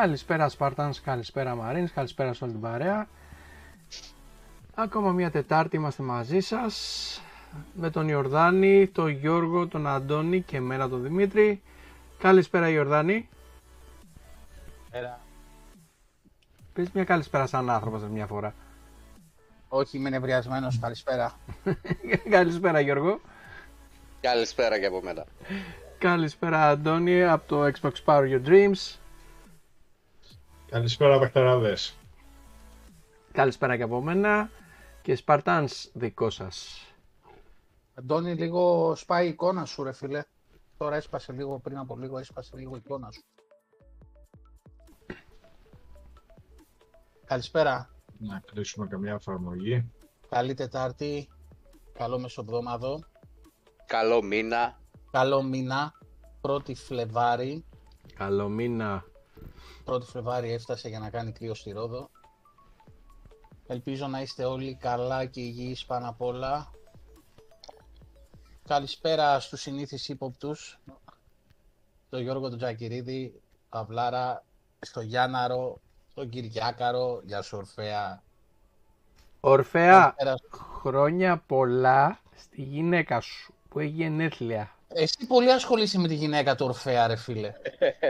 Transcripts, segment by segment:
Καλησπέρα Spartans, καλησπέρα Marines, καλησπέρα σε όλη την παρέα. Ακόμα μια Τετάρτη είμαστε μαζί σας με τον Ιορδάνη, τον Γιώργο, τον Αντώνη και εμένα τον Δημήτρη. Καλησπέρα Ιορδάνη. Πέρα. Πες μια καλησπέρα σαν άνθρωπος μια φορά. Όχι, είμαι νευριασμένος. Καλησπέρα. καλησπέρα Γιώργο. Καλησπέρα και από μένα. Καλησπέρα Αντώνη από το Xbox Power Your Dreams. Καλησπέρα Παχτεράδες. Καλησπέρα και από μένα και Spartans δικό σας. Αντώνη, λίγο σπάει η εικόνα σου ρε φίλε. Τώρα έσπασε λίγο, πριν από λίγο έσπασε λίγο η εικόνα σου. Καλησπέρα. Να κλείσουμε καμιά εφαρμογή. Καλή Τετάρτη. Καλό μεσοβδόμαδο. Καλό μήνα. Καλό μήνα. 1η Φλεβάρι. Καλό μήνα. 1η Φλεβάρι έφτασε για να κάνει κρύο στη Ρόδο. Ελπίζω να είστε όλοι καλά και υγιείς πάνω απ' όλα. Καλησπέρα στους συνήθεις ύποπτους. Το Γιώργο τον Τζακυρίδη, Παυλάρα, στο Γιάνναρο, στον Κυριάκαρο, για σου Ορφέα. Ορφέα, Καλησπέρα. χρόνια πολλά στη γυναίκα σου που έχει γενέθλια. Εσύ πολύ ασχολείσαι με τη γυναίκα του Ορφέα ρε φίλε.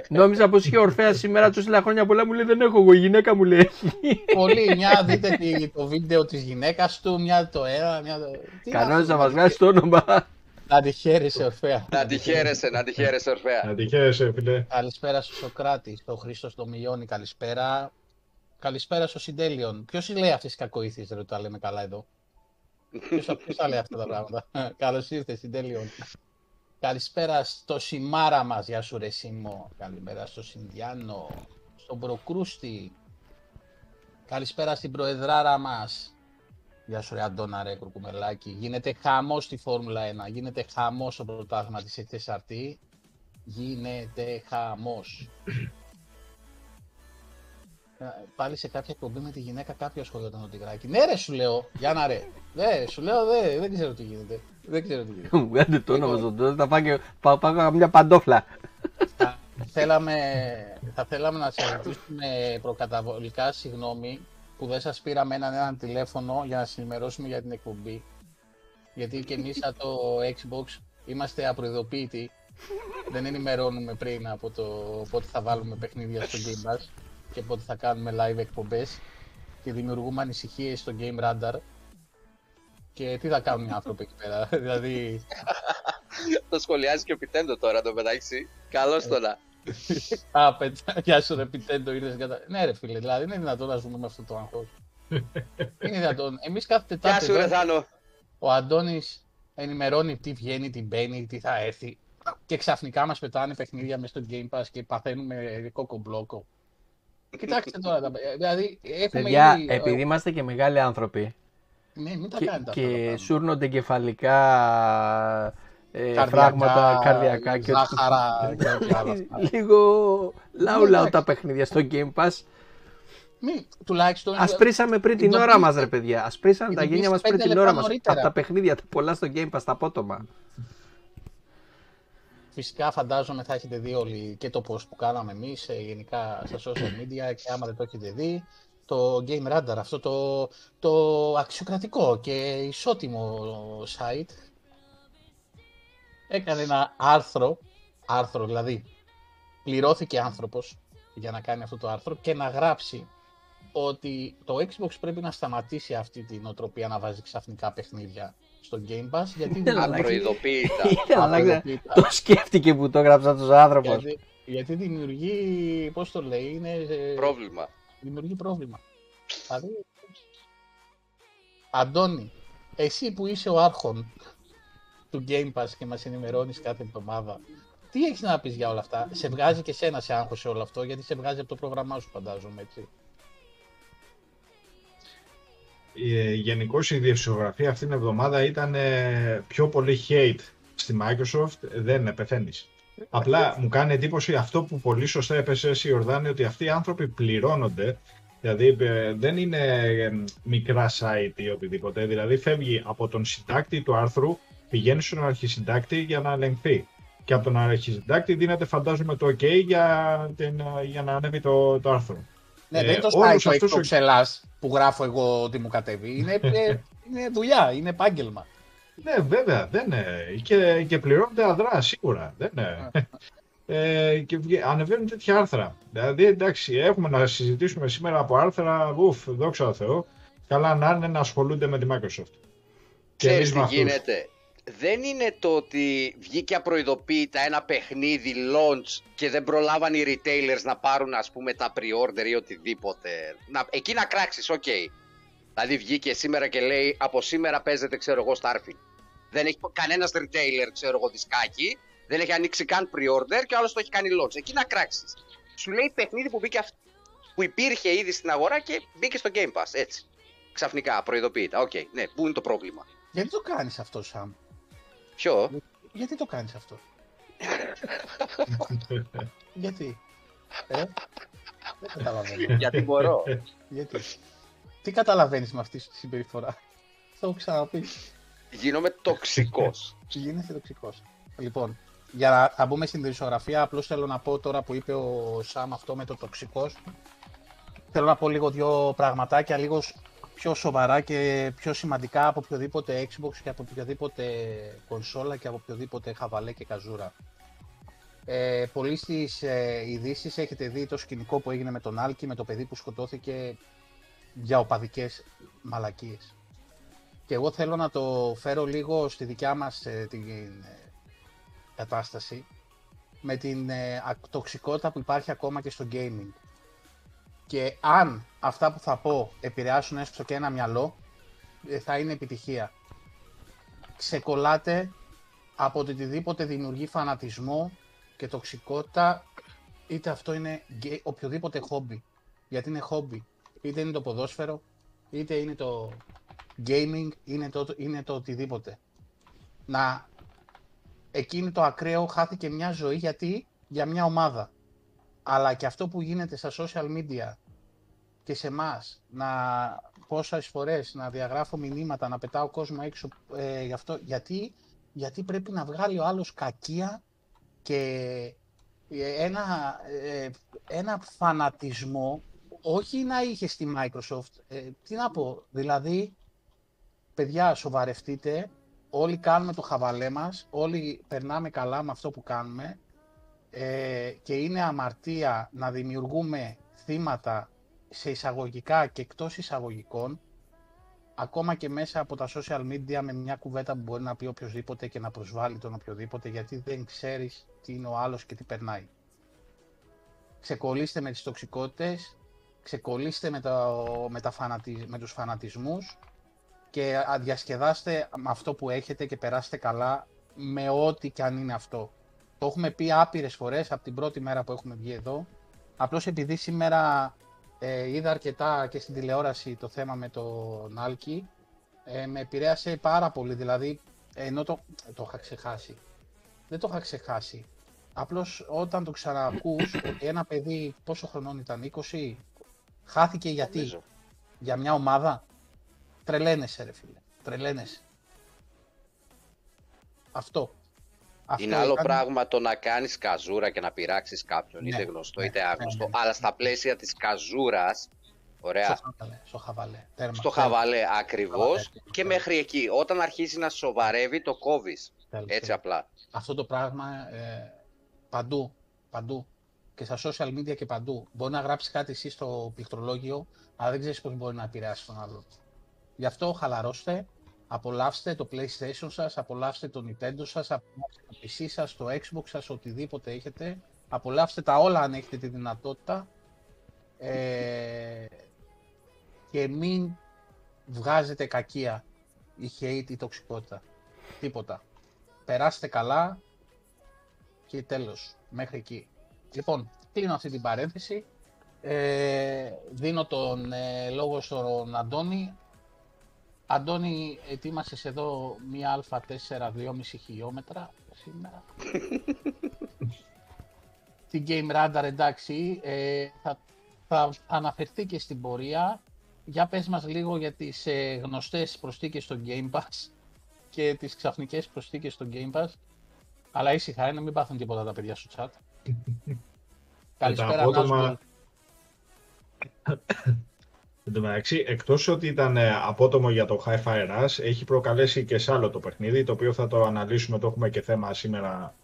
Νόμιζα πως είχε Ορφέα σήμερα, του έστειλα χρόνια πολλά, μου λέει δεν έχω εγώ, η γυναίκα μου λέει έχει. πολύ, μια δείτε τη- το βίντεο της γυναίκας του, μια το ένα, μια το... Τι Κανόνιζα να να- μας βγάζει το όνομα. Να τη χαίρεσαι Ορφέα. Να τη χαίρεσαι, να τη χαίρεσαι, Ορφέα. Να τη χαίρεσαι, φίλε. Καλησπέρα στο Σοκράτης, στο Χρήστος στο Μιλιώνη, καλησπέρα. Καλησπέρα στο Συντέλιον. Ποιος λέει αυτές τις κακοήθειες, δεν τα λέμε καλά εδώ. Ποιο τα λέει αυτά τα πράγματα. Καλώς ήρθες, Συντέλιον. Καλησπέρα στο Σιμάρα μας, γεια σου ρε Σίμω. Καλημέρα στο Σινδιάνο, στον Προκρούστη. Καλησπέρα στην Προεδράρα μας. Γεια σου ρε Αντώνα ρε Κουρκουμελάκη. Γίνεται χαμός στη Φόρμουλα 1. Γίνεται χαμός στο πρωτάθλημα της HSRT. Γίνεται χαμός. Ε, Πάλι σε κάποια εκπομπή με τη γυναίκα κάποιος ασχολιόταν με τον Τιγράκη. Ναι, ρε, σου λέω. Για να ρε. Ναι, σου λέω, δε, δεν ξέρω τι γίνεται. Δεν ξέρω τι γίνεται. Μου βγάλετε το όνομα στον τότε, θα πάω και πάω, πάω μια παντόφλα. θα, θέλαμε, θα θέλαμε να σας ζητήσουμε προκαταβολικά συγγνώμη που δεν σας πήραμε έναν έναν τηλέφωνο για να σας ενημερώσουμε για την εκπομπή. Γιατί και εμείς σαν το Xbox είμαστε απροειδοποίητοι. δεν ενημερώνουμε πριν από το πότε θα βάλουμε παιχνίδια στο Game Pass και πότε θα κάνουμε live εκπομπές και δημιουργούμε ανησυχίες στο Game Radar. Και τι θα κάνουν οι άνθρωποι εκεί πέρα, δηλαδή Το σχολιάζει και ο Πιτέντο τώρα το μεταξύ. Καλώς τώρα. Α, πέτσα, γεια σου ρε Πιτέντο, ήρθες κατά... Ναι ρε φίλε, δηλαδή είναι δυνατόν να ζούμε με αυτό το άγχος. είναι δυνατόν. Εμείς κάθε Γεια Τετάρτη σου, ρε εδώ, Θάνο. ο Αντώνης ενημερώνει τι βγαίνει, τι μπαίνει, τι θα έρθει και ξαφνικά μας πετάνε παιχνίδια μέσα στο Game Pass και παθαίνουμε κόκο-μπλόκο. Κοιτάξτε τώρα, τα... δηλαδή έχουμε Παιδιά, ήδη... επειδή είμαστε και μεγάλοι άνθρωποι Ναι, μην τα και, κάνετε αυτά. τα και πράγματα. σούρνονται κεφαλικά ε, Καρδιακά, φράγματα καρδιακά και ό,τι- ζάχαρα και ό,τι άλλο αυτά. Λίγο λαού λαού εντάξει. τα παιχνίδια στο Game Pass. Μην, τουλάχιστον... Ασπρίσαμε πριν την ώρα Ειδοποιήστε. μας ρε παιδιά. Ασπρίσαμε τα γένια μας πριν πέντε την λεπτά ώρα μας. νωρίτερα. Από τα παιχνίδια τα πολλά στο Game Pass, τα απότομα. Φυσικά φαντάζομαι θα έχετε δει όλοι και το post που κάναμε εμείς ε, γενικά στα social media και άμα δεν το έχετε δει το Game Radar, αυτό το, το αξιοκρατικό και ισότιμο site έκανε ένα άρθρο, άρθρο δηλαδή πληρώθηκε άνθρωπος για να κάνει αυτό το άρθρο και να γράψει ότι το Xbox πρέπει να σταματήσει αυτή την οτροπία να βάζει ξαφνικά παιχνίδια στο Game Pass γιατί Αλλά- Απροειδοποίητα. Ήθελα να ξέρω, Απροειδοποίητα. Το σκέφτηκε που το έγραψα τους άνθρωπος. Γιατί, γιατί δημιουργεί, πώς το λέει, είναι, ε, Πρόβλημα. Δημιουργεί πρόβλημα. Δηλαδή, Αντώνη, εσύ που είσαι ο άρχον του Game Pass και μας ενημερώνεις κάθε εβδομάδα, τι έχεις να πεις για όλα αυτά, σε βγάζει και σένα σε άγχος σε όλο αυτό, γιατί σε βγάζει από το πρόγραμμά σου φαντάζομαι, έτσι. Ε, Γενικώ η διευσιογραφία αυτήν την εβδομάδα ήταν ε, πιο πολύ hate στη Microsoft, δεν πεθαίνεις. Απλά μου κάνει εντύπωση αυτό που πολύ σωστά έπεσε εσύ, Ιορδάνη, ότι αυτοί οι άνθρωποι πληρώνονται. Δηλαδή ε, δεν είναι ε, μικρά site ή οτιδήποτε. Δηλαδή φεύγει από τον συντάκτη του άρθρου, πηγαίνει στον αρχισυντάκτη για να ελεγχθεί. Και από τον αρχισυντάκτη δίνεται φαντάζομαι το OK για, την, για να ανέβει το, το άρθρο. Ναι, Ε, δεν το όλος σπάει το αυτός ο- εξωξελάς που γράφω εγώ ότι μου κατέβει. Είναι, ε, είναι δουλειά, είναι επάγγελμα. Ναι, βέβαια, δεν είναι. Και, και πληρώνεται αδρά, σίγουρα. Δεν είναι. Ε, και βγε- ανεβαίνουν τέτοια άρθρα. Δηλαδή, εντάξει, έχουμε να συζητήσουμε σήμερα από άρθρα, ουφ, δόξα τω Θεώ. Καλά να είναι να ασχολούνται με τη Microsoft. Και Ξέρεις εμείς τι με αυτούς. γίνεται; Δεν είναι το ότι βγήκε απροειδοποίητα ένα παιχνίδι launch και δεν προλάβαν οι retailers να πάρουν ας πούμε τα pre-order ή οτιδήποτε. Να, εκεί να κράξεις, οκ. Δηλαδή βγήκε σήμερα και λέει από σήμερα παίζεται ξέρω εγώ Starfield. Δεν έχει κανένας retailer ξέρω εγώ δισκάκι, δεν έχει ανοίξει καν pre-order και ο άλλος το έχει κάνει launch. Εκεί να κράξεις. Σου λέει παιχνίδι που, μπήκε, αυ- που υπήρχε ήδη στην αγορά και μπήκε στο Game Pass, έτσι. Ξαφνικά, απροειδοποίητα. Οκ, ναι, πού είναι το πρόβλημα. Γιατί το κάνεις αυτό, Σαμ; Ποιο; Γιατί το κάνεις αυτό; Γιατί; Ε, δεν καταλαβαίνω. Γιατί μπορώ. Γιατί; Τι καταλαβαίνεις με αυτή τη συμπεριφορά; Θα το ξαναπείς. Γίνομαι τοξικός. Γίνεσαι τοξικός. Λοιπόν, για να θα μπούμε στην δισογραφία, απλώς θέλω να πω τώρα που είπε ο Σαμ αυτό με το τοξικός, θέλω να πω λίγο δύο πραγματάκια, λίγος σ- πιο σοβαρά και πιο σημαντικά από οποιοδήποτε Xbox και από οποιοδήποτε κονσόλα και από οποιοδήποτε χαβαλέ και καζούρα. Ε, πολλοί στις ε, ειδήσεις έχετε δει το σκηνικό που έγινε με τον Άλκη, με το παιδί που σκοτώθηκε για οπαδικές μαλακίες. Και εγώ θέλω να το φέρω λίγο στη δικιά μας ε, την ε, κατάσταση με την ε, ακ- τοξικότητα που υπάρχει ακόμα και στο gaming. Και αν αυτά που θα πω επηρεάσουν έστω και ένα μυαλό, ε, θα είναι επιτυχία. Ξεκολλάτε από το οτιδήποτε δημιουργεί φανατισμό και τοξικότητα, είτε αυτό είναι γκέ- οποιοδήποτε χόμπι. Γιατί είναι χόμπι. Είτε είναι το ποδόσφαιρο, είτε είναι το gaming, είναι το, είναι το οτιδήποτε. Να εκείνη το ακραίο χάθηκε μια ζωή γιατί για μια ομάδα. Αλλά και αυτό που γίνεται στα social media και σε εμάς να πόσες φορές να διαγράφω μηνύματα, να πετάω κόσμο έξω ε, γι' αυτό, γιατί, γιατί πρέπει να βγάλει ο άλλος κακία και ε, ένα, ε, ένα φανατισμό όχι να είχε στη Microsoft. Ε, τι να πω, δηλαδή, παιδιά, σοβαρευτείτε, όλοι κάνουμε το χαβαλέ μας, όλοι περνάμε καλά με αυτό που κάνουμε. Ε, και είναι αμαρτία να δημιουργούμε θύματα σε εισαγωγικά και εκτός εισαγωγικών ακόμα και μέσα από τα social media με μια κουβέντα που μπορεί να πει οποιοδήποτε και να προσβάλλει τον οποιοδήποτε γιατί δεν ξέρεις τι είναι ο άλλος και τι περνάει. Ξεκολλήστε με τις τοξικότητες, ξεκολλήστε με, τα, με, τα φανατι, με τους φανατισμούς και α- διασκεδάστε με αυτό που έχετε και περάστε καλά με ό,τι και αν είναι αυτό. Το έχουμε πει άπειρες φορές από την πρώτη μέρα που έχουμε βγει εδώ. Απλώς επειδή σήμερα ε, είδα αρκετά και στην τηλεόραση το θέμα με τον Άλκη, ε, με επηρέασε πάρα πολύ. Δηλαδή, ενώ το, το είχα ξεχάσει. Δεν το είχα ξεχάσει. Απλώς όταν το ξαναακούς, ότι ένα παιδί πόσο χρονών ήταν, 20, χάθηκε γιατί, νομίζω. για μια ομάδα; Τρελαίνεσαι ρε φίλε, τρελαίνεσαι. Αυτό. Αυτό Είναι άλλο ήταν- πράγμα το να κάνεις καζούρα και να πειράξεις κάποιον, Ναι, είτε γνωστό ναι, είτε ναι, άγνωστο. ναι, ναι. Αλλά στα πλαίσια της καζούρας, ωραία, Στο χαβαλέ, στο χαβαλέ. Τέρμα, στο τέρμα, χαβαλέ ακριβώς Χαβαλέ, και τέρμα. μέχρι εκεί. Όταν αρχίζει να σοβαρεύει το κόβεις. τέλος, Έτσι τέλος. απλά. Αυτό το πράγμα ε, παντού, παντού. Και στα social media και παντού. Μπορεί να γράψεις κάτι εσύ στο πληκτρολόγιο, αλλά δεν ξέρεις πώς μπορεί να επηρεάσει τον άλλον. Γι' αυτό χαλαρώστε, απολαύστε το PlayStation σας, απολαύστε το Nintendo σας, απολαύστε το PC σας, το Xbox σας, οτιδήποτε έχετε. Απολαύστε τα όλα αν έχετε τη δυνατότητα. Ε, και μην βγάζετε κακία ή hate ή τοξικότητα. Τίποτα. Περάστε καλά και τέλος. Μέχρι εκεί. Λοιπόν, κλείνω αυτή την παρένθεση. Ε, δίνω τον ε, λόγο στον Αντώνη. Αντώνη, ετοίμασες εδώ μία Α4 2,5 χιλιόμετρα σήμερα; Την Game Radar εντάξει, ε, θα, θα αναφερθεί και στην πορεία. Για πες μας λίγο για τις ε, γνωστές προσθήκες στο Game Pass και τις ξαφνικές προσθήκες στο Game Pass. Αλλά ήσυχα, ε, να μην πάθουν τίποτα τα παιδιά στο chat. Καλησπέρα, απότομα- Νάζο. Εν τω μεταξύ, εκτός ότι ήταν ε, απότομο για το Hi-Fi Rush, έχει προκαλέσει και σε άλλο το παιχνίδι, το οποίο θα το αναλύσουμε, το έχουμε και θέμα σήμερα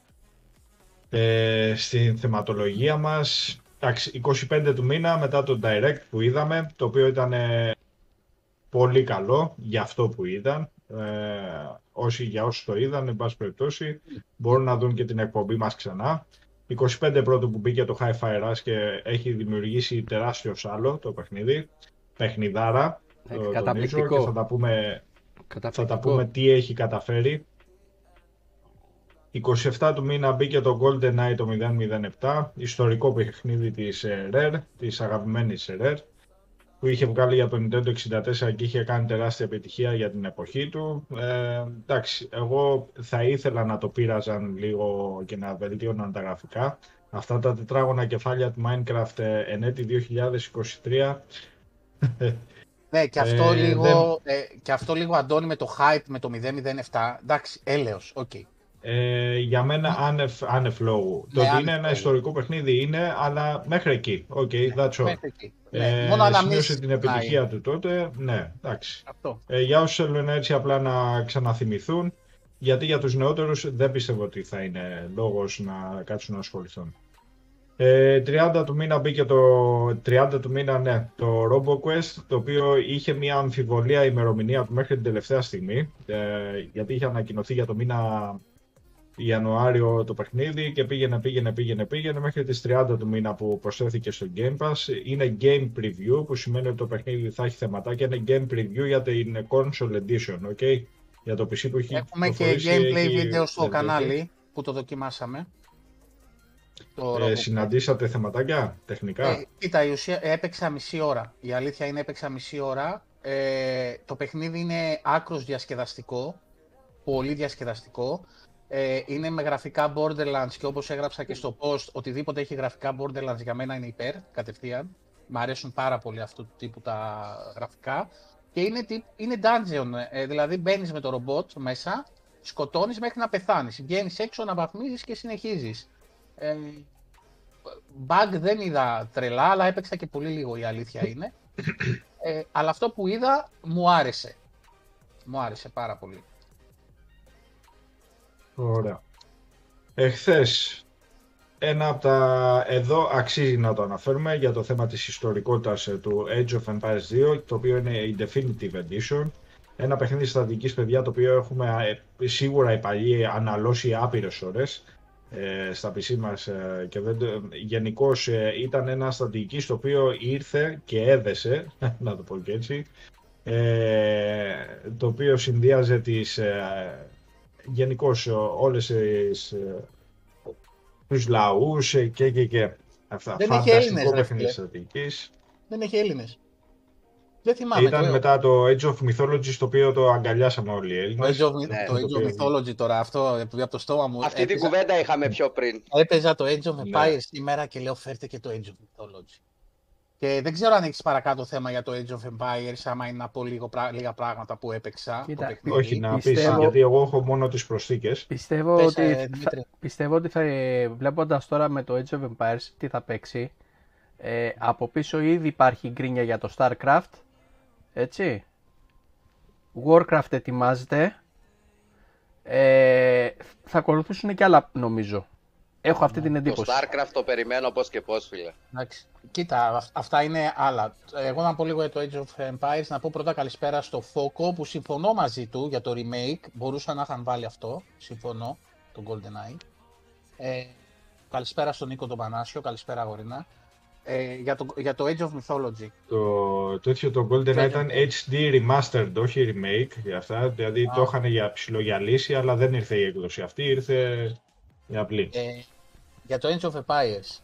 ε, στην θεματολογία μας. Εντάξει, 25 του μήνα μετά το Direct που είδαμε, το οποίο ήταν ε, πολύ καλό για αυτό που ήταν. Ε, όσοι, για όσους το είδαν, εν πάση περιπτώσει, μπορούν να δουν και την εκπομπή μας ξανά. 25 πρώτο που μπήκε το Hi-Fi Rush και έχει δημιουργήσει τεράστιο σάλο το παιχνίδι. Παιχνιδάρα, Ε, το τονίζω καταπληκτικό. και θα τα πούμε θα Καταπληκτικό. τα πούμε τι έχει καταφέρει. 27 του μήνα μπήκε το GoldenEye το 007, ιστορικό παιχνίδι της ε, Rare, της αγαπημένης Rare, που είχε βγάλει για το Nintendo 64 και είχε κάνει τεράστια επιτυχία για την εποχή του. Ε, εντάξει, εγώ θα ήθελα να το πείραζαν λίγο και να βελτίωναν τα γραφικά. Αυτά τα τετράγωνα κεφάλια του Minecraft ε, εν έτη 2023 Ναι, και αυτό, Ε, λίγο, ε, και αυτό λίγο Αντώνη με το hype με το 007. Εντάξει, έλεος, οκ. Ε, για μένα άνευ, άνευ λόγου. το ότι άνευ είναι ένα λόγου. ιστορικό παιχνίδι είναι, αλλά μέχρι εκεί. OK, that's all. Μέχρι εκεί. Ε, Ναι, μόνο σημείωσε αναμνήσεις την ξεχνάει. επιτυχία του τότε. Ναι, εντάξει. Αυτό. Ε, για όσους θέλουν έτσι απλά να ξαναθυμηθούν, γιατί για τους νεότερους δεν πιστεύω ότι θα είναι λόγος να κάτσουν να ασχοληθούν. Ε, 30 του μήνα μπήκε το 30 του μήνα, ναι, το RoboQuest, το οποίο είχε μια αμφιβολία ημερομηνία του μέχρι την τελευταία στιγμή, ε, γιατί είχε ανακοινωθεί για το μήνα Ιανουάριο το παιχνίδι και πήγαινε, πήγαινε, πήγαινε, πήγαινε μέχρι τις 30 του μήνα που προσθέθηκε στο Game Pass. Είναι Game Preview που σημαίνει ότι το παιχνίδι θα έχει θεματάκια. Είναι Game Preview για την Console Edition, ok? Για το PC που έχει Έχουμε και κυκλοφορήσει, gameplay έχει βίντεο στο βελτιωθεί. κανάλι που το δοκιμάσαμε. Το Ε, Robo. συναντήσατε θεματάκια τεχνικά; Ε, κοίτα, η ουσία έπαιξα μισή ώρα. Η αλήθεια είναι έπαιξα μισή ώρα. Ε, το παιχνίδι είναι άκρος διασκεδαστικό. Πολύ διασκεδαστικό. Ε, είναι με γραφικά Borderlands και όπως έγραψα και στο post, οτιδήποτε έχει γραφικά Borderlands για μένα είναι υπέρ, κατευθείαν. Μ' αρέσουν πάρα πολύ αυτού του τύπου τα γραφικά. Και είναι, τύπ- είναι dungeon, ε, δηλαδή μπαίνεις με το ρομπότ μέσα, σκοτώνεις μέχρι να πεθάνεις. Βγαίνεις έξω να βαθμίζεις και συνεχίζεις. Ε, bug δεν είδα τρελά, αλλά έπαιξα και πολύ λίγο η αλήθεια είναι. Ε, αλλά αυτό που είδα μου άρεσε. Μου άρεσε πάρα πολύ. Ωραία. Εχθές, ένα από τα εδώ αξίζει να το αναφέρουμε για το θέμα της ιστορικότητας ε, του Age of Empires 2, το οποίο είναι η Definitive Edition. Ένα παιχνίδι στρατηγικής παιδιά το οποίο έχουμε ε, σίγουρα οι παλιοί αναλώσει άπειρες ώρες ε, στα PC μας ε, και δεν, το- γενικώς ε, ήταν ένα στρατηγικής το οποίο ήρθε και έδεσε, να το πω και έτσι, ε, το οποίο συνδύαζε τις ε, γενικώς όλες τις, ε, τους λαούς ε, και και και αυτά. Δεν είχε Φανταστικό Έλληνες, ρε παιχνίδι φίλε. στρατηγικής. Δεν έχει Έλληνες. Δεν θυμάμαι. Ήταν το, μετά το Age of Mythology το οποίο το αγκαλιάσαμε όλοι οι το Έλληνες. Age of, Ναι, το το Age of οποίο- Mythology τώρα, αυτό επειδή από το στόμα μου. Αυτή την έπαιζα, κουβέντα είχαμε πιο πριν. έπαιζα το Age of Ναι. Empires σήμερα και λέω φέρτε και το Age of Mythology. Και δεν ξέρω αν έχεις παρακάτω θέμα για το Age of Empires, άμα είναι να πω λίγο, πρά- λίγα πράγματα που έπαιξα. Κοίτα, το παιχνίδι. Όχι, να πεις, Πιστεύω- γιατί εγώ έχω μόνο τις προσθήκες. Πιστεύω Πες, ότι, ε, θα, Δημήτρη. πιστεύω ότι θα, ε, βλέποντας τώρα με το Age of Empires τι θα παίξει, ε, από πίσω ήδη υπάρχει γκρίνια για το StarCraft, έτσι. Warcraft ετοιμάζεται. Ε, θα ακολουθήσουν και άλλα νομίζω. Έχω αυτή την Το εντύπωση. StarCraft το περιμένω πώς και πώς, φίλε. Εντάξει. Κοίτα, αυ- αυτά είναι άλλα. Εγώ να πω λίγο για το Age of Empires, να πω πρώτα καλησπέρα στο Foco που συμφωνώ μαζί του για το remake. Μπορούσαν να είχαν βάλει αυτό. Συμφωνώ, τον GoldenEye. Ε, καλησπέρα στον Νίκο τον Πανάσιο, καλησπέρα αγορίνα. Ε, για, το, για το Age of Mythology. Το τέτοιο το GoldenEye Ναι, ήταν ναι. HD Remastered, όχι remake για αυτά. Δηλαδή Α. το είχαν για ψιλογιαλίσει, αλλά δεν ήρθε η έκδοση αυτή, ήρθε η απλή. Ε, για το Age of Empires.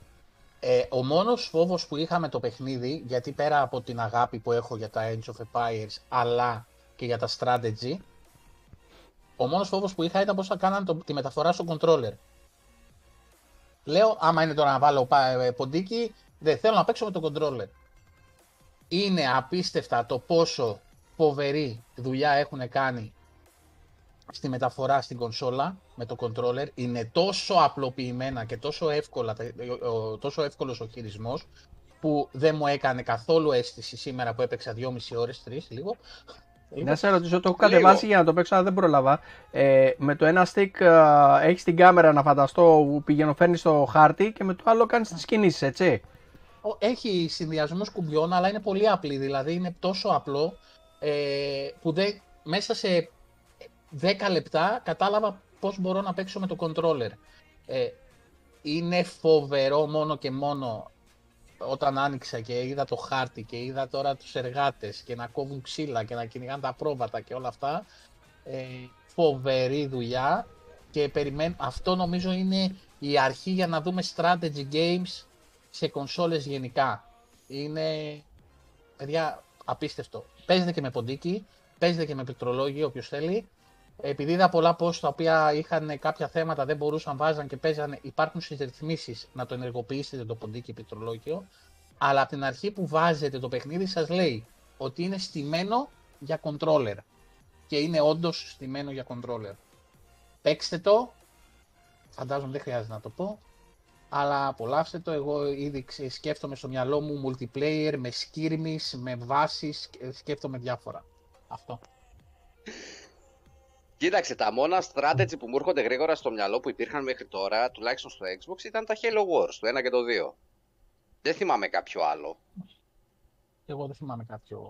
Ε, ο μόνος φόβος που είχα με το παιχνίδι, γιατί πέρα από την αγάπη που έχω για τα Age of Empires, αλλά και για τα strategy, ο μόνος φόβος που είχα ήταν πώς θα κάνανε το- τη μεταφορά στο controller. Λέω, άμα είναι τώρα να βάλω πα- ε, ποντίκι, δεν θέλω να παίξω με το controller. Είναι απίστευτα το πόσο φοβερή δουλειά έχουν κάνει στη μεταφορά στην κονσόλα με το controller είναι τόσο απλοποιημένα και τόσο, εύκολα, ο- ο- τόσο εύκολος ο χειρισμός που δεν μου έκανε καθόλου αίσθηση σήμερα που έπαιξα 2,5 ώρες, 3 λίγο. Να σε ρωτήσω, το έχω Λίγο. κατεβάσει για να το παίξω, αλλά δεν πρόλαβα. Ε, με το ένα stick έχεις την κάμερα να φανταστώ που πηγαίνω, φέρνεις το χάρτη και με το άλλο κάνεις τις κινήσεις, έτσι. Ο- Έχει συνδυασμό κουμπιών, αλλά είναι πολύ απλή. Δηλαδή είναι τόσο απλό ε, που δεν, μέσα σε 10 λεπτά κατάλαβα πώς μπορώ να παίξω με το controller. Ε, είναι φοβερό μόνο και μόνο όταν άνοιξα και είδα το χάρτη και είδα τώρα τους εργάτες και να κόβουν ξύλα και να κυνηγάνε τα πρόβατα και όλα αυτά. Ε, φοβερή δουλειά και περιμένω, αυτό νομίζω είναι η αρχή για να δούμε strategy games σε κονσόλες γενικά. Είναι, παιδιά, απίστευτο. Παίζεται και με ποντίκι, παίζεται και με πληκτρολόγιο όποιος θέλει. Επειδή είδα πολλά post τα οποία είχαν κάποια θέματα, δεν μπορούσαν, βάζαν και παίζανε, υπάρχουν στις ρυθμίσεις να το ενεργοποιήσετε το ποντίκι πληκτρολόγιο. Αλλά από την αρχή που βάζετε το παιχνίδι σας λέει ότι είναι στημένο για controller. Και είναι όντως στημένο για controller. Παίξτε το, φαντάζομαι δεν χρειάζεται να το πω, αλλά απολαύστε το. Εγώ ήδη ξε- σκέφτομαι στο μυαλό μου multiplayer, με skirmish, με βάσεις, σκ- σκέφτομαι διάφορα. Αυτό. Κοίταξε, τα μόνα strategy που μου έρχονται γρήγορα στο μυαλό που υπήρχαν μέχρι τώρα, τουλάχιστον στο Xbox, ήταν τα Halo Wars, το 1 και το 2. Δεν θυμάμαι κάποιο άλλο. Εγώ δεν θυμάμαι κάποιο.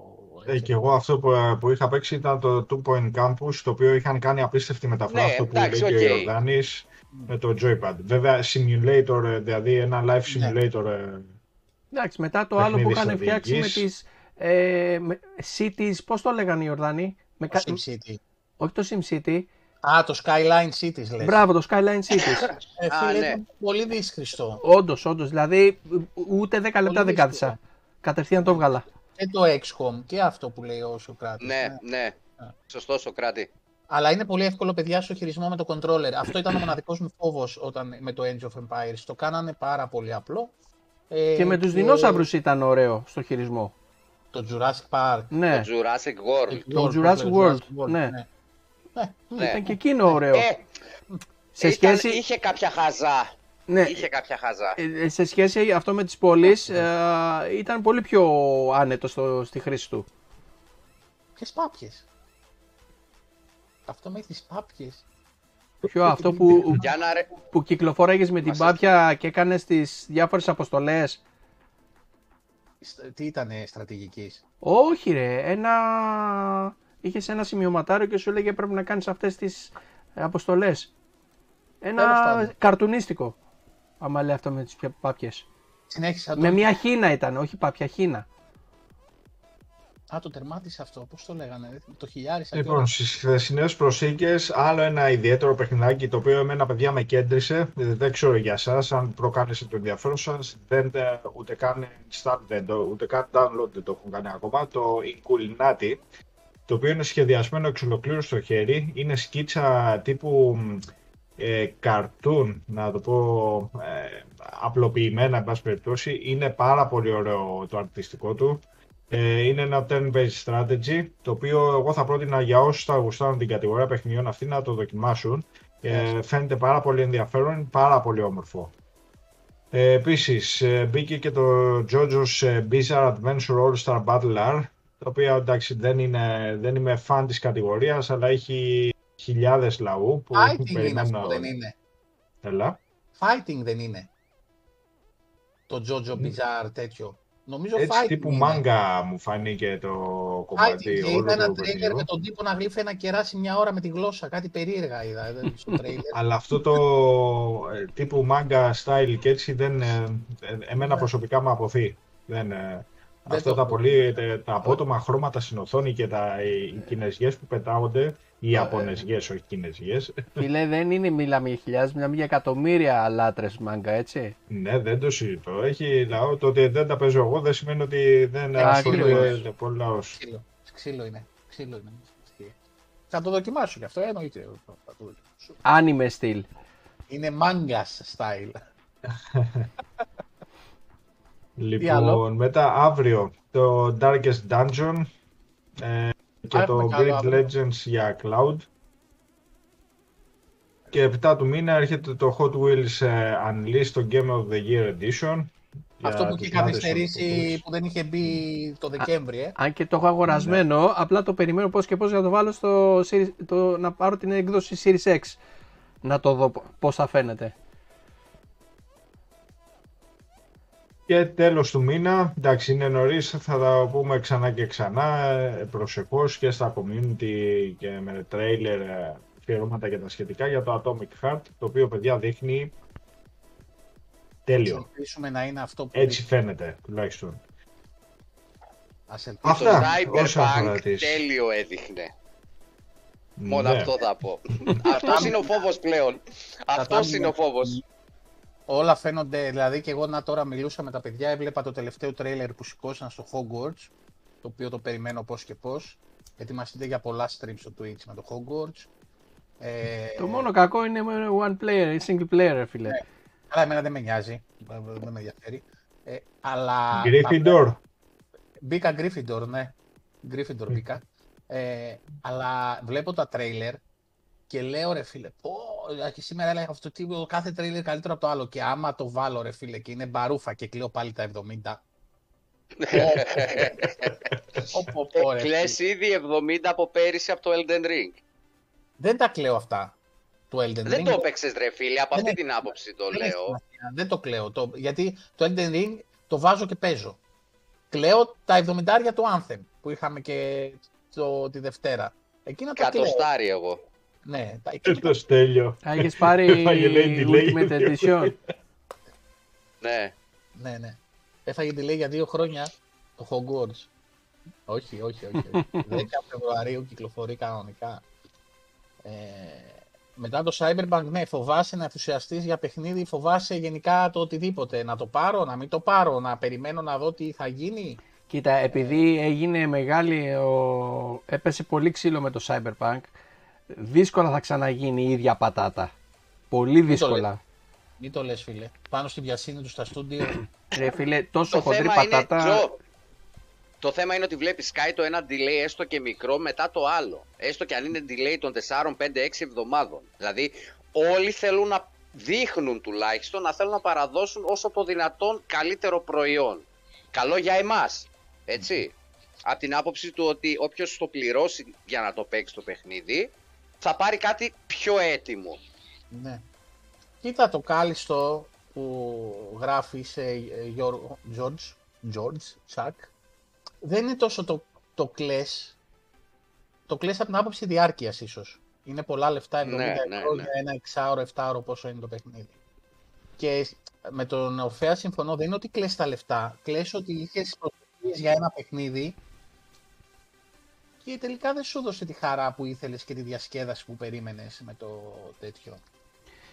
Ε, έτσι. και εγώ αυτό που, που είχα παίξει ήταν το Two Point Campus, το οποίο είχαν κάνει απίστευτη μεταφορά, Ναι, αυτό που εντάξει, λέει και ο οκ. Ιορδάνης, με το Joypad. Βέβαια, simulator, ε, δηλαδή ένα live Ναι. simulator. ε, Εντάξει, μετά το άλλο που Παιχνίδι είχαν φτιάξει με στρατηγικής. τις ε, με- cities, πώς το λέγανε οι Ιορδάνοι; Με Το κα- SimCity. Όχι το SimCity. Α, το Skyline Cities λες. Μπράβο, το Skyline Cities. Ε, Α, φίλε, ναι. ήταν πολύ δύσκολο. όντως, όντως. Δηλαδή, ούτε 10 λεπτά Πολύ δεν δύσκολο. κάθισα. Κατευθείαν το έβγαλα. Και το XCOM και αυτό που λέει ο Σοκράτης. Ναι, ναι. Σωστό, Σοκράτη. Αλλά είναι πολύ εύκολο, παιδιά, στο χειρισμό με το controller. Αυτό ήταν ο μοναδικός μου φόβος όταν με το Age of Empires. Το κάνανε πάρα πολύ απλό. Ε, Και με τους δεινόσαυρου ήταν ωραίο στο χειρισμό. Το Jurassic Park. Ναι, Το Jurassic World. Το World, Jurassic το World, ναι. ναι. Ναι, Ναι. ήταν και εκείνο ωραίο. Ε, σε, ήταν- σχέση, Είχε κάποια χαζά. Ναι, Είχε κάποια χαζά. ε, σε σχέση αυτό με τις πόλεις ε, ήταν πολύ πιο άνετο στο, στη χρήση του. Ποιες πάπιες; Αυτό με τι πάπιες. Πιο αυτό που, Για να ρε... που κυκλοφόραγες με την Μας πάπια και έκανες τις διάφορες αποστολές. Τι ήταν στρατηγικής; Όχι ρε, ένα... Είχες ένα σημειωματάριο και σου έλεγε πρέπει να κάνεις αυτές τις ε, αποστολές. Τέλος Ένα πάντων. καρτουνίστικο. Άμα λέει αυτό με τις πια- πάπιες. Συνέχισα το. Με μια χίνα ήταν, όχι πάπια, χίνα. Α, το τερμάτισε αυτό. Πώς το λέγανε. Το χιλιάρισα. Λοιπόν, κιόλας. στις χθεσινές προσήκες, άλλο ένα ιδιαίτερο παιχνιδάκι το οποίο εμένα παιδιά με κέντρισε. Ε, Δεν ξέρω για εσά, αν προκάλεσε το ενδιαφέρον σας. Δεν ε, ούτε καν install, δεν το, ούτε καν download δεν το έχουν κάνει ακόμα. Το Inculinati, το οποίο είναι σχεδιασμένο εξ ολοκλήρου στο χέρι. Είναι σκίτσα τύπου μ, ε, cartoon, να το πω ε, απλοποιημένα, εν πάση περιπτώσει. Είναι πάρα πολύ ωραίο το αρτιστικό του. Ε, είναι ένα turn-based strategy, το οποίο εγώ θα πρότεινα για όσους θα γουστάρουν την κατηγορία παιχνιδιών αυτή να το δοκιμάσουν. Ε, φαίνεται πάρα πολύ ενδιαφέρον, είναι πάρα πολύ όμορφο. Ε, επίσης, ε, μπήκε και το JoJo's ε, Bizarre Adventure All-Star Battler, το οποίο εντάξει δεν, είναι, δεν είμαι φαν της κατηγορίας, αλλά έχει χιλιάδες λαού που Fighting είναι περιμένουν αυτό, να- δεν είναι. Έλα. Fighting δεν είναι. Το Jojo Bizarre τέτοιο. Νομίζω Έτσι fighting τύπου είναι. μάγκα μου φάνηκε το Fighting κομμάτι και όλο είδα ένα του τρέιλερ παιχνιδιού. με τον τύπο να γλύφει να κεράσει μια ώρα με τη γλώσσα. Κάτι περίεργα είδα ε, στο τρέιλερ. Αλλά αυτό το ε, τύπου manga style και έτσι δεν, ε, ε, εμένα προσωπικά μου αποθεί. Δεν, ε, Δεν αυτά το τα έχω. πολύ, τε- τα απότομα χρώματα στην οθόνη και τα, οι, οι κινέζιες που πετάγονται, οι Ιαπωνεζιές, όχι κινέζιες, Φίλε, δεν είναι μιλάμε για χιλιάδες, μιλάμε για εκατομμύρια λάτρες μάγκα, έτσι. ναι δεν το συζητώ. Έχει λαό, το ότι δεν τα παίζω εγώ δεν σημαίνει ότι δεν Ακριβώς. ασχολείται πολύ λαός. Ξύλο. Ξύλο είναι. Ξύλο είναι. Θα το δοκιμάσω κι αυτό, εννοείται. Θα το δοκιμάσω. Άνιμε στυλ. Είναι mangas style. άλλο; Λοιπόν, μετά αύριο το Darkest Dungeon ε, και Α, το έχουμε κι άλλο Grid αύριο. Legends για Cloud. Και 7 του μήνα έρχεται το Hot Wheels ε, Unleashed, το Game of the Year Edition. Αυτό για που τους είχε μάτες καθυστερήσει των που δεν είχε μπει το Δεκέμβρη, ε. Αν και το έχω αγορασμένο, απλά το περιμένω πώς και πώς για να το βάλω στο Series- το, να πάρω την έκδοση Series X. Να το δω πώς θα φαίνεται. Και τέλος του μήνα, εντάξει είναι νωρίς, θα τα πούμε ξανά και ξανά, ε, προσεχώς και στα community και με τρέιλερ ε, αφιερώματα και τα σχετικά για το Atomic Heart, το οποίο παιδιά δείχνει Ας τέλειο. ελπίσουμε να είναι αυτό που Έτσι φαίνεται τουλάχιστον. Ας ελπίσουμε. Αυτά, Το όσα αφορά Cyberpunk τις- τέλειο έδειχνε. Μόνο Ναι. αυτό θα πω. Αυτός είναι ο φόβος πλέον. Αυτός τα- είναι ο φόβος. Όλα φαίνονται, δηλαδή και εγώ να τώρα μιλούσα με τα παιδιά, έβλεπα το τελευταίο τρέιλερ που σηκώσαν στο Hogwarts, το οποίο το περιμένω πώς και πώς. Ετοιμαστείτε για πολλά streams στο Twitch με το Hogwarts. Ε, Το μόνο κακό είναι με one player, single player, ρε φίλε. Ναι. Αλλά εμένα δεν με νοιάζει, δεν με ενδιαφέρει. Ε, αλλά Gryffindor. Μπήκα Gryffindor, ναι. Gryffindor μπήκα. Ε, αλλά βλέπω τα τρέιλερ και λέω ρε φίλε, πω, και σήμερα έλεγα αυτό το κάθε τρέιλερ καλύτερο από το άλλο. Και άμα το βάλω ρε φίλε και είναι μπαρούφα και κλαίω πάλι τα 70. Πω, πω, πω, ρε, Κλαις φίλε. ήδη 70 από πέρυσι από το Elden Ring. Δεν τα κλαίω αυτά του Elden Δεν Ring. το έπαιξες ρε φίλε, από Δεν αυτή έχει την άποψη το Δεν έχει λέω. σημασία, Δεν το κλαίω. Το, γιατί το Elden Ring το βάζω και παίζω. Κλαίω τα 70 του Anthem που είχαμε και το, τη Δευτέρα. Εκείνα τα κλαίω. Κατοστάρι εγώ. Ναι, τα, Ε, εκείνα Το στέλιο. Α, έχεις πάρει Έφαγε, λέει, delay. Ultimate Edition. Ναι. Ναι, ναι. Έφαγε delay για δύο χρόνια το Hogwarts. Όχι, όχι, όχι. όχι. 10 Φεβρουαρίου κυκλοφορεί κανονικά. Ε, μετά το Cyberpunk, ναι, φοβάσαι να ενθουσιαστείς για παιχνίδι, φοβάσαι γενικά το οτιδήποτε. Να το πάρω, να μην το πάρω, να περιμένω να δω τι θα γίνει. Κοίτα, επειδή έγινε μεγάλη, ο... έπεσε πολύ ξύλο με το Cyberpunk, δύσκολα θα ξαναγίνει η ίδια πατάτα. Πολύ δύσκολα. Μην το λες, φίλε. Πάνω στη βιασύνη του στα στούντιο. Ρε φίλε, τόσο Το χοντρή θέμα είναι, πατάτα. Τζο, το θέμα είναι ότι βλέπεις σκάει το ένα delay έστω και μικρό μετά το άλλο. Έστω και αν είναι delay των 4, 5, 6 εβδομάδων. Δηλαδή, όλοι θέλουν να δείχνουν τουλάχιστον να θέλουν να παραδώσουν όσο το δυνατόν καλύτερο προϊόν. Καλό για εμάς, έτσι. Από την άποψη του ότι όποιος το πληρώσει για να το παίξει το παιχνίδι, θα πάρει κάτι πιο έτοιμο. ναι. Κοίτα το κάλιστο που γράφει σε ε, Γιώργο- George, George, Chuck, δεν είναι τόσο το, το κλες, το κλες από την άποψη διάρκειας ίσως. Είναι πολλά λεφτά, 70 Ναι, ευρώ ναι, για ναι. ένα εξάωρο, εφτάωρο πόσο είναι το παιχνίδι. Και με τον Ορφέα συμφωνώ, δεν είναι ότι κλαις τα λεφτά, κλαις ότι είχες προσδοκίες για ένα παιχνίδι και τελικά δεν σου έδωσε τη χαρά που ήθελες και τη διασκέδαση που περίμενες με το τέτοιο.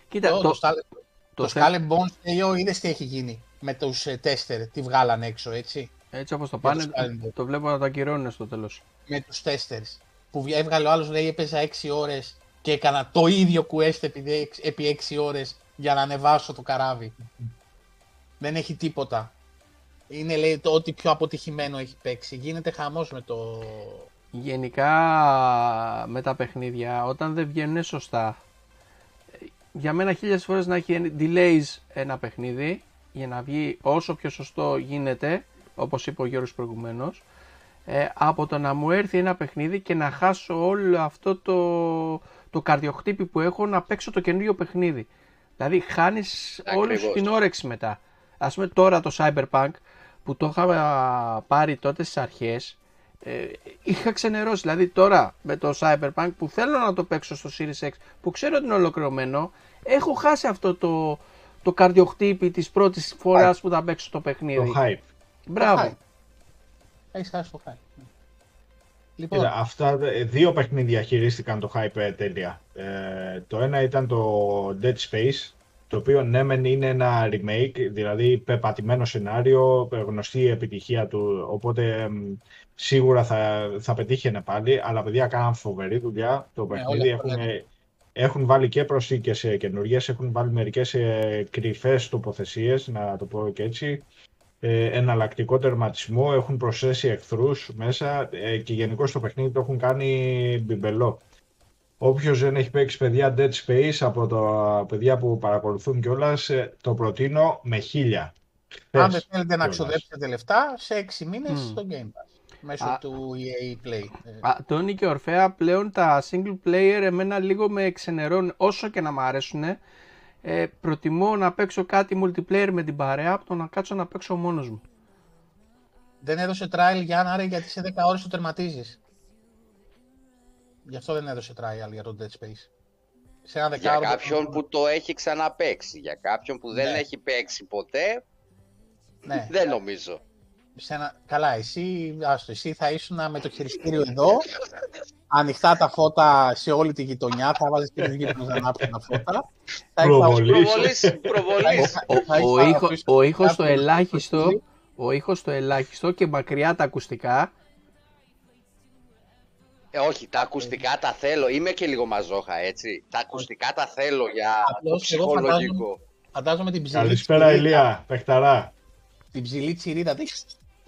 Κοίτα, το, το, το, Scarlet- το το θε- Skull and Bones, Θεό, είδες τι έχει γίνει με τους ε, τέστερ, τι βγάλαν έξω, έτσι; έτσι όπως το για πάνε, το Skyrim. το βλέπω να το ακυρώνουν στο τέλος. Με τους τέστερς. Που βγα- έβγαλε ο άλλος, λέει, έπαιζα 6 ώρες και έκανα το ίδιο quest επί, έξ- επί 6 ώρες για να ανεβάσω το καράβι. Δεν έχει τίποτα. Είναι, λέει, το ό,τι πιο αποτυχημένο έχει παίξει. Γίνεται χαμός με το... Γενικά με τα παιχνίδια, όταν δεν βγαίνουν σωστά, για μένα χίλιες φορές να έχει delays ένα παιχνίδι για να βγει όσο πιο σωστό γίνεται, όπως είπε ο Γιώργος προηγουμένως, ε, από το να μου έρθει ένα παιχνίδι και να χάσω όλο αυτό το, το καρδιοχτύπη που έχω να παίξω το καινούριο παιχνίδι. Δηλαδή χάνεις όλη σου Ακριβώς. την όρεξη μετά. Ας πούμε τώρα το Cyberpunk που το είχα πάρει τότε στις αρχές ε, είχα ξενερώσει. Δηλαδή τώρα με το Cyberpunk που θέλω να το παίξω στο Series X που ξέρω ότι είναι ολοκληρωμένο έχω χάσει αυτό το, το καρδιοχτύπη της πρώτης φοράς που θα παίξω το παιχνίδι. Το hype. Μπράβο. hype. Έχεις χάσει το hype. ναι. Λοιπόν, Κοίτα, αυτά ε, δύο παιχνίδια χειρίστηκαν το hype ε, τέλεια. Ε, το ένα ήταν το Dead Space, το οποίο ναι μεν είναι ένα remake, δηλαδή πεπατημένο σενάριο, ε, γνωστή η επιτυχία του, οπότε εμ, σίγουρα θα, θα πετύχαινε πάλι, αλλά παιδιά κάναν φοβερή δουλειά. Το παιχνίδι όλα αυτά έχουν, έχουν βάλει και προσθήκες ε, καινούργιες, έχουν βάλει μερικές ε, κρυφές τοποθεσίες, να το πω και έτσι, ε, εναλλακτικό τερματισμό, έχουν προσθέσει εχθρούς μέσα ε, και γενικώς το παιχνίδι το έχουν κάνει μπιμπελό. Όποιος δεν έχει παίξει παιδιά Dead Space από τα παιδιά που παρακολουθούν κιόλας, το προτείνω με χίλια. Αν δεν Χθες θέλετε να κιόλας. ξοδέψετε λεφτά, σε 6 μήνες Μμ. στο Game Pass. Μέσω Α. του EA Play. Ε, Α, Τόνι και Ορφέα πλέον τα single player εμένα λίγο με εξενερώνουν όσο και να μ' αρέσουν. Ε, προτιμώ να παίξω κάτι multiplayer με την παρέα από το να κάτσω να παίξω μόνος μου. Δεν έδωσε trial για να γιατί σε 10 ώρες το τερματίζεις. Γι' αυτό δεν έδωσε trial για το Dead Space. Σε ένα Για δεκάωρο... κάποιον που το έχει ξαναπαίξει. Για κάποιον που δεν Ναι. έχει παίξει ποτέ, Ναι, δεν νομίζω. σε ένα... Καλά, εσύ, άστο, εσύ θα ήσουν με το χειριστήριο εδώ, ανοιχτά τα φώτα σε όλη τη γειτονιά, θα βάζεις και τους γείτονες να ανάψουν τα φώτα. Θα Προβολής. Προβολής, προβολής. Θα- Ο, θα ο, έχεις ήχο, παραπίσω ο ήχος στο κάποιο- ελάχιστο, ο ήχος στο ελάχιστο και μακριά τα ακουστικά. Ε, όχι, τα ακουστικά τα θέλω. Είμαι και λίγο μαζόχα, έτσι. Τα ακουστικά τα θέλω για το Απλώς εγώ ψυχολογικό. Φαντάζομαι την ψηλή Καλησπέρα, τσιρίδα- Ηλία, παιχταρά. Την ψηλή τσιρίδα. Τι-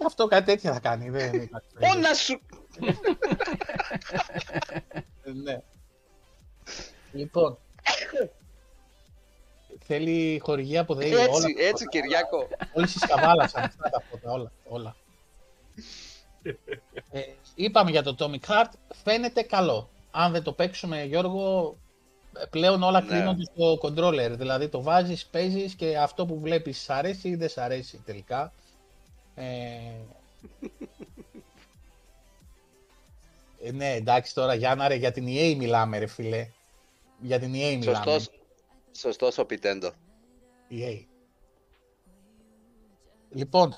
Αυτό κάτι τέτοια θα κάνει. Δεν, δεν υπάρχει Πόνα σου! Ναι. Λοιπόν. Θέλει χορηγία από ΔΕΗ. Όλα, Έτσι, έτσι, Κυριάκο. όλες τις καβάλας ανοιχτά τα φώτα. Όλα. όλα. Ε, είπαμε για το Atomic Heart. Φαίνεται καλό. Αν δεν το παίξουμε, Γιώργο, ε, πλέον όλα Ναι. κλείνονται στο controller. Δηλαδή το βάζεις, παίζεις και αυτό που βλέπεις σ' αρέσει ή δεν σ' αρέσει τελικά. Ε, ε, ναι, εντάξει τώρα Γιάννα ρε, για την EA μιλάμε ρε φίλε. Για την EA μιλάμε. Σωστός, σωστός ο Πιτέντο. EA. Λοιπόν,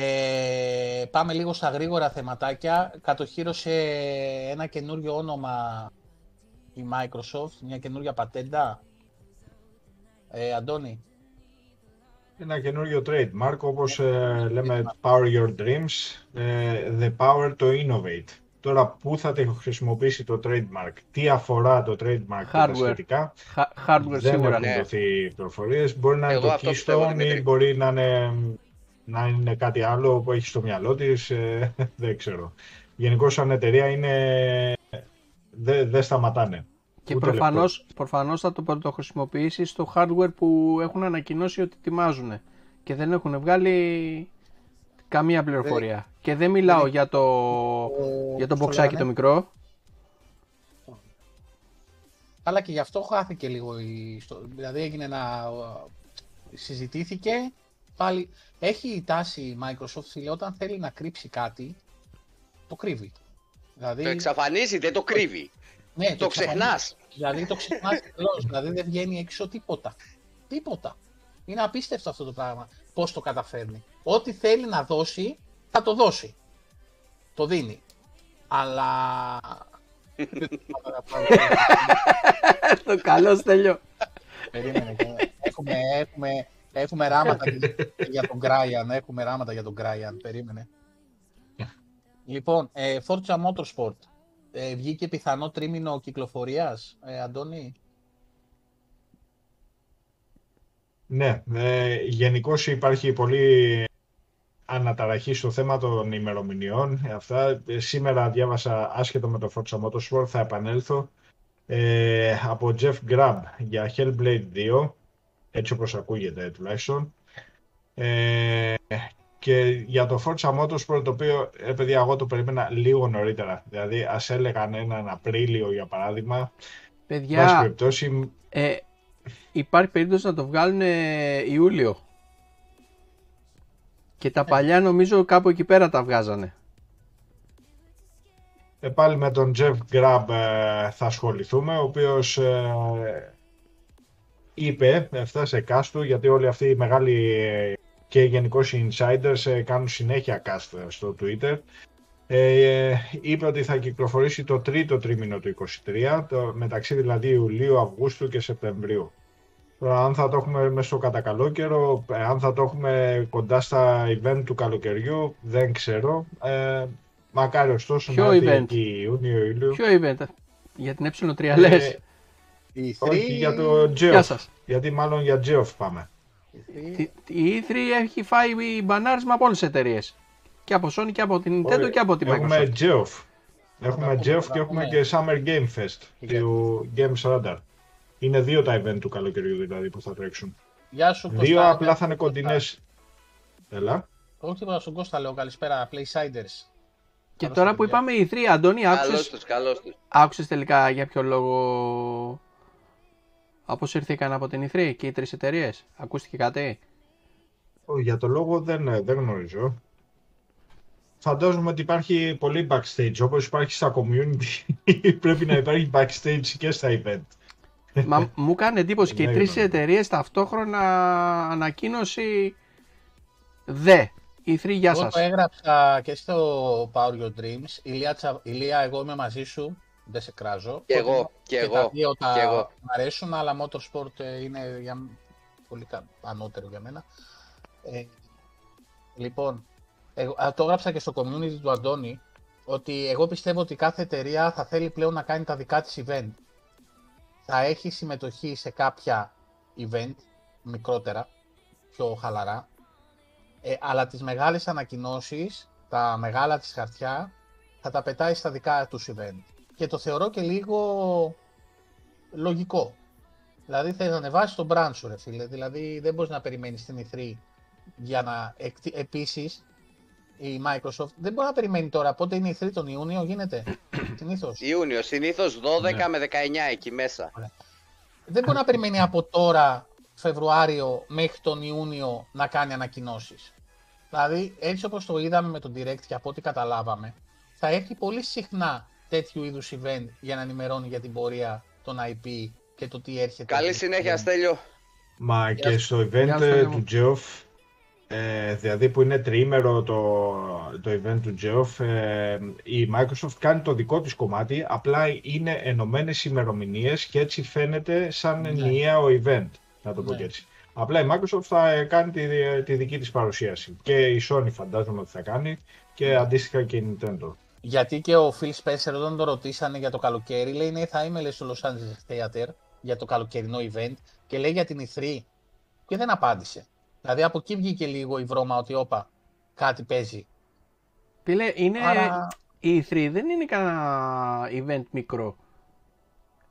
ε, πάμε λίγο στα γρήγορα θεματάκια. Κατοχύρωσε ένα καινούριο όνομα η Microsoft, μια καινούρια πατέντα. Ε, Αντώνη, Ένα καινούριο trademark, όπως ε, λέμε Power Your Dreams, ε, The Power to Innovate. Τώρα, πού θα το χρησιμοποιήσει το trademark, τι αφορά το trademark και τα Hardware. σχετικά, Χα- Hardware δεν σίγουρα. έχουν ναι. δοθεί πληροφορίες. Μπορεί να είναι Εγώ το αυτό πιστεύω, Keystone Δημήτρη. ή μπορεί να είναι, να είναι κάτι άλλο που έχει στο μυαλό της, ε, δεν ξέρω. Γενικώ σαν εταιρεία είναι... δεν δεν σταματάνε. Και Ούτε προφανώς, προφανώς θα το, το χρησιμοποιήσει στο hardware που έχουν ανακοινώσει ότι ετοιμάζουν και δεν έχουν βγάλει καμία πληροφορία. Και δεν μιλάω για το, για το πώς μποξάκι το λέγανε; μικρό. Αλλά και γι' αυτό χάθηκε λίγο. Η... στο- Δηλαδή έγινε να. Συζητήθηκε. Πάλι έχει η τάση η Microsoft φίλε, όταν θέλει να κρύψει κάτι, το κρύβει. Δηλαδή, Το εξαφανίζει, δεν το κρύβει. ναι, Το εξαφανίζει. ξεχνάς. Δηλαδή το ξεχνάς τελώς, δηλαδή δεν βγαίνει έξω τίποτα. Τίποτα. Είναι απίστευτο αυτό το πράγμα. Πώς το καταφέρνει. Ό,τι θέλει να δώσει, θα το δώσει. Το δίνει. Αλλά... το καλός στέλιο. Περίμενε. έχουμε, έχουμε, έχουμε ράματα και για τον Γκράιαν. Έχουμε ράματα για τον Γκράιαν. Περίμενε. Λοιπόν, ε, Forza Motorsport. Ε, βγήκε πιθανό τρίμηνο κυκλοφορίας, ε, Αντώνη; Ναι, ε, γενικώ υπάρχει πολύ αναταραχή στο θέμα των ημερομηνιών. Ε, Αυτά. Ε, σήμερα διάβασα άσχετο με το Forza Motorsport, θα επανέλθω, ε, από Jeff Grubb για Hellblade 2, έτσι όπως ακούγεται τουλάχιστον. Ε, και για το Forza Motorsport, το οποίο, ε, παιδιά, εγώ το περίμενα λίγο νωρίτερα. Δηλαδή, ας έλεγαν έναν Απρίλιο, για παράδειγμα. Βάση Παιδιά, περιπτώσει, ε, υπάρχει περίπτωση να το βγάλουν ε, Ιούλιο. Και τα παλιά νομίζω κάπου εκεί πέρα τα βγάζανε. Ε, πάλι με τον Jeff Grubb ε, θα ασχοληθούμε, ο οποίος ε, είπε, έφτασε κάστου, γιατί όλοι αυτοί οι μεγάλοι ε, και γενικώς οι insiders ε, κάνουν συνέχεια cast στο Twitter. Ε, είπε ότι θα κυκλοφορήσει το τρίτο τρίμηνο του 23, το, μεταξύ δηλαδή Ιουλίου, Αυγούστου και Σεπτεμβρίου. Τώρα, αν θα το έχουμε μέσα στο κατακαλόκαιρο, ε, αν θα το έχουμε κοντά στα event του καλοκαιριού, δεν ξέρω. Ε, μακάρι ωστόσο Ποιο να έρθει event? εκεί Ιούνιο, Ιούλιο. Ποιο event, για την ε3 λες. Ε, Η όχι, για το Γεια Geoff. σας. Γιατί μάλλον για Geoff πάμε. Η- Η E3 έχει φάει μπανάρισμα από όλες τις εταιρείες. Και από Sony και από την Nintendo Όχι, και από την Έχουμε Microsoft. Geoff. Έχουμε πούμε, Jeff να και έχουμε πούμε. και Summer Game Fest Για- του Games Radar. Είναι δύο τα event του καλοκαιριού δηλαδή που θα τρέξουν. Γεια σου, Δύο Κώστα. απλά θα είναι κοντινές. Έλα. Όχι τίποτα στον Κώστα, λέω καλησπέρα. Playsiders. Και Καλώς τώρα τα που παιδιά. είπαμε οι τρει, Αντώνη, Καλώς άκουσες, τους, καλώς τους. άκουσες τελικά για ποιο λόγο αποσύρθηκαν από την E3 και οι τρεις εταιρείες. Ακούστηκε κάτι; Ω, Για το λόγο δεν, ε, δεν γνωρίζω. Φαντάζομαι ότι υπάρχει πολύ backstage. Όπως υπάρχει στα community, πρέπει να υπάρχει backstage και στα event. Μα μου κάνει εντύπωση και οι Ναι, τρεις ναι. εταιρείες ταυτόχρονα ανακοίνωση δε. Οι τρει, γεια Εγώ σας. το έγραψα και στο Power Your Dreams. Ηλία, Τσα- Ηλία, εγώ είμαι μαζί σου. Δεν σε κράζω. Και εγώ, και τα εγώ, δύο τα και εγώ. μ' αρέσουν, αλλά Motorsport ε, είναι για... μ- πολύ κα- ανώτερο για μένα. Ε, λοιπόν, εγώ, α, το έγραψα και στο community του Αντώνη, ότι εγώ πιστεύω ότι κάθε εταιρεία θα θέλει πλέον να κάνει τα δικά της event. Θα έχει συμμετοχή σε κάποια event, μικρότερα, πιο χαλαρά, ε, αλλά τις μεγάλες ανακοινώσεις, τα μεγάλα της χαρτιά, θα τα πετάει στα δικά τους event. Και το θεωρώ και λίγο λογικό. Δηλαδή θες να ανεβάσεις τον brand σου, ρε φίλε. Δηλαδή δεν μπορείς να περιμένεις την E3 για να... εκτι- Επίσης, η Microsoft δεν μπορεί να περιμένει τώρα. Πότε είναι η E3 τον Ιούνιο, γίνεται; Συνήθως. Ιούνιο, συνήθως 12 Ναι. με 19 εκεί μέσα. δεν μπορεί να περιμένει από τώρα, Φεβρουάριο, μέχρι τον Ιούνιο να κάνει ανακοινώσεις. Δηλαδή, έτσι όπως το είδαμε με τον Direct και από ό,τι καταλάβαμε, θα έχει πολύ συχνά τέτοιου είδους event για να ενημερώνει για την πορεία των IP και το τι έρχεται. Καλή συνέχεια, Στέλιο. Μα Γεια και σου. στο Γεια event σου, ε, Στέλιο μου. του Geoff, ε, δηλαδή που είναι τριήμερο το, το event του Geoff, ε, η Microsoft κάνει το δικό της κομμάτι, απλά είναι ενωμένες ημερομηνίες και έτσι φαίνεται σαν Ναι. ενιαίο event, να το πω Ναι. και έτσι. Απλά η Microsoft θα ε, κάνει τη, τη δική της παρουσίαση. Και η Sony φαντάζομαι ότι θα κάνει και Ναι. αντίστοιχα και η Nintendo. Γιατί και ο Phil Spencer όταν το ρωτήσανε για το καλοκαίρι, λέει ναι θα είμαι λέει, στο Los Angeles Theater για το καλοκαιρινό event και λέει για την E3 και δεν απάντησε. Δηλαδή από εκεί βγήκε λίγο η βρώμα ότι όπα κάτι παίζει. Φίλε, είναι... Άρα Η E3 δεν είναι κανένα event μικρό.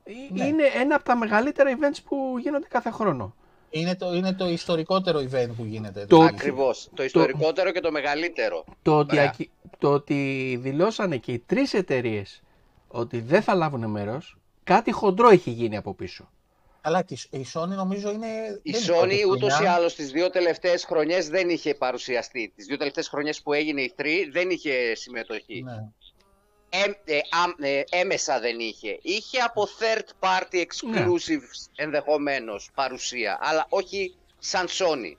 Ε, Ναι. Είναι ένα από τα μεγαλύτερα events που γίνονται κάθε χρόνο. Είναι το, είναι το ιστορικότερο event που γίνεται. Το- δηλαδή. Ακριβώς. Το ιστορικότερο και το μεγαλύτερο. Το ότι, Ωραία. ακι- το ότι δηλώσανε και οι τρεις εταιρείες ότι δεν θα λάβουν μέρος, κάτι χοντρό έχει γίνει από πίσω. Αλλά και η- η Sony νομίζω είναι. Η δεν είναι πρώτη Sony ούτως ή χρονιά. άλλως τις δύο τελευταίες χρονιές δεν είχε παρουσιαστεί. Τις δύο τελευταίες χρονιές που έγινε η 3 δεν είχε συμμετοχή. Ναι. Ε, ε, άμ- ε, έμεσα δεν είχε. Είχε από third party exclusives ενδεχομένως παρουσία, αλλά όχι σαν Sony.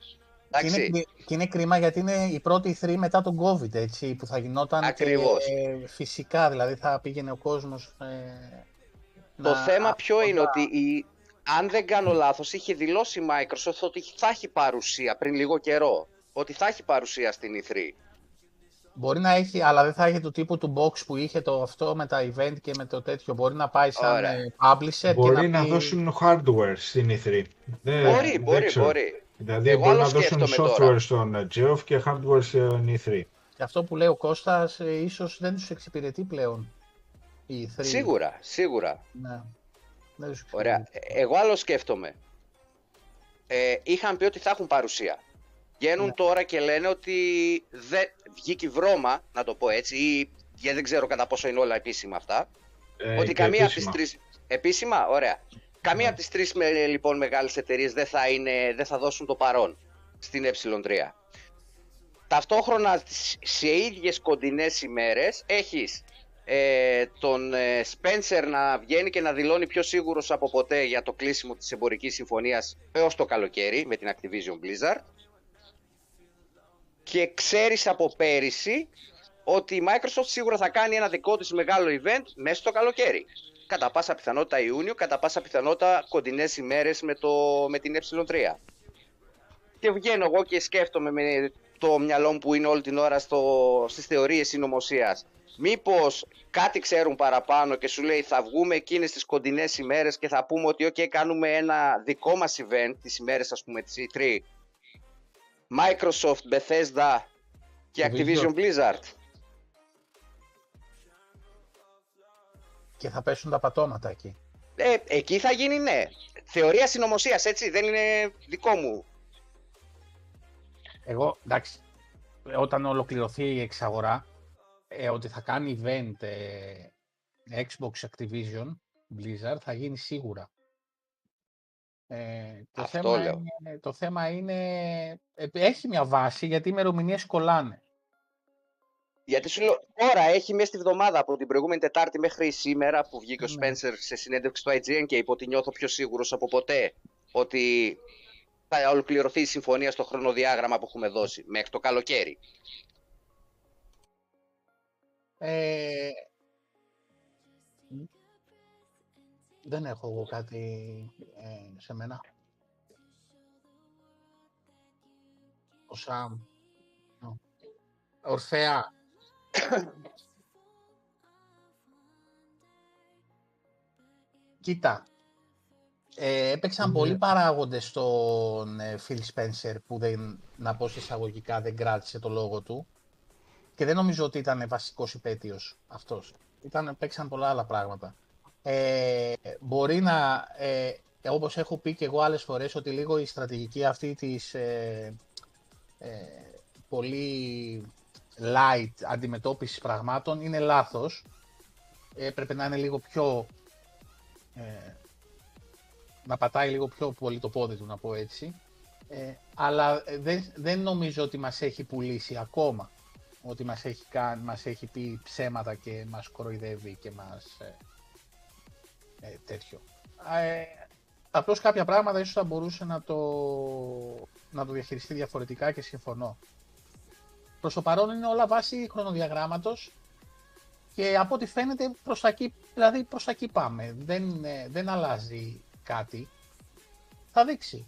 Και είναι, Εντάξει. κρι- και είναι κρίμα γιατί είναι η πρώτη E3 μετά τον COVID, έτσι, που θα γινόταν Ακριβώς. και, ε, φυσικά, δηλαδή θα πήγαινε ο κόσμος ε, Το να- θέμα ποιο κοντά. είναι ότι η, αν δεν κάνω λάθος είχε δηλώσει η Microsoft ότι θα έχει παρουσία πριν λίγο καιρό. Ότι θα έχει παρουσία στην E E3. Μπορεί να έχει, αλλά δεν θα έχει του τύπου του box που είχε το αυτό με τα event και με το τέτοιο. Μπορεί να πάει σαν Ωραία. ε, publisher Μπορεί και να, πει- δώσουν hardware στην E3. Δεν- μπορεί, δεν μπορεί, ξέρω. μπορεί. Δηλαδή Εγώ μπορεί άλλο να δώσουν σκέφτομαι software τώρα. στον ε, Geoff και hardware στην E3. Και αυτό που λέει ο Κώστας ε, ίσως δεν τους εξυπηρετεί πλέον η E3. Σίγουρα, σίγουρα. Ναι. Δεν τους Ωραία. εξυπηρετεί. Ε, Εγώ άλλο σκέφτομαι. Ε, είχαν πει ότι θα έχουν παρουσία. Βγαίνουν Ναι. τώρα και λένε ότι δεν βγήκε η βρώμα, να το πω έτσι, ή γιατί δεν ξέρω κατά πόσο είναι όλα επίσημα αυτά. Ε, ότι και καμία από τις επίσημα. τρεις... Επίσημα, ωραία. Καμία Ναι. από τις τρεις με, λοιπόν μεγάλες εταιρείες δεν θα, είναι, δεν θα δώσουν το παρόν στην ε3. Ταυτόχρονα στις- σε ίδιες κοντινές ημέρες έχεις ε, τον ε, Spencer να βγαίνει και να δηλώνει πιο σίγουρος από ποτέ για το κλείσιμο της εμπορικής συμφωνίας έως το καλοκαίρι με την Activision Blizzard και ξέρεις από πέρυσι ότι η Microsoft σίγουρα θα κάνει ένα δικό της μεγάλο event μέσα στο καλοκαίρι. Κατά πάσα πιθανότητα Ιούνιο, κατά πάσα πιθανότητα κοντινές ημέρες με, το, με την ε3. Και βγαίνω εγώ και σκέφτομαι με το μυαλό μου που είναι όλη την ώρα στο, στις θεωρίες συνωμοσίας. Μήπως κάτι ξέρουν παραπάνω και σου λέει θα βγούμε εκείνες τις κοντινές ημέρες και θα πούμε ότι ok κάνουμε ένα δικό μας event τις ημέρες ας πούμε της E3 Microsoft, Bethesda και Το Activision Blizzard. και θα πέσουν τα πατώματα εκεί. Ε, εκεί θα γίνει ναι. Θεωρία συνωμοσίας, έτσι. Δεν είναι δικό μου. Εγώ, εντάξει, όταν ολοκληρωθεί η εξαγορά, ε, ότι θα κάνει event ε, Xbox Activision Blizzard θα γίνει σίγουρα. Ε, το, Αυτό θέμα λέω. είναι, το θέμα είναι, ε, έχει μια βάση γιατί οι ημερομηνίες κολλάνε. Γιατί σου λέω, τώρα έχει μέσα στη βδομάδα από την προηγούμενη Τετάρτη μέχρι σήμερα που βγήκε ο Ναι. Spencer σε συνέντευξη στο IGN και είπε ότι νιώθω πιο σίγουρος από ποτέ ότι θα ολοκληρωθεί η συμφωνία στο χρονοδιάγραμμα που έχουμε δώσει μέχρι το καλοκαίρι. Ε, δεν έχω εγώ κάτι ε, σε μένα. Ο Σαμ. Ω. Ορφέα. Κοίτα. Ε, έπαιξαν Ναι. πολλοί παράγοντες στον ε, Phil Spencer που δεν, να πω σε εισαγωγικά, δεν κράτησε το λόγο του. Και δεν νομίζω ότι ήταν βασικός υπέτειος αυτός. Ήταν, παίξαν πολλά άλλα πράγματα. Ε, μπορεί να, ε, όπως έχω πει και εγώ άλλες φορές, ότι λίγο η στρατηγική αυτή της ε, ε, πολύ light αντιμετώπισης πραγμάτων είναι λάθος. Ε, πρέπει να είναι λίγο πιο... Ε, να πατάει λίγο πιο πολύ το πόδι του, να πω έτσι. Ε, αλλά ε, δεν, δεν νομίζω ότι μας έχει πουλήσει ακόμα. Ότι μας έχει, κάνει, μας έχει πει ψέματα και μας κοροϊδεύει και μας... Ε, ε, τέτοιο. Ε, απλώς κάποια πράγματα ίσως θα μπορούσε να το, να το διαχειριστεί διαφορετικά και συμφωνώ. Προς το παρόν είναι όλα βάση χρονοδιαγράμματος και από ό,τι φαίνεται προς τα εκεί, δηλαδή προς τα εκεί πάμε. Δεν, ε, δεν αλλάζει κάτι. Θα δείξει.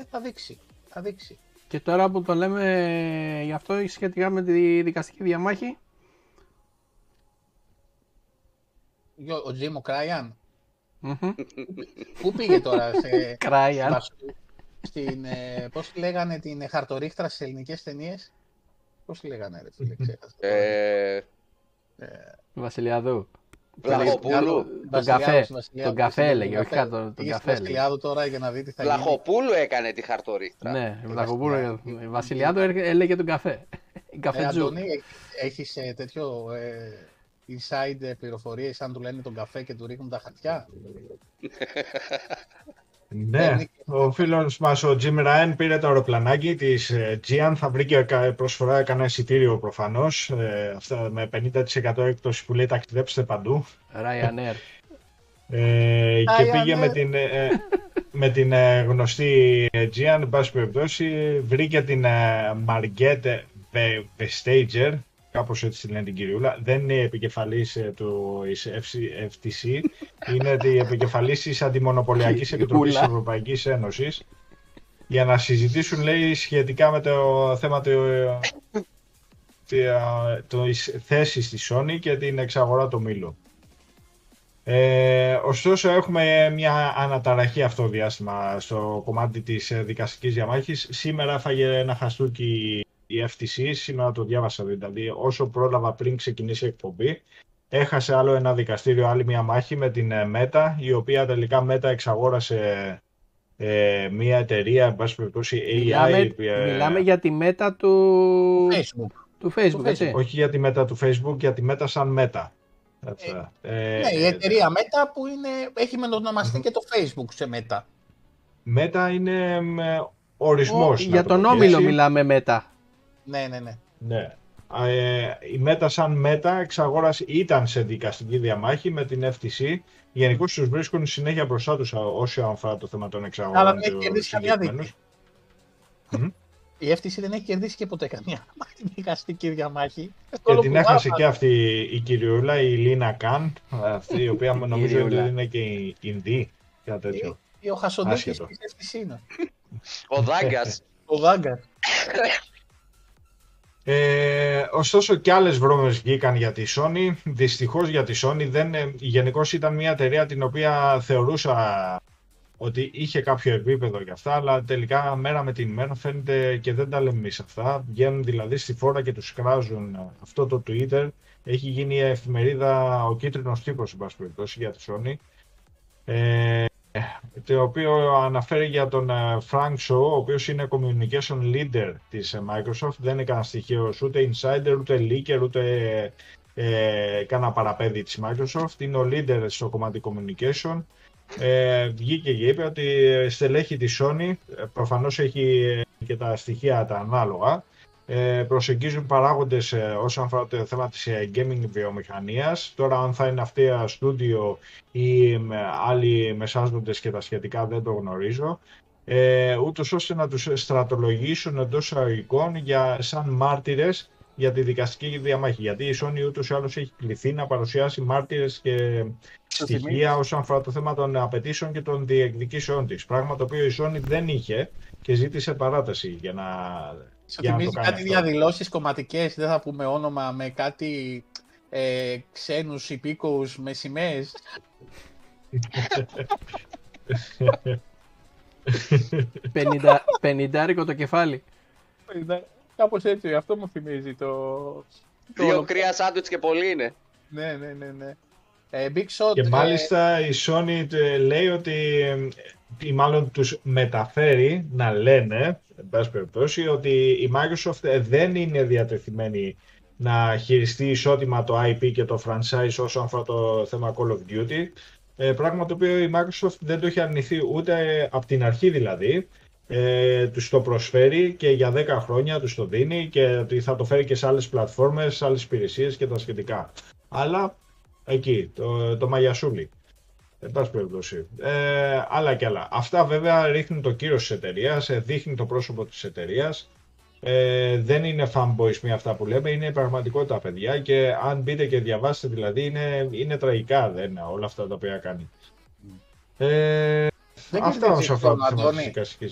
Ε, θα δείξει. Θα δείξει. Και τώρα που το λέμε γι' αυτό σχετικά με τη δικαστική διαμάχη. Γιο- Ο Τζίμ ο Κράιαν, Μμμ. πού πήγε τώρα σε, Κράιαν. Βασ- στην, ε, πώς τη λέγανε την ε, χαρτορίχτρα στις ελληνικές ταινίες; Πώς τη λέγανε ρε φίλε, ξέχασα. Ε, Βασιλιαδού. Βλαχοπούλου. Τον Βασιλιάδος, καφέ. Βασιλιάδος, Τον καφέ τον έλεγε, όχι καφέ. κάτω. Τον Πήγες στη καφέ έλεγε. Βασιλιάδου τώρα για να δει τι θα γίνει. Βλαχοπούλου έκανε τη χαρτορίχτρα. Ναι, η Βλαχοπούλου. Βασιλιάδου. η Βασιλιάδου έρχε- έλεγε τον καφέ. Η Ε, καφετζού. Αντώνη, έχ- έχεις ε, τέτοιο ε, inside ε, πληροφορίες αν του λένε τον καφέ και του ρίχνουν τα χαρτιά. Ναι, ο φίλος μας ο Jim Ryan πήρε το αεροπλανάκι της ε, Gian, θα βρει και κα- προσφορά κανένα εισιτήριο προφανώς, ε, αυτά με 50% έκπτωση που λέει ταξιδέψτε παντού. Ryanair. Ε, και Ryanair. πήγε με την, ε, με την ε, γνωστή ε, Gian, εν πάση περιπτώσει, βρήκε την ε, Margette Ve- Vestager, κάπως έτσι τη λένε την κυριούλα, δεν είναι η επικεφαλής ε, του της FC FTC, είναι η επικεφαλής της Αντιμονοπολιακής Επιτροπής της Ούλα. Ευρωπαϊκής Ένωσης, για να συζητήσουν, λέει, σχετικά με το θέμα του, της θέσης της Sony και την εξαγορά του Μήλου. Ε, ωστόσο έχουμε μια αναταραχή αυτό το διάστημα στο κομμάτι της ε, δικαστικής διαμάχης. Σήμερα έφαγε ένα χαστούκι η FTC, σήμερα το διάβασα δηλαδή, όσο πρόλαβα πριν ξεκινήσει η εκπομπή. Έχασε άλλο ένα δικαστήριο, άλλη μια μάχη με την ε, Meta, η οποία τελικά Meta εξαγόρασε ε, μια εταιρεία, εν πάση περιπτώσει AI. Μιλάμε, ε, μιλάμε για τη μέτα του, Facebook. του Facebook, Του έτσι. Όχι για τη Meta του Facebook, για τη Meta σαν Meta. Έτσι, ε, ναι, η εταιρεία Meta που είναι, έχει μετονομαστεί και το Facebook σε Meta. Meta είναι με, ορισμός. να για το τον πω Όμιλο έτσι. μιλάμε μετά. Ναι, ναι, ναι. Ναι. Ε, η Meta σαν Meta εξαγόρασε, ήταν σε δικαστική διαμάχη με την FTC. Γενικώς τους βρίσκουν συνέχεια μπροστά τους όσοι αφορά το θέμα των εξαγορών. Αλλά δεν έχει τους κερδίσει καμιά συγκεκριμένους. δίκη. Η FTC δεν έχει κερδίσει και ποτέ καμία δικαστική διαμάχη. Και Όλο την που έχασε βάζα- και αυτή η κυριούλα, η Λίνα Καν, αυτή η οποία νομίζω ότι κυριούλα. είναι και η Ινδί, κάτι τέτοιο. Ή ο Χασοντίκης Άσχετο. της FTC είναι. Ο Δάγκας. Ο Δάγκαρ. Ε, ωστόσο και άλλες βρώμες βγήκαν για τη Sony. Δυστυχώς για τη Sony δεν, ε, γενικώς ήταν μια εταιρεία την οποία θεωρούσα ότι είχε κάποιο επίπεδο για αυτά, αλλά τελικά μέρα με την μέρα φαίνεται και δεν τα λέμε εμείς αυτά. Βγαίνουν δηλαδή στη φόρα και τους κράζουν αυτό το Twitter Έχει γίνει η εφημερίδα ο κίτρινος τύπος, εν πάση περιπτώσει, για τη Sony. Ε, το οποίο αναφέρει για τον ε, Frank Shaw, ο οποίος είναι communication leader της ε, Microsoft. Δεν είναι κανένα στοιχείο ούτε insider, ούτε leaker, ούτε ε, κανένα παραπέδι της Microsoft. Είναι ο leader στο κομμάτι communication. Ε, βγήκε και είπε ότι στελέχη της Sony, ε, προφανώς έχει και τα στοιχεία τα ανάλογα, ε, προσεγγίζουν παράγοντες ε, όσον αφορά το θέμα της ε, gaming βιομηχανίας. Τώρα αν θα είναι αυτή στούντιο ή ε, άλλοι μεσάζοντες και τα σχετικά δεν το γνωρίζω. Ε, ούτως ώστε να τους στρατολογήσουν εντός εισαγωγικών για, σαν μάρτυρες για τη δικαστική διαμάχη. Γιατί η Sony ούτως ή άλλως έχει κληθεί να παρουσιάσει μάρτυρες και στοιχεία όσον αφορά το θέμα των απαιτήσεων και των διεκδικήσεών της. Πράγμα το οποίο η Sony δεν είχε και ζήτησε παράταση για να σου θυμίζει κάτι διαδηλώσεις κομματικές, δεν θα πούμε όνομα, με κάτι ε, ξένους υπήκοους με σημαίες. Πενιντάρικο το κεφάλι. Κάπως έτσι, αυτό μου θυμίζει το... Δύο κρύα σάντουιτς και πολύ είναι. Ναι, ναι, ναι, ναι. Ε, Big Shot, και μάλιστα η Sony ε, λέει ότι ή μάλλον τους μεταφέρει να λένε, εν πάση περιπτώσει, ότι η Microsoft δεν είναι διατεθειμένη να χειριστεί ισότιμα το IP και το franchise όσον αφορά το θέμα Call of Duty. Ε, πράγμα το οποίο η Microsoft δεν το έχει αρνηθεί ούτε από την αρχή δηλαδή. Ε, τους το προσφέρει και για 10 χρόνια τους το δίνει και ότι θα το φέρει και σε άλλες πλατφόρμες, σε άλλες υπηρεσίες και τα σχετικά. Αλλά εκεί, το, το μαγιασούλι. Εν πάση περιπτώσει. Ε, άλλα και άλλα. Αυτά βέβαια ρίχνουν το κύριο της εταιρείας, ε, δείχνει το πρόσωπο της εταιρείας. Ε, δεν είναι fanboys μία αυτά που λέμε, είναι πραγματικότητα παιδιά και αν μπείτε και διαβάσετε δηλαδή είναι, είναι τραγικά δεν, όλα αυτά τα οποία κάνει. Ε, δεν αυτά όσο αφορά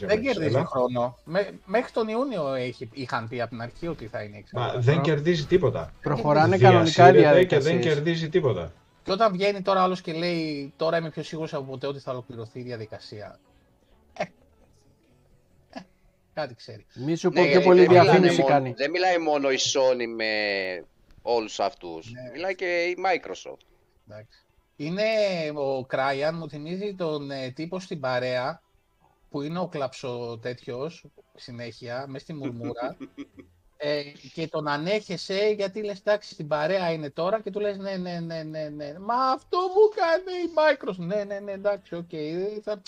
Δεν κερδίζει χρόνο. μέχρι τον Ιούνιο έχει, είχαν πει από την αρχή ότι θα είναι Μα δεν κερδίζει τίποτα. Προχωράνε κανονικά διαδικασίες. Και δεν κερδίζει τίποτα. Και όταν βγαίνει τώρα άλλος και λέει τώρα είμαι πιο σίγουρος από ποτέ ότι θα ολοκληρωθεί η διαδικασία. Ε, ε κάτι ξέρει. Μη σου πω ναι, πιο πολύ διαφήμιση κάνει. Δεν μιλάει μόνο η Sony με όλους αυτούς. Ναι. Μιλάει και η Microsoft. Εντάξει. Είναι ο Κράιαν, μου θυμίζει τον ε, τύπο στην παρέα που είναι ο κλαψο τέτοιος συνέχεια, μέσα στη μουρμούρα ε, και τον ανέχεσαι γιατί λες εντάξει στην παρέα είναι τώρα και του λες ναι ναι ναι ναι ναι μα αυτό μου κάνει η Microsoft ναι ναι ναι εντάξει OK okay. θα...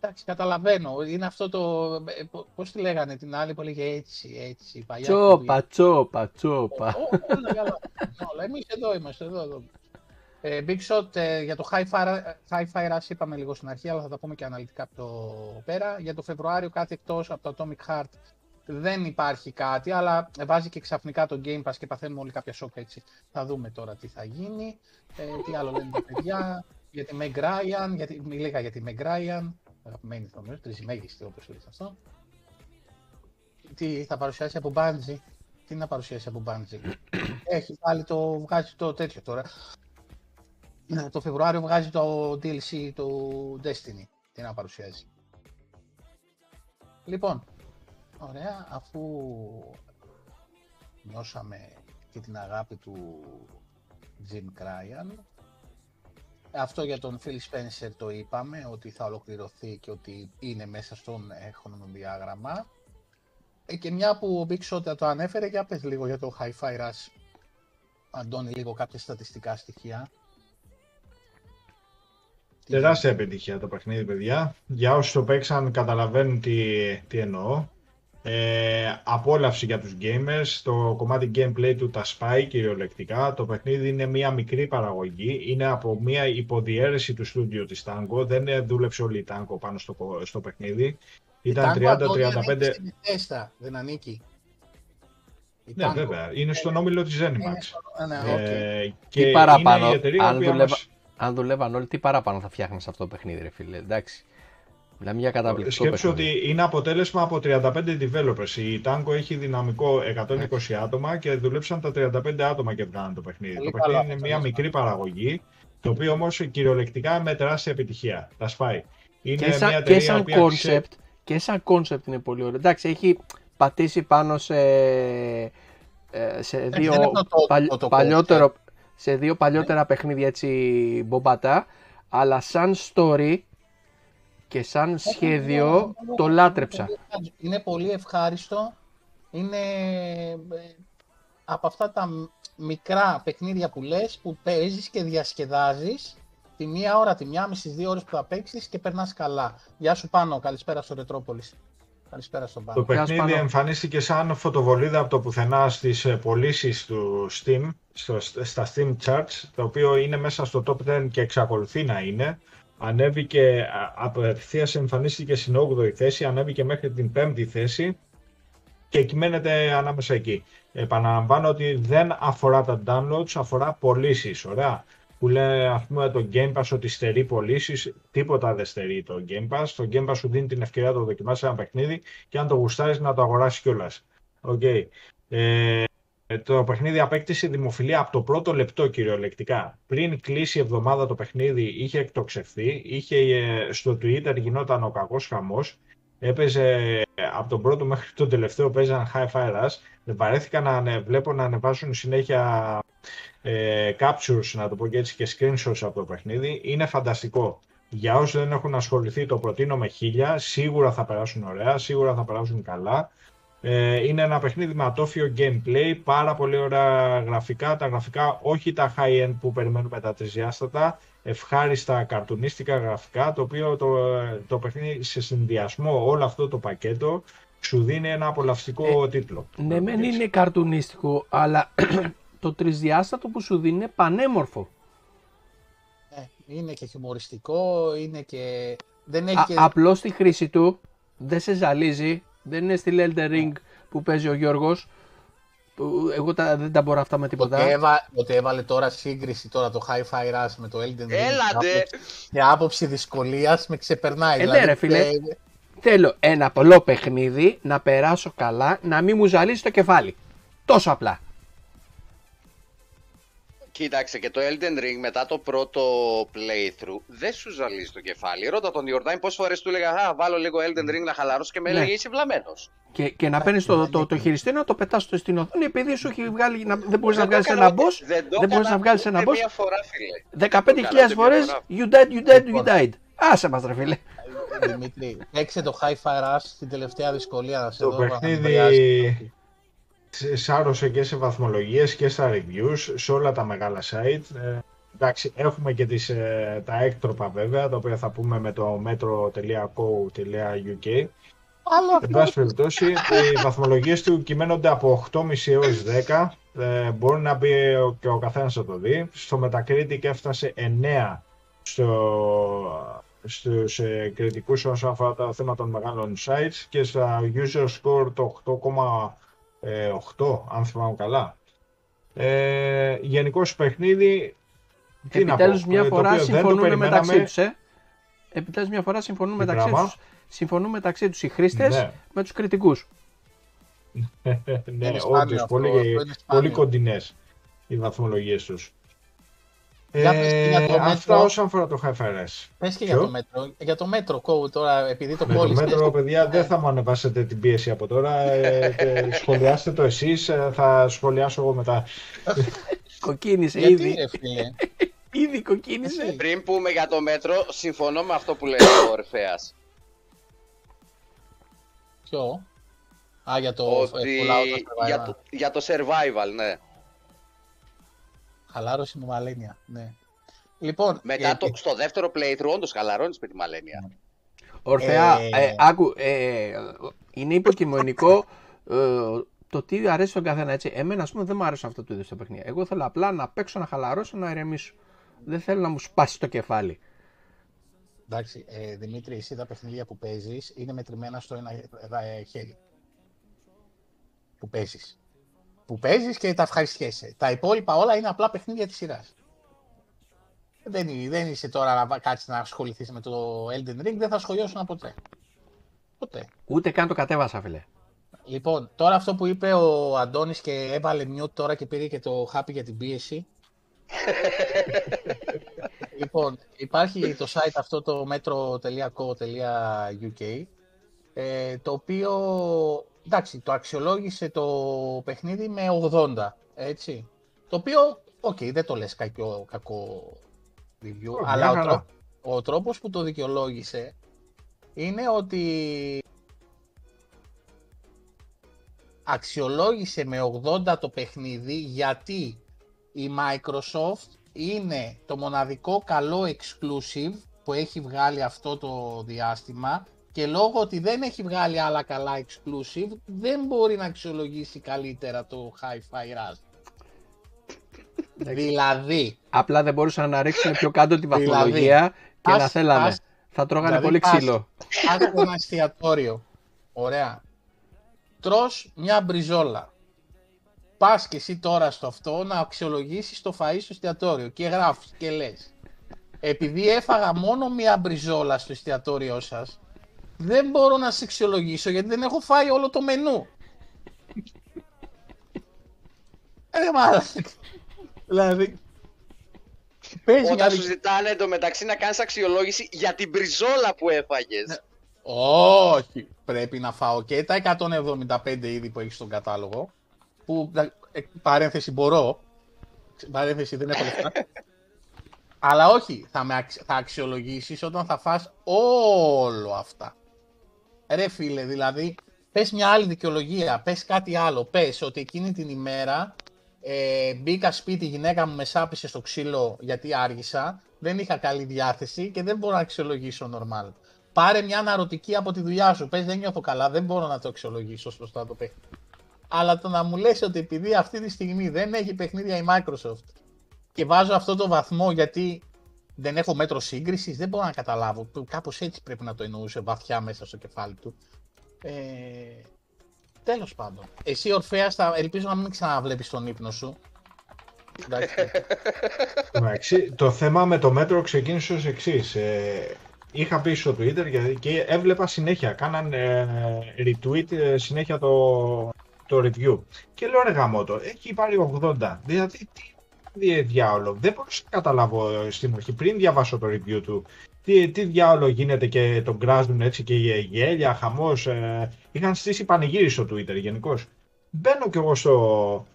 εντάξει καταλαβαίνω είναι αυτό το ε, πώς τη λέγανε την άλλη που έλεγε έτσι έτσι παλιά τσόπα τσόπα τσόπα όλα καλά όλα εμείς εδώ είμαστε εδώ, εδώ. Ε, Big Shot ε, για το Hi-Fi Rush είπαμε λίγο στην αρχή, αλλά θα τα πούμε και αναλυτικά από 'δώ πέρα. Για το Φεβρουάριο κάτι εκτός από το Atomic Heart δεν υπάρχει κάτι, αλλά βάζει και ξαφνικά το Game Pass και παθαίνουμε όλοι κάποια σοκ έτσι. Θα δούμε τώρα τι θα γίνει. Ε, τι άλλο λένε τα παιδιά. Για τη Meg Ryan, γιατί, μιλήγα για τη Meg Ryan, αγαπημένη νομίζω, τριζιμέγιστη όπως λέει αυτό. Τι θα παρουσιάσει από Bungie. Τι να παρουσιάσει από Bungie. Έχει πάλι το, βγάζει το τέτοιο τώρα. Το Φεβρουάριο βγάζει το DLC του Destiny. Τι να παρουσιάζει. Λοιπόν, Ωραία, αφού νιώσαμε και την αγάπη του Jim Cryan, αυτό για τον Phil Spencer το είπαμε, ότι θα ολοκληρωθεί και ότι είναι μέσα στον χρονοδιάγραμμα. Ε, και μια που ο Big Shot το ανέφερε, για πες λίγο για το Hi-Fi Rush. Αντώνη, λίγο κάποια στατιστικά στοιχεία. Τεράστια επιτυχία το παιχνίδι, παιδιά. Για όσους το παίξαν καταλαβαίνουν τι, τι εννοώ. Ε, απόλαυση για τους gamers, το κομμάτι gameplay του τα σπάει κυριολεκτικά. Το παιχνίδι είναι μια μικρή παραγωγή, είναι από μια υποδιέρεση του στούντιο της Tango, δεν δούλεψε όλη η Tango πάνω στο, στο παιχνίδι. Ήταν 30-35... Δεν ανήκει. ναι, βέβαια. Είναι στον όμιλο της Zenimax. Ναι, ε, και τι παραπάνω, αν, δουλεύα, αν δουλεύαν όλοι, τι παραπάνω θα φτιάχνεις αυτό το παιχνίδι, ρε φίλε. Εντάξει. Μιλάμε για καταπληκτικό Σκέψου ότι είναι αποτέλεσμα από 35 developers. Η Tango έχει δυναμικό 120 άτομα και δουλέψαν τα 35 άτομα και βγάλαν το παιχνίδι. το παιχνίδι είναι μια μικρή παραγωγή, το οποίο όμως κυριολεκτικά με τεράστια επιτυχία. Τα σπάει. Είναι και, σαν, μια και σαν concept, και σαν concept είναι πολύ ωραίο. Εντάξει, έχει πατήσει πάνω σε, ε, σε δύο παλιότερο, σε δύο παλιότερα παιχνίδια έτσι μπομπατά, αλλά σαν story και σαν σχέδιο το λάτρεψα. Είναι πολύ ευχάριστο. Είναι ε, από αυτά τα μικρά παιχνίδια που λες, που παίζεις και διασκεδάζεις τη μία ώρα, τη μία μισή, δύο ώρες που θα παίξεις και περνάς καλά. Γεια σου πάνω, καλησπέρα στο Ρετρόπολης. Καλησπέρα στον Πάνο. Το παιχνίδι εμφανίστηκε σαν φωτοβολίδα από το πουθενά στις ε, πωλήσεις του Steam, στο, στα Steam Charts, το οποίο είναι μέσα στο top 10 και εξακολουθεί να είναι. Ανέβηκε, απευθείας εμφανίστηκε στην 8η θέση, ανέβηκε μέχρι την 5η θέση και κυμαίνεται ανάμεσα εκεί. Επαναλαμβάνω ότι δεν αφορά τα downloads, αφορά πωλήσεις. Ωραία που λέει ας πούμε το Game Pass ότι στερεί πωλήσεις, τίποτα δεν στερεί το Game Pass. Το Game Pass σου δίνει την ευκαιρία να το δοκιμάσεις ένα παιχνίδι και αν το γουστάρεις να το αγοράσεις κιόλας. Okay. Ε, το παιχνίδι απέκτησε δημοφιλία από το πρώτο λεπτό κυριολεκτικά. Πριν κλείσει η εβδομάδα το παιχνίδι είχε εκτοξευθεί, είχε, ε, στο Twitter γινόταν ο κακός χαμός, έπαιζε από τον πρώτο μέχρι τον τελευταίο παίζαν high fire rush. Δεν βαρέθηκα να βλέπω να ανεβάσουν συνέχεια ε, captures, να το πω και έτσι, και screenshots από το παιχνίδι. Είναι φανταστικό. Για όσοι δεν έχουν ασχοληθεί, το προτείνω με χίλια. Σίγουρα θα περάσουν ωραία, σίγουρα θα περάσουν καλά. Ε, είναι ένα παιχνίδι με ατόφιο gameplay, πάρα πολύ ωραία γραφικά. Τα γραφικά όχι τα high-end που περιμένουμε τα τρισδιάστατα, ευχάριστα καρτουνίστικα γραφικά, το οποίο το, το παιχνίδι σε συνδυασμό όλο αυτό το πακέτο σου δίνει ένα απολαυστικό ε, τίτλο. Ναι, μεν είναι καρτουνίστικο, αλλά το τρισδιάστατο που σου δίνει είναι πανέμορφο. Ε, είναι και χιουμοριστικό, είναι και... Δεν έχει Α, και... Απλώς στη χρήση του δεν σε ζαλίζει, δεν είναι στη Elden Ring που παίζει ο Γιώργος. Εγώ τα, δεν τα μπορώ αυτά με τίποτα. Ότι, έβα, ότι έβαλε τώρα σύγκριση τώρα το Hi-Fi Rush με το Elden Ring. Έλατε! Και άποψη δυσκολίας με ξεπερνάει. Ε, ναι, δηλαδή, ρε φίλε. Θέλω ένα απλό παιχνίδι, να περάσω καλά, να μην μου ζαλίσει το κεφάλι. Τόσο απλά. Κοίταξε και το Elden Ring μετά το πρώτο playthrough δεν σου ζαλίζει το κεφάλι. Ρώτα τον Ιορδάνη πόσες φορές του έλεγα Α, βάλω λίγο Elden Ring να χαλαρώσω και με Ναι. έλεγε Είσαι βλαμμένος. Και, και να παίρνεις το, το, το χειριστήριο να το πετάς στην οθόνη επειδή σου έχει βγάλει. Να, δεν μπορείς να Δεν το βγάλεις έκανα ένα ούτε- boss. δεν το Δεν μπορείς έκανα να βγάλει ούτε ένα boss. Μία φορά, φίλε. 15.000 φορές you died, you died, you died. Άσε μας, ρε φίλε. Δημήτρη, παίξε το Hi-Fi Rush στην τελευταία δυσκολία. Να σε Το δω, να παιχνίδι εμβολιάσει. σ- σάρωσε και σε βαθμολογίες και στα reviews, σε όλα τα μεγάλα site. Ε, εντάξει, έχουμε και τις, ε, τα έκτροπα βέβαια, τα οποία θα πούμε με το metro.co.uk. Αλλά Εν πάση περιπτώσει, οι βαθμολογίες του κυμαίνονται από 8,5 έως 10. Ε, μπορεί να μπει ο- και ο καθένας να το δει. Στο Metacritic έφτασε 9 στο, στους ε, κριτικούς όσον αφορά τα θέματα των μεγάλων sites και στα user score το 8,8 αν θυμάμαι καλά. Ε, Γενικώ παιχνίδι, τι να πω, Επιτέλου μια ε, το φορά οποίο δεν το συμφωνούν μεταξύ περιμέναμε. τους. Ε. Επιτέλους μια φορά συμφωνούν Τι μεταξύ πράγμα; τους. Συμφωνούν μεταξύ τους οι χρήστες Ναι. με τους κριτικούς. ναι, Είναι σπάνιο όντως, αυτό, πολύ, αυτό είναι σπάνιο. πολύ κοντινές οι βαθμολογίες τους. Για πες και για το Ε, αυτά μέτρο. όσον αφορά το HFRS. πες και για Ποιο; το μέτρο. Για το μέτρο κόου τώρα, επειδή το Με το κόλλησες. μέτρο, παιδιά, Ναι. δεν θα μου ανεβάσετε την πίεση από τώρα. Ε, και σχολιάστε το εσείς, ε, θα σχολιάσω εγώ μετά. Κοκκίνησε Γιατί ήδη. ρε φίλε; Ήδη κοκκίνησε. Εσύ. Πριν πούμε για το μέτρο, συμφωνώ με αυτό που λέει ο Ορφαία. Ποιο; Α, για το Ότι Fallout Survivor. για το, για το survival, ναι. Χαλάρωση με μαλένια. Ναι. Λοιπόν, Μετά ε, το, στο δεύτερο playthrough, όντως χαλαρώνεις με τη μαλένια. Ορφέα, Ε, ε, άκου, ε, είναι υποκειμενικό ε, το τι αρέσει στον καθένα έτσι. Εμένα, ας πούμε, δεν μου άρεσε αυτό το είδος τα παιχνίδια. Εγώ θέλω απλά να παίξω, να χαλαρώσω, να ηρεμήσω. Δεν θέλω να μου σπάσει το κεφάλι. Εντάξει, ε, Δημήτρη, εσύ τα παιχνίδια που παίζεις είναι μετρημένα στο ένα ε, χέρι. Που παίζεις. Που παίζεις και τα ευχαριστιέσαι. Τα υπόλοιπα όλα είναι απλά παιχνίδια της σειράς. Δεν, είναι- δεν είσαι τώρα να κάτσεις να ασχοληθείς με το Elden Ring, δεν θα σχολιάσουν ποτέ. Ποτέ. Ούτε καν το κατέβασα, φίλε. Λοιπόν, τώρα αυτό που είπε ο Αντώνης και έβαλε mute τώρα και πήρε και το happy για την πίεση. λοιπόν, υπάρχει το site αυτό το metro.co.uk ε, το οποίο, εντάξει, το αξιολόγησε το παιχνίδι με 80, έτσι. Το οποίο οκ, δεν το λες κακό, κακό review, Όχι, αλλά μια ο, χαρά. τρό- ο τρόπος που το δικαιολόγησε είναι ότι αξιολόγησε με 80 το παιχνίδι γιατί η Microsoft είναι το μοναδικό καλό exclusive που έχει βγάλει αυτό το διάστημα και λόγω ότι δεν έχει βγάλει άλλα καλά exclusive δεν μπορεί να αξιολογήσει καλύτερα το Hi-Fi Rush. δηλαδή, Απλά δεν μπορούσαν να ρίξουν πιο κάτω τη Δηλαδή, βαθμολογία και ας- να θέλανε. ας- Θα τρώγανε δηλαδή, πολύ ας- ξύλο. Πας σε ένα εστιατόριο. Ωραία. Τρως μια μπριζόλα. Πας και εσύ τώρα στο αυτό να αξιολογήσεις το φαΐ στο εστιατόριο και γράφεις και λες. Επειδή έφαγα μόνο μια μπριζόλα στο εστιατόριό σας, δεν μπορώ να σε αξιολογήσω γιατί δεν έχω φάει όλο το μενού. Ε, μάλλον. δηλαδή, πες μια Όταν σου ζητάνε εντωμεταξύ να κάνεις αξιολόγηση για την μπριζόλα που έφαγες. Ναι. Όχι. Πρέπει να φάω και τα 175 είδη που έχεις στον κατάλογο. Που ε, παρένθεση μπορώ. Παρένθεση δεν έχω λεφτά. Αλλά όχι, θα, με, αξ- θα αξιολογήσεις όταν θα φας όλο αυτά. Ρε φίλε, δηλαδή, πες μια άλλη δικαιολογία, πες κάτι άλλο. Πες ότι εκείνη την ημέρα ε, μπήκα σπίτι, η γυναίκα μου με σάπισε στο ξύλο γιατί άργησα, δεν είχα καλή διάθεση και δεν μπορώ να αξιολογήσω normal. Πάρε μια αναρωτική από τη δουλειά σου. Πες δεν νιώθω καλά, δεν μπορώ να το αξιολογήσω σωστά το παιχνίδι. Αλλά το να μου λες ότι επειδή αυτή τη στιγμή δεν έχει παιχνίδια η Microsoft και βάζω αυτό το βαθμό γιατί δεν έχω μέτρο σύγκρισης, δεν μπορώ να καταλάβω. Κάπως έτσι πρέπει να το εννοούσε βαθιά μέσα στο κεφάλι του. Ε, Τέλος πάντων. Εσύ, Ορφαία, θα... ελπίζω να μην ξαναβλέπεις τον ύπνο σου. Εντάξει. Εντάξει, το θέμα με το μέτρο ξεκίνησε ως εξής. Ε, είχα πει στο Twitter γιατί και έβλεπα συνέχεια, κάναν ε, retweet ε, συνέχεια το, το review. Και λέω ρε γαμώτο, έχει πάρει 80. Δηλαδή τι δι- διάολο. Δεν μπορούσα να καταλάβω ε, στην αρχή πριν διαβάσω το review του. Τι, τι διάολο γίνεται και τον κράζουν έτσι και γε- γέλια, χαμός. Ε, είχαν στήσει πανηγύρι στο Twitter γενικώς. Μπαίνω κι εγώ στο,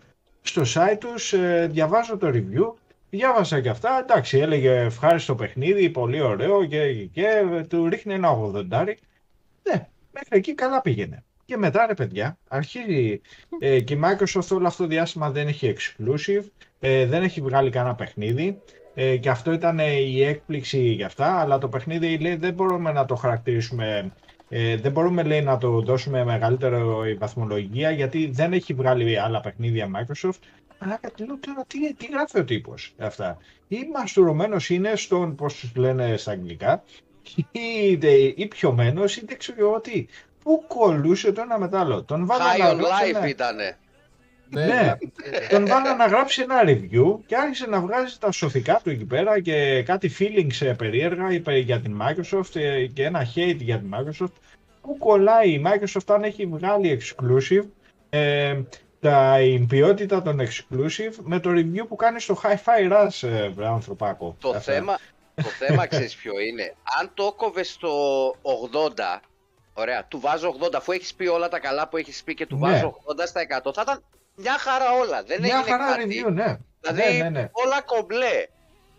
στο site τους, ε, διαβάζω το review Διάβασα και αυτά, εντάξει, έλεγε ευχάριστο παιχνίδι, πολύ ωραίο και, και, και του ρίχνει ένα 80. Ναι, μέχρι εκεί καλά πήγαινε. Και μετά ρε παιδιά, αρχίζει ε, και η Microsoft όλο αυτό το διάστημα δεν έχει exclusive, ε, δεν έχει βγάλει κανένα παιχνίδι ε, και αυτό ήταν ε, η έκπληξη για αυτά, αλλά το παιχνίδι λέει δεν μπορούμε να το χαρακτηρίσουμε, ε, δεν μπορούμε λέει να το δώσουμε μεγαλύτερο η βαθμολογία γιατί δεν έχει βγάλει άλλα παιχνίδια Microsoft αλλά κάτι λέω τώρα τι, τι γράφει ο τύπος αυτά; Ή μαστουρωμένο είναι στον, πώς του λένε στα αγγλικά, ή, δε- ή πιωμένος, ή δεν ξέρω εγώ τι. Πού κολούσε το ένα μετά Τον βάλα High να on γράψει life ένα- ήτανε. Ναι, τον βάλα να γράψει ένα review και άρχισε να βγάζει τα σωθικά του εκεί πέρα και κάτι feelings ε, περίεργα είπε για την Microsoft ε, και ένα hate για την Microsoft. Πού κολλάει η Microsoft αν έχει βγάλει exclusive ε, τα, η ποιότητα των exclusive με το review που κάνει στο Hi-Fi Rush, ε, βρε ανθρωπάκο. Το Αυτά. θέμα, το θέμα ξέρεις ποιο είναι; Αν το έκοβες στο 80, ωραία, του βάζω 80, αφού έχεις πει όλα τα καλά που έχεις πει και του Ναι. βάζω 80 στα 100, θα ήταν μια χαρά όλα. Δεν Μια έγινε χαρά κάτι. review, ναι. Δηλαδή, ναι, ναι, ναι. όλα κομπλέ.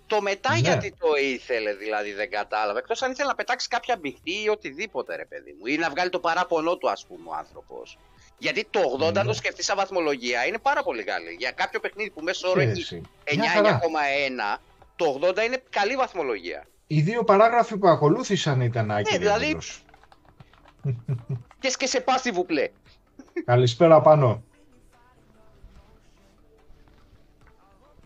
Το μετά Ναι. γιατί το ήθελε, δηλαδή δεν κατάλαβα. Εκτός αν ήθελε να πετάξει κάποια μπιχτή ή οτιδήποτε, ρε παιδί μου. Ή να βγάλει το παράπονό του, ας πούμε, ο άνθρωπος. Γιατί το 80, αν Ναι. το σκεφτείς σαν βαθμολογία, είναι πάρα πολύ καλή. Για κάποιο παιχνίδι που μέσω όρο Και έχει εσύ. 9-9,1, Μια χαρά. το 80 είναι καλή βαθμολογία. Οι δύο παράγραφοι που ακολούθησαν ήταν άκυροι. δηλαδή- εντελώς. Και, και σε πάση βουπλέ. Καλησπέρα πάνω.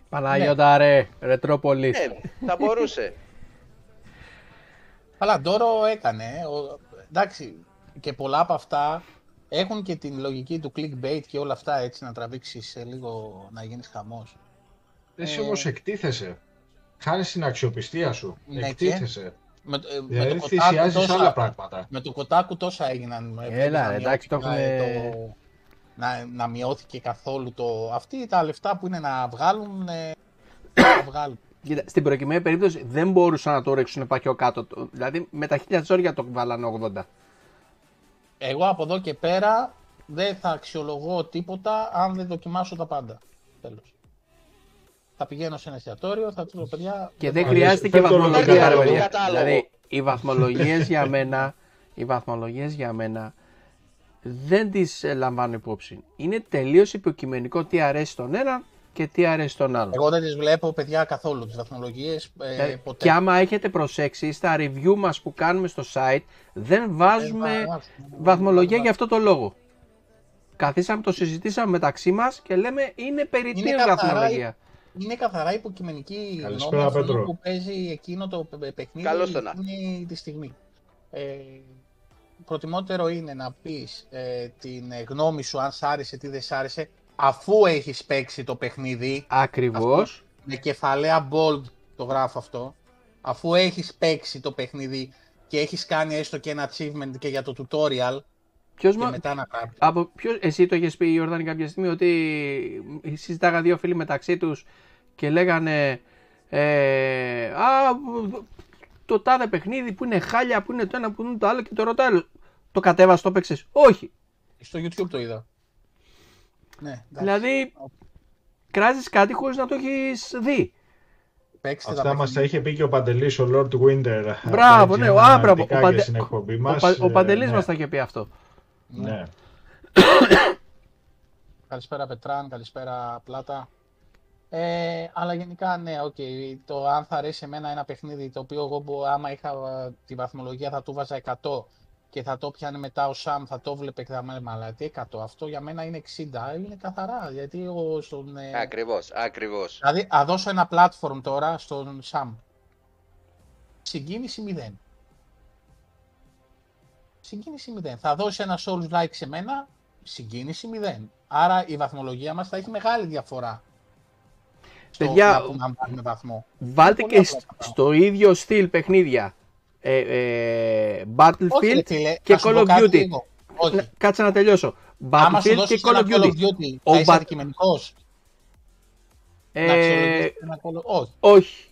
Παναγιώτα ρε, Ρετρόπολης. Ναι, θα μπορούσε. Αλλά Ντόρο έκανε. ε, Ο, εντάξει, και πολλά από αυτά έχουν και την λογική του clickbait και όλα αυτά έτσι να τραβήξεις ε, λίγο να γίνεις χαμός. Εσύ Ε, όμως εκτίθεσαι. Χάνεις την αξιοπιστία σου. Ναι, και- εκτίθεσαι. Με, ε, με Δηλαδή το κοτάκου θυσιάζεις τόσα, άλλα πράγματα. με το κοτάκου τόσα έγιναν. ε, Έλα, να ρε, εντάξει, το μειώθηκε, έχουμε- το- να, να μειώθηκε καθόλου το... Αυτοί τα λεφτά που είναι να βγάλουν, ε, να βγάλουν. Κοίτα, στην προκειμένη περίπτωση δεν μπορούσαν να το ρίξουν πάει πιο κάτω. Το- Δηλαδή με τα χίλια ζόρια το βάλανε 80. Εγώ από εδώ και πέρα δεν θα αξιολογώ τίποτα αν δεν δοκιμάσω τα πάντα. Τέλος. Θα θα πηγαίνω σε ένα εστιατόριο, θα του λέω παιδιά. Και δεν Α, χρειάζεται και φέρ' το βαθμολογία, κατάλογο. ρε παιδιά. Κατάλογο. Δηλαδή, οι βαθμολογίες για μένα, οι βαθμολογίες για μένα δεν τις ε, λαμβάνω υπόψη. Είναι τελείως υποκειμενικό τι αρέσει στον έναν και τι αρέσει στον άλλον. Εγώ δεν τις βλέπω, παιδιά, καθόλου τις βαθμολογίες. Ε, Δηλαδή, ποτέ. και άμα έχετε προσέξει, στα review μας που κάνουμε στο site, δεν βάζουμε Ε, βάζουμε. βαθμολογία για αυτό το λόγο. Καθίσαμε, το συζητήσαμε μεταξύ μας και λέμε είναι περί Είναι τίνος καθαρά βαθμολογία. Είναι καθαρά υποκειμενική Καλησπέρα, γνώμη αυτού Πέτρο. που παίζει εκείνο το παι- παιχνίδι Καλώς το να. εκείνη τη στιγμή. Ε, προτιμότερο είναι να πεις ε, την ε, γνώμη σου αν σ' άρεσε, τι δεν σ' άρεσε, αφού έχεις παίξει το παιχνίδι, Ακριβώς. με κεφαλαία bold το γράφω αυτό, αφού έχεις παίξει το παιχνίδι και έχεις κάνει έστω και ένα achievement και για το tutorial Ποιος και μα... μετά να γράψεις. Από ποιο, εσύ το έχεις πει Ιορδάνη κάποια στιγμή ότι συζητάγα δύο φίλοι μεταξύ τους και λέγανε ε, α, το τάδε παιχνίδι που είναι χάλια, που είναι το ένα, που είναι το άλλο και το ρωτάει άλλο, το κατέβασε, το παίξες. Όχι. Στο YouTube το είδα. Ναι, εντάξει. Δηλαδή κράζεις κάτι χωρίς να το έχεις δει. Παίξτε τα Αυτά μας τα παιχνίδια. είχε πει και ο Παντελής, ο Lord Winter. Μπράβο, ναι, α, μπράβο. Ο, αναλυτικά Παντε... και στην εκπομπή ο, μας. Πα- ο Ε, Παντελής ναι, μας τα είχε πει αυτό. Ναι. Καλησπέρα Πετράν, καλησπέρα Πλάτα. Ε, αλλά γενικά ναι, οκ. Το αν θα αρέσει εμένα ένα παιχνίδι το οποίο εγώ μπο- άμα είχα ε, τη βαθμολογία θα του βάζα 100 και θα το πιάνε μετά ο Σαμ, θα το βλέπε και θα με αλλά τι 100. Αυτό για μένα είναι 60, είναι καθαρά. Γιατί εγώ στον. ε, Ακριβώς, ακριβώς. Δηλαδή, θα δώσω ένα platform τώρα στον Σαμ. Συγκίνηση 0. Συγκίνηση 0. Θα δώσει ένα Souls like σε μένα, συγκίνηση 0. Άρα η βαθμολογία μας θα έχει μεγάλη διαφορά. Στο Παιδιά, να πούμε αν βάλουμε βαθμό. Βάλτε πολύ και απλά σ- τα πράγματα. στο ίδιο στυλ παιχνίδια. Ε, ε, Όχι, Battlefield ρε φίλε, και να σου Call πω of κάτι Duty. λίγο. Όχι. Ναι, Κάτσε να τελειώσω. Άμα σου Battlefield δώσεις και ένα Call of Duty. θα Ο είσαι Bat- αντικειμενικός. να Ε, αξιολογήσεις ένα Call of- Όχι. όχι.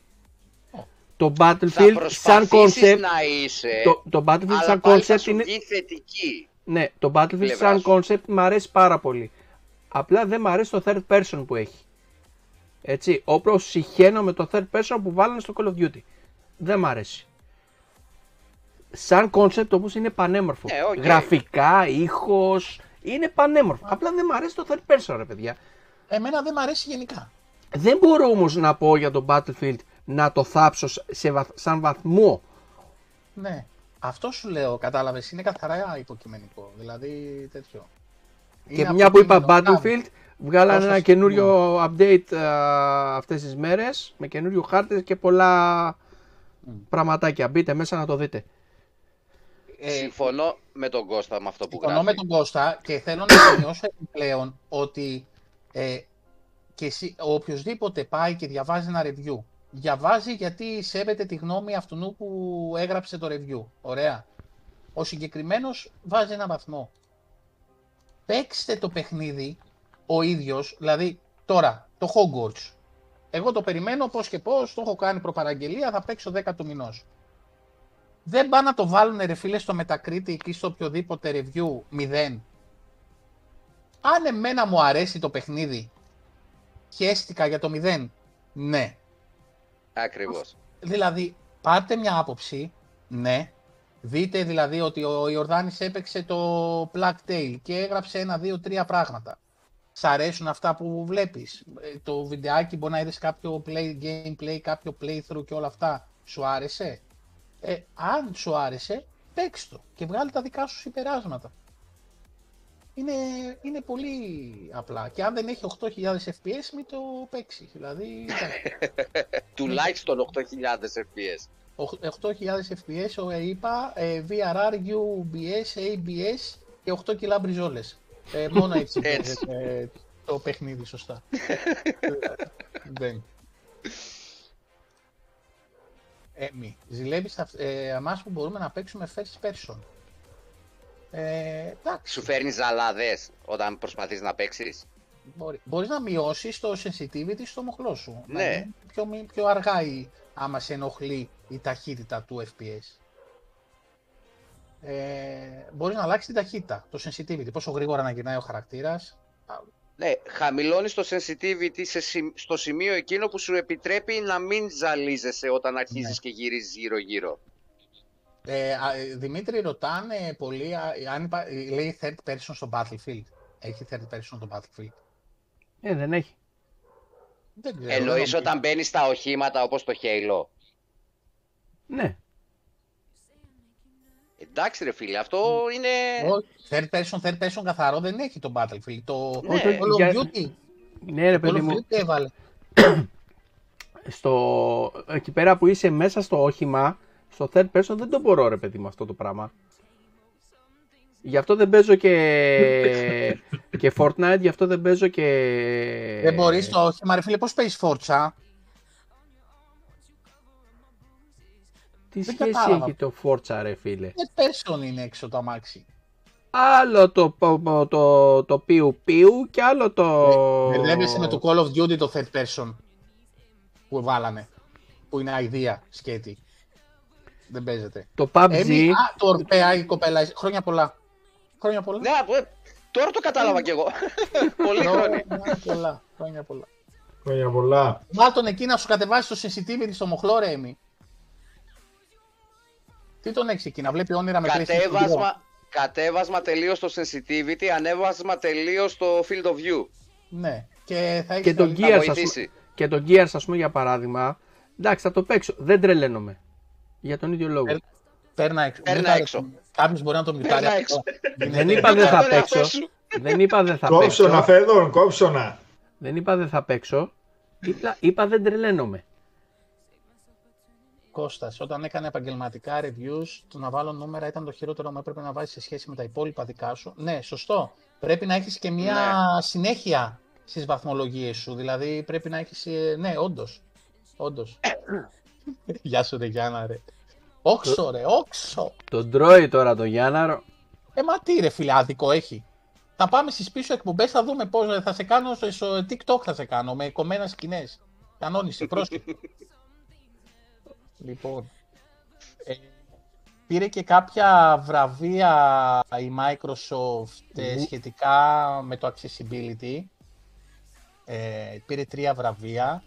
Ω. Το Θα Battlefield σαν προσπαθήσεις concept, να είσαι, το, το Battlefield αλλά σαν πάλι θα concept σου είναι, βγει θετική. ναι, το Battlefield πλευρά σαν σου. concept μου αρέσει πάρα πολύ. Απλά δεν μου αρέσει το third person που έχει. Έτσι, όπως συχαίνω με το third person που βάλανε στο Call of Duty. Δεν μ' αρέσει. Σαν concept όπως είναι πανέμορφο. Ε, οκ. Γραφικά, ήχος, είναι πανέμορφο. Απλά δεν μ' αρέσει το third person ρε παιδιά. Εμένα δεν μ' αρέσει γενικά. Δεν μπορώ όμως να πω για το Battlefield να το θάψω σε βαθ- σαν βαθμό. Ναι. Αυτό σου λέω, κατάλαβες, είναι καθαρά υποκειμενικό. Δηλαδή τέτοιο. Και Είναι μια που είπα αποκείμενο. Battlefield, βγάλανε Όσο ένα σου- καινούριο update α, αυτές τις μέρες με καινούριο χάρτες και πολλά Μμ. πραγματάκια. Μπείτε μέσα να το δείτε. Ε, Συμφωνώ με τον Κώστα με αυτό που Συμφωνώ γράφει. με τον Κώστα και θέλω να σημειώσω επιπλέον ότι ε, και εσύ, οποιοδήποτε πάει και διαβάζει ένα review, διαβάζει γιατί σέβεται τη γνώμη αυτού που έγραψε το review. Ωραία. Ο συγκεκριμένος βάζει ένα βαθμό. Παίξτε το παιχνίδι ο ίδιος, δηλαδή τώρα το Hogwarts. Εγώ το περιμένω πώς και πώς, το έχω κάνει προπαραγγελία, θα παίξω 10 του μηνός. Δεν πάνε να το βάλουν ρε φίλε στο Metacritic ή στο οποιοδήποτε review 0. Αν εμένα μου αρέσει το παιχνίδι, χέστηκα για το 0, ναι. Ακριβώς. Δηλαδή, πάρτε μια άποψη, ναι. Δείτε δηλαδή ότι ο Ιορδάνης έπαιξε το Black Tail και έγραψε ένα, δύο, τρία πράγματα. Σ' αρέσουν αυτά που βλέπεις. Ε, Το βιντεάκι μπορεί να είδες κάποιο play, gameplay, κάποιο playthrough και όλα αυτά. Σου άρεσε; Ε, αν σου άρεσε, παίξ' το και βγάλει τα δικά σου συμπεράσματα. Είναι, είναι πολύ απλά. Και αν δεν έχει 8.000 FPS, μην το παίξεις. Δηλαδή, εντάξει. Τουλάχιστον 8.000 FPS. 8.000 FPS, ο είπα, ε, VRR, UBS, ABS και 8 κιλά μπριζόλες. Ε, μόνο έτσι Έτσι. παίζεται το παιχνίδι σωστά. Δεν. Έμι, ζηλεύεις αυ- ε, εμάς που μπορούμε να παίξουμε first person. Ε, εντάξει, Σου φέρνεις ζαλάδες όταν προσπαθείς να παίξεις. μπορεί, μπορείς να μειώσεις το sensitivity στο μοχλό σου. Να Ναι. είναι Πιο, μη- πιο αργά η, άμα σε ενοχλεί η ταχύτητα του FPS. Ε, μπορείς να αλλάξεις την ταχύτητα, το sensitivity, πόσο γρήγορα να γυρνάει ο χαρακτήρας. Α, Ναι, Ναι, χαμηλώνεις το sensitivity σε, σημ- στο σημείο εκείνο που σου επιτρέπει να μην ζαλίζεσαι όταν αρχίζεις και γυρίζεις γύρω-γύρω. Ε, α, ε, Δημήτρη, ρωτάνε πολύ α, αν υπά... λέει third person στο Battlefield. Έχει third person στο Battlefield; Ε, δεν έχει. Δεν ξέρω. Εννοείς δεν όταν μπαίνεις στα οχήματα όπως το Halo. Ναι. Εντάξει ρε φίλε, αυτό είναι... Όχι, third person, third person καθαρό δεν έχει το Battlefield. Το Ναι, Call of για- Duty. Ναι, ρε Call παιδί of μου, Duty έβαλε. στο... εκεί πέρα που είσαι μέσα στο όχημα, στο third person δεν το μπορώ ρε παιδί μου αυτό το πράγμα. Γι' αυτό δεν παίζω και, και Fortnite, γι' αυτό δεν παίζω και... Δεν μπορείς το όχημα, ρε φίλε, πώς παίζεις Forza; Τι δεν σχέση κατάλαβα. έχει το Forza ρε φίλε; Third person είναι έξω το αμάξι. Άλλο το, το, το, το πιου πιου και άλλο το... Δεν βλέπεις με το Call of Duty το third person που βάλανε. Που είναι idea, σκέτη. Δεν παίζεται. Το PUBG, Έμι, α, το Ορπέα η κοπέλα. Χρόνια πολλά. Χρόνια πολλά. Ναι, ε, τώρα το κατάλαβα κι εγώ. Πολύ χρόνια. Χρόνια πολλά. Χρόνια πολλά. Χρόνια πολλά. Μάλτον εκεί να σου κατεβάσει το sensitivity στο μοχλό, ρε Έμι. Τι τον έχεις εκεί, να βλέπει όνειρα με PlayStation δύο. Κατέβασμα, κατέβασμα τελείως στο sensitivity, ανέβασμα τελείως στο field of view. Ναι. Και θα έχεις Και τον Θα Gears, ας βοηθήσει. και το Gears, ας πούμε, για παράδειγμα, εντάξει, θα το παίξω. Δεν τρελαίνομαι. Για τον ίδιο λόγο. Ε, Παίρνα έξω. Παίρνα Δεν θα- έξω. Κάποιος μπορεί να το μιουτάρει. Παίρνα αυτό. Δεν είπα δεν θα Τον εαυτό παίξω. σου. Δεν είπα δεν θα Κόψονα, παίξω. Φέδων, κόψονα. Δεν είπα δεν θα παίξω. Είπα, είπα δεν τρελαίνομαι. Κώστας, όταν έκανε επαγγελματικά reviews, το να βάλω νούμερα ήταν το χειρότερο που έπρεπε να βάζεις σε σχέση με τα υπόλοιπα δικά σου. Ναι, σωστό. Πρέπει να έχεις και μια Ναι. συνέχεια στις βαθμολογίες σου. Δηλαδή πρέπει να έχεις... ε, Ναι, όντως. Όντως. Γεια σου ρε Γιάννα ρε. Όξο ρε, όξο. Τον τρώει τώρα το Γιάνναρο. Ε, μα τι ρε φίλε, άδικο έχει. Θα πάμε στις πίσω εκπομπές, θα δούμε πώς θα σε κάνω στο, στο TikTok θα σε κάνω, με κομμένα σκηνές. Κανόνισε, πρόσεχε. λοιπόν, ε, πήρε και κάποια βραβεία η Microsoft ε, σχετικά με το accessibility. Ε, πήρε τρία βραβεία,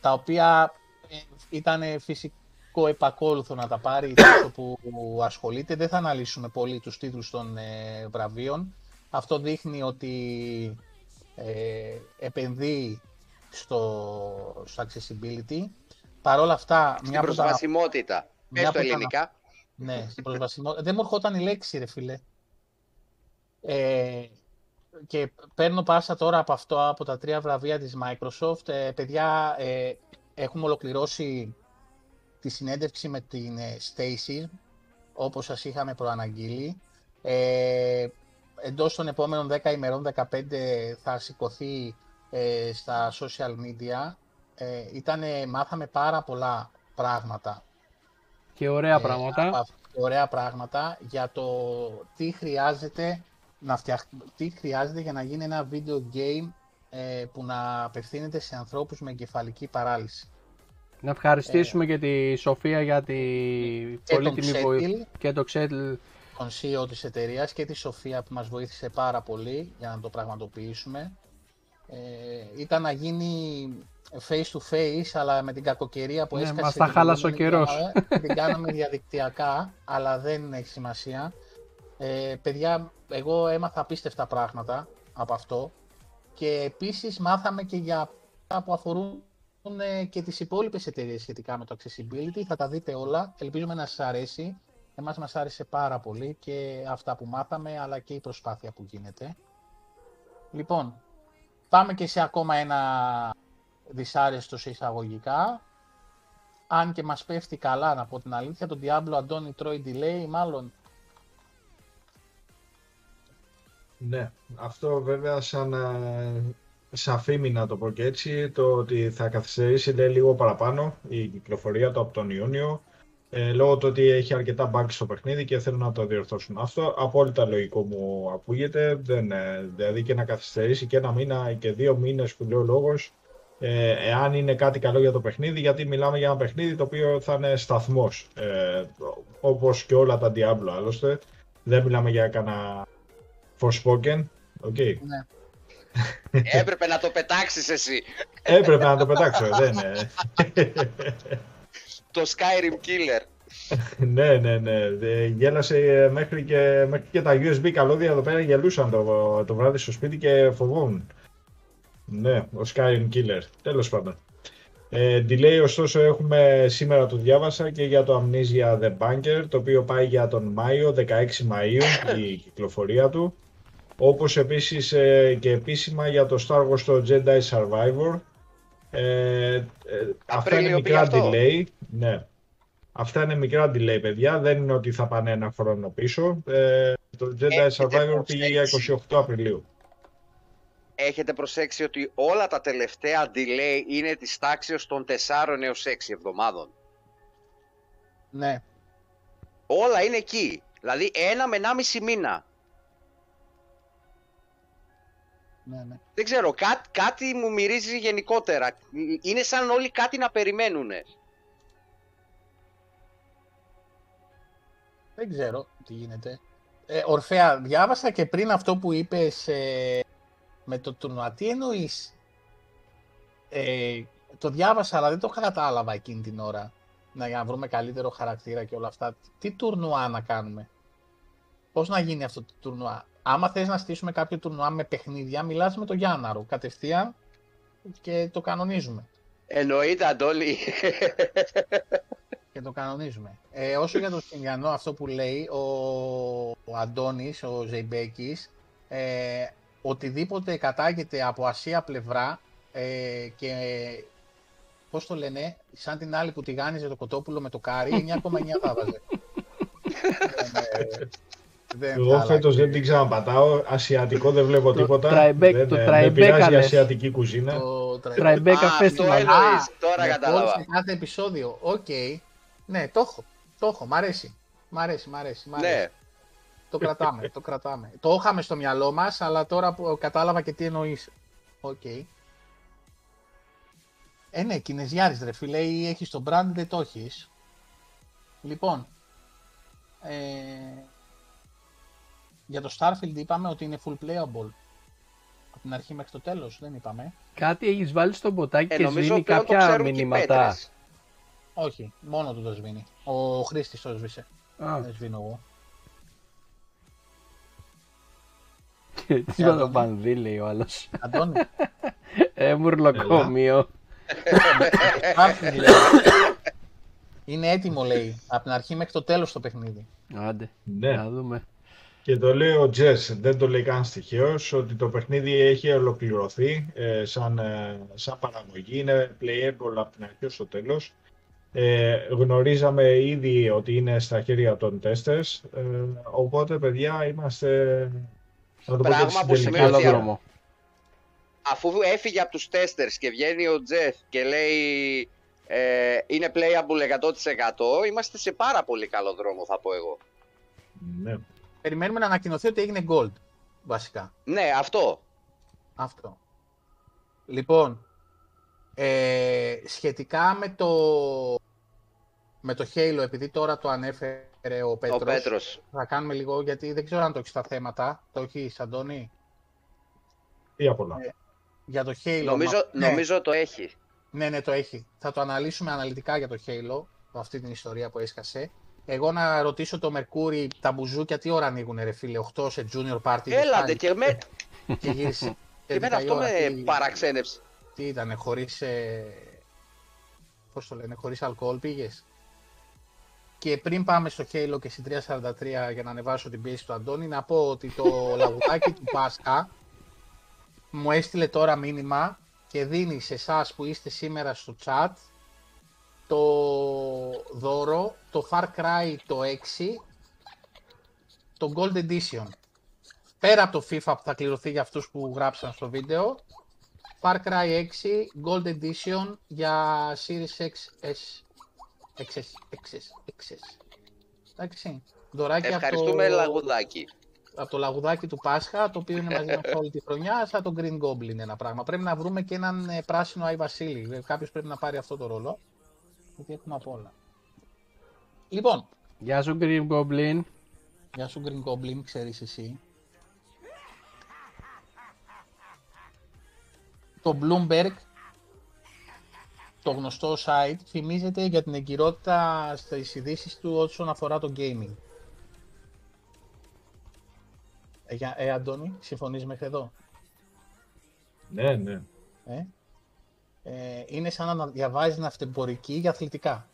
τα οποία ε, ήταν φυσικό επακόλουθο να τα πάρει τόσο που ασχολείται. Δεν θα αναλύσουμε πολύ τους τίτλους των ε, βραβείων. Αυτό δείχνει ότι ε, επενδύει στο, στο accessibility. Παρ' όλα αυτά, Στην μια από τα, προσβασιμότητα. μια Πες το από τα- ελληνικά. ναι, στην προσβασιμότητα. Δεν μου ερχόταν η λέξη, ρε φίλε. Ε, και παίρνω πάσα τώρα από αυτό, από τα τρία βραβεία της Microsoft. Ε, παιδιά, ε, έχουμε ολοκληρώσει τη συνέντευξη με την ε, Stacy, όπως σας είχαμε προαναγγείλει. Ε, εντός των επόμενων 10 ημερών, 15, θα σηκωθεί ε, στα social media. Ε, ήτανε, μάθαμε πάρα πολλά πράγματα Και ωραία ε, πράγματα. από αυτά- ωραία πράγματα για το τι χρειάζεται, να φτιαχ... τι χρειάζεται για να γίνει ένα video game ε, που να απευθύνεται σε ανθρώπους με εγκεφαλική παράλυση. Να ευχαριστήσουμε και τη Σοφία για τη Και τον πολύτιμη βοήθεια. Ξέτιλ, Και το Ξέτλ. τον CEO της εταιρείας και τη Σοφία που μας βοήθησε πάρα πολύ για να το πραγματοποιήσουμε. Ε, ήταν να γίνει face to face, αλλά με την κακοκαιρία που Ναι, έσκασε. μας τα την χάλασε ο προηγούμενη καιρός. εβδομάδα, Την κάναμε διαδικτυακά, αλλά δεν έχει σημασία. Ε, παιδιά, εγώ έμαθα απίστευτα πράγματα από αυτό και επίσης μάθαμε και για αυτά που αφορούν ε, και τις υπόλοιπες εταιρείες σχετικά με το accessibility. Θα τα δείτε όλα. Ελπίζουμε να σας αρέσει. Εμάς μας άρεσε πάρα πολύ και αυτά που μάθαμε, αλλά και η προσπάθεια που γίνεται. Λοιπόν, πάμε και σε ακόμα ένα δυσάρεστος σε εισαγωγικά. Αν και μας πέφτει καλά, να πω την αλήθεια, τον Diablo Αντώνη τρώει delay, μάλλον Ναι, αυτό βέβαια σαν, ε, σαν φήμη να το πω και έτσι, το ότι θα καθυστερήσει λέει, λίγο παραπάνω η κυκλοφορία του από τον Ιούνιο, ε, λόγω του ότι έχει αρκετά bugs στο παιχνίδι και θέλουν να το διορθώσουν. Αυτό απόλυτα λογικό μου ακούγεται, δεν, ε, δηλαδή και να καθυστερήσει και ένα μήνα και δύο μήνες που λέει ο λόγος, ε, εάν είναι κάτι καλό για το παιχνίδι, γιατί μιλάμε για ένα παιχνίδι το οποίο θα είναι σταθμός, ε, όπως και όλα τα Diablo άλλωστε. Δεν μιλάμε για κανένα Forspoken, OK. ναι. Έπρεπε να το πετάξεις εσύ. Έπρεπε να το πετάξω, ε, δεν είναι. Το Skyrim Killer. ναι, ναι, ναι. Ε, Γέλασε ε, μέχρι και, μέχρι και τα USB καλώδια εδώ πέρα γελούσαν το, το βράδυ στο σπίτι και φοβόμουν. Ναι, ο Skyrim Killer. Τέλος πάντων. Ε, delay ωστόσο έχουμε σήμερα το διάβασα και για το Amnesia The Bunker το οποίο πάει για τον Μάιο, 16 Μαΐου η κυκλοφορία του. Όπως επίσης ε, και επίσημα για το Star Wars το Jedi Survivor. Ε, ε, αυτά είναι μικρά delay. Ναι. Αυτά είναι μικρά delay παιδιά, δεν είναι ότι θα πάνε ένα χρόνο πίσω. Ε, το Jedi Survivor πήγε για 28 Απριλίου έχετε προσέξει ότι όλα τα τελευταία delay είναι της τάξης των 4 έως 6 εβδομάδων; Ναι. Όλα είναι εκεί. Δηλαδή ένα με 1,5 μήνα. Ναι, ναι. Δεν ξέρω, κά, κάτι μου μυρίζει γενικότερα. Είναι σαν όλοι κάτι να περιμένουνε. Δεν ξέρω τι γίνεται. Ε, Ορφέα, διάβασα και πριν αυτό που είπες ε, με το τουρνουά. Τι εννοείς; Ε, το διάβασα, αλλά δεν το κατάλαβα εκείνη την ώρα. Να, για να βρούμε καλύτερο χαρακτήρα και όλα αυτά. Τι τουρνουά να κάνουμε; Πώς να γίνει αυτό το τουρνουά; Άμα θες να στήσουμε κάποιο τουρνουά με παιχνίδια, μιλάς με το Γιάνναρο κατευθείαν και το κανονίζουμε. Εννοείται, Αντώνη. και το κανονίζουμε. Ε, όσο για το Σινιανό, αυτό που λέει ο, ο Αντώνης, ο Ζεϊμπέκης, ε, οτιδήποτε κατάγεται από Ασία πλευρά ε, και πώς το λένε, σαν την άλλη που τηγάνιζε το κοτόπουλο με το κάρι, 9,9 θα βάζε. Εγώ φέτος δεν την ξαναπατάω, ασιατικό δεν βλέπω τίποτα. δεν, το δεν πειράζει η ασιατική κουζίνα. Το τραϊμπέκα φέστιβαλ. Τώρα κατάλαβα. Σε κάθε επεισόδιο, οκ. Ναι, το έχω, το έχω, μ' αρέσει. Μ' αρέσει, μ' αρέσει. Μ αρέσει. Ναι. Το κρατάμε, το κρατάμε. Το είχαμε στο μυαλό μας, αλλά τώρα που κατάλαβα και τι εννοείς. OK. Okay. Ε, ναι, Κινεζιάρης ρε φίλε, ή έχεις το brand, δεν το έχεις. Λοιπόν, ε, για το Starfield είπαμε ότι είναι full playable. Από την αρχή μέχρι το τέλος, δεν είπαμε. Κάτι έχεις βάλει στο μποτάκι ε, και σβήνει κάποια μηνύματα. Όχι, μόνο του το σβήνει. Ο Χρήστης το σβήσε. Δεν σβήνω εγώ. Είπα το πανδί, λέει ο άλλος. Αντώνη. Ε, μουρλοκόμιο. Είναι έτοιμο, λέει. Από την αρχή μέχρι το τέλος το παιχνίδι. Άντε, ναι. να δούμε. Και το λέει ο Τζες, δεν το λέει καν στοιχείος, ότι το παιχνίδι έχει ολοκληρωθεί ε, σαν, ε, σαν παραγωγή, είναι playable από την αρχή στο τέλος. Ε, γνωρίζαμε ήδη ότι είναι στα χέρια των τέστες, ε, οπότε παιδιά είμαστε Πράγμα που σημαίνει ότι αφού έφυγε από τους τέστερς και βγαίνει ο Τζεφ και λέει ε, είναι playable 100% είμαστε σε πάρα πολύ καλό δρόμο θα πω εγώ. Ναι. Περιμένουμε να ανακοινωθεί ότι έγινε gold βασικά. Ναι, αυτό. Αυτό. Λοιπόν, ε, σχετικά με το, με το Halo, επειδή τώρα το ανέφερε ο Πέτρος. Ο Πέτρος. Θα κάνουμε λίγο, γιατί δεν ξέρω αν το έχεις τα θέματα. Το έχεις, Αντώνη; Ή πολλά. Ε, για το Halo. Νομίζω, ναι. νομίζω το έχει. Ναι, ναι, το έχει. Θα το αναλύσουμε αναλυτικά για το Halo, αυτή την ιστορία που έσκασε. Εγώ να ρωτήσω το Μερκούρι, τα μπουζούκια τι ώρα ανοίγουν ρε φίλε, 8 σε junior party. Έλατε και με... και γύρισε. και εμένα αυτό με τι... παραξένεψε. Τι ήτανε, χωρίς... Ε... Πώς το λένε, χωρίς αλκοόλ πήγες; Και πριν πάμε στο Halo και στη 343 για να ανεβάσω την πίεση του Αντώνη, να πω ότι το λαγουδάκι του Πάσχα μου έστειλε τώρα μήνυμα και δίνει σε εσάς που είστε σήμερα στο chat το δώρο, το Far Cry το 6, το Gold Edition. Πέρα από το FIFA που θα κληρωθεί για αυτούς που γράψαν στο βίντεο, Far Cry 6 Gold Edition για Series XS Εξές, εξές, εξές. Εντάξει. Δωράκι Ευχαριστούμε από το... λαγουδάκι. Από το λαγουδάκι του Πάσχα, το οποίο είναι μαζί μας όλη τη χρονιά, σαν το Green Goblin ένα πράγμα. Πρέπει να βρούμε και έναν ε, πράσινο Άι Βασίλη. Ε, Κάποιος πρέπει να πάρει αυτό το ρόλο. Γιατί έχουμε από όλα. Λοιπόν. Γεια σου Green Goblin. Γεια σου Green Goblin, ξέρεις εσύ. το Bloomberg, το γνωστό site, φημίζεται για την εγκυρότητα στις ειδήσεις του όσον αφορά το gaming. Ε, για- ε, Αντώνη, συμφωνείς μέχρι εδώ; Ναι, ναι. Ε; Ε, είναι σαν να διαβάζεις ναυτεμπορική για αθλητικά.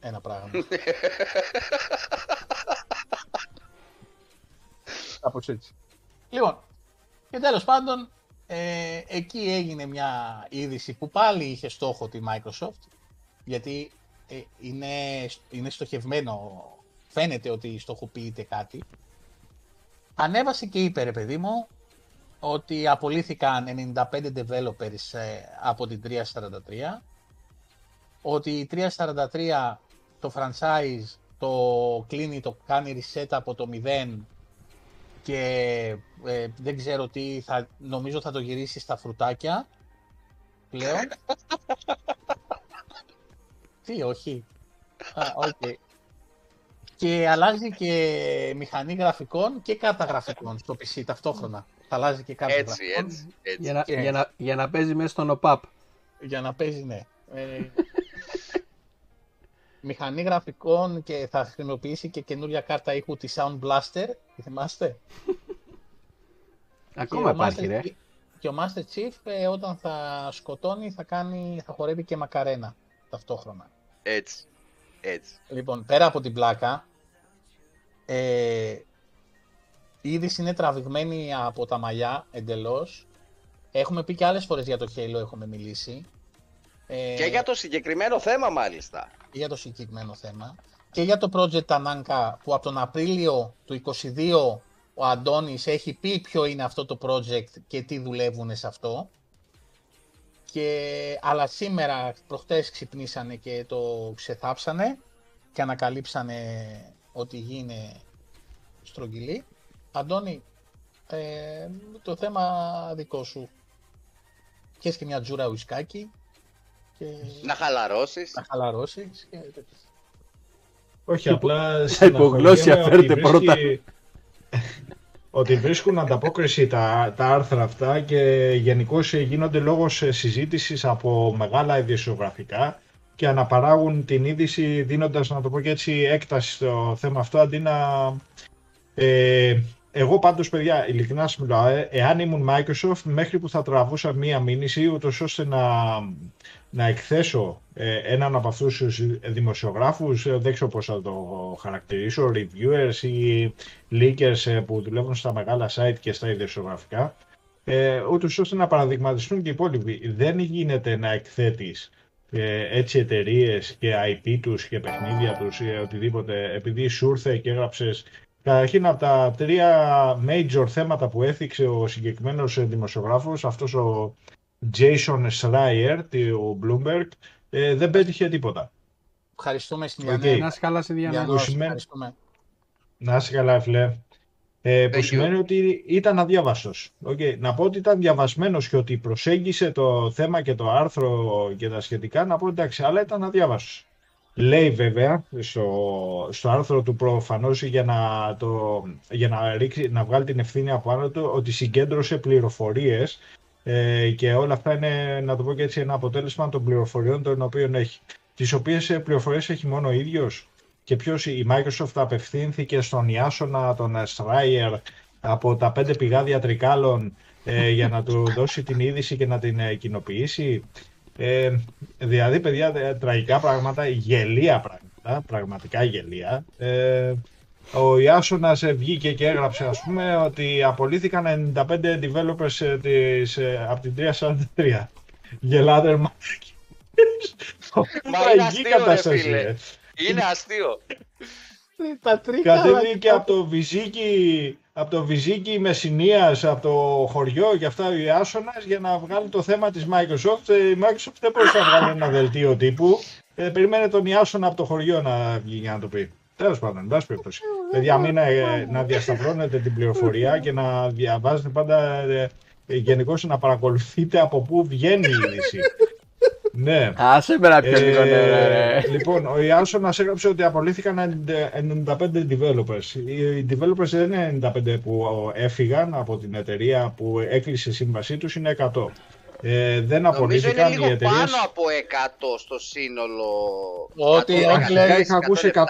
Ένα πράγμα. Κάπως έτσι. Λοιπόν, και τέλος πάντων, ε, εκεί έγινε μια είδηση που πάλι είχε στόχο τη Microsoft, γιατί ε, είναι, είναι στοχευμένο, φαίνεται ότι στοχοποιείται κάτι. Ανέβασε και είπε, ρε παιδί μου, ότι απολύθηκαν 95 developers ε, από την 343, ότι η 343 το franchise το κλείνει, το κάνει reset από το 0 και ε, δεν ξέρω τι, θα, νομίζω θα το γυρίσει στα φρουτάκια πλέον. τι, όχι. Α, οκ. Και αλλάζει και μηχανή γραφικών και κάρτα γραφικών στο PC ταυτόχρονα. Θα αλλάζει και κάρτα Έτσι, γραφικών. έτσι, έτσι. Για να, Και- για, να, για να παίζει μέσα στον ΟΠΑΠ. Για να παίζει, ναι. Ε, μηχανή γραφικών και θα χρησιμοποιήσει και καινούρια κάρτα ήχου της Sound Blaster. Τη θυμάστε; Ακόμα Και ο υπάρχει, Master ρε. Chief- Και ο Master Chief ε, όταν θα σκοτώνει θα, κάνει, θα χορεύει και μακαρένα ταυτόχρονα. Έτσι. Έτσι. Λοιπόν, πέρα από την πλάκα, ε, η είδηση είναι τραβηγμένη από τα μαλλιά εντελώς. Έχουμε πει και άλλες φορές για το Halo, έχουμε μιλήσει. Ε, Και για το συγκεκριμένο θέμα, μάλιστα. για το συγκεκριμένο θέμα και για το project Tananka που από τον Απρίλιο του 22 ο Αντώνης έχει πει ποιο είναι αυτό το project και τι δουλεύουν σε αυτό. Και, αλλά σήμερα, προχτές ξυπνήσανε και το ξεθάψανε και ανακαλύψανε ότι γίνει στρογγυλή. Αντώνη, ε, το θέμα δικό σου. Πιες και μια τζούρα ουισκάκι και Να χαλαρώσεις. να χαλαρώσεις και τέτοια. Όχι, απλά υπογλώσσια στεναχωριέμαι φέρτε ότι βρίσκει- ότι βρίσκουν ανταπόκριση τα, τα άρθρα αυτά και γενικώ γίνονται λόγος συζήτησης από μεγάλα ειδησιογραφικά και αναπαράγουν την είδηση δίνοντας, να το πω και έτσι, έκταση στο θέμα αυτό αντί να... Ε, εγώ πάντως, παιδιά, ειλικρινά σας μιλάω, ε, εάν ήμουν Microsoft, μέχρι που θα τραβούσα μία μήνυση, ούτως ώστε να, να εκθέσω ε, έναν από αυτούς τους δημοσιογράφους, ε, δεν ξέρω πώς θα το χαρακτηρίσω, reviewers ή leakers ε, που δουλεύουν στα μεγάλα site και στα ειδησιογραφικά, ε, ούτως ώστε να παραδειγματιστούν και οι υπόλοιποι. Δεν γίνεται να εκθέτεις ε, έτσι εταιρείες και IP τους και παιχνίδια τους ή οτιδήποτε, επειδή σου ήρθε και έγραψες Καταρχήν από τα τρία major θέματα που έθιξε ο συγκεκριμένος ε, δημοσιογράφος, αυτός ο Jason Schreier, του Bloomberg, ε, δεν πέτυχε τίποτα. Ευχαριστούμε στην Οκ. Γιάννη. Να είσαι καλά στη διανομή. Γιάννος, σημαίνει- ευχαριστούμε. Να είσαι καλά, φιλέ. Ε, που Thank you. σημαίνει ότι ήταν αδιάβαστος. Okay. Να πω ότι ήταν διαβασμένος και ότι προσέγγισε το θέμα και το άρθρο και τα σχετικά, να πω εντάξει, αλλά ήταν αδιάβαστος. Λέει βέβαια στο, στο άρθρο του προφανώς για να, το, για να, ρίξει, να βγάλει την ευθύνη από πάνω του ότι συγκέντρωσε πληροφορίες ε, και όλα αυτά είναι, να το πω και έτσι, ένα αποτέλεσμα των πληροφοριών των οποίων έχει. Τις οποίες ε, πληροφορίες έχει μόνο ο ίδιος; Και ποιος η Microsoft απευθύνθηκε στον Ιάσονα, τον Schreier από τα πέντε πηγάδια τρικάλων ε, για να του δώσει την είδηση και να την ε, κοινοποιήσει; Ε, δηλαδή, παιδιά, ε, τραγικά πράγματα, γελία πράγματα, πραγματικά γελία. Ε, ο Ιάσονας ε, βγήκε και έγραψε, ας πούμε, ότι απολύθηκαν 95 developers ε, της, ε, από την 343. Γελάτε, ρε μαλάκι. Μα είναι Τραγική αστείο, ρε κατάσταση, φίλε. ε. Είναι αστείο. Τα τρίκα. Κατέβηκε από το Βυζίκι, από το Βυζίκι Μεσσηνίας, από το χωριό και αυτά ο Ιάσονας για να βγάλει το θέμα της Microsoft. Ε, Η Microsoft δεν μπορούσε να βγάλει ένα δελτίο τύπου. Ε, περιμένε τον Ιάσονα από το χωριό να βγει για να το πει. Τέλος πάντων, εν πάση περιπτώσει. Παιδιά, μην ε, να διασταυρώνετε την πληροφορία και να διαβάζετε πάντα ε, ε, γενικώς να παρακολουθείτε από πού βγαίνει η είδηση. Ναι. Άσε με να πιο Ε, λίγο νερό, ρε. λοιπόν, ο Ιάσονας έγραψε ότι απολύθηκαν 95 developers. Οι developers δεν είναι 95 που έφυγαν από την εταιρεία που έκλεισε η σύμβασή τους, είναι 100. Ε, δεν Νομίζω είναι απολύθηκαν οι λίγο εταιρείε. πάνω από 100 στο σύνολο. Ό,τι 116, όχι, Αρχικά είχα ακούσει 107.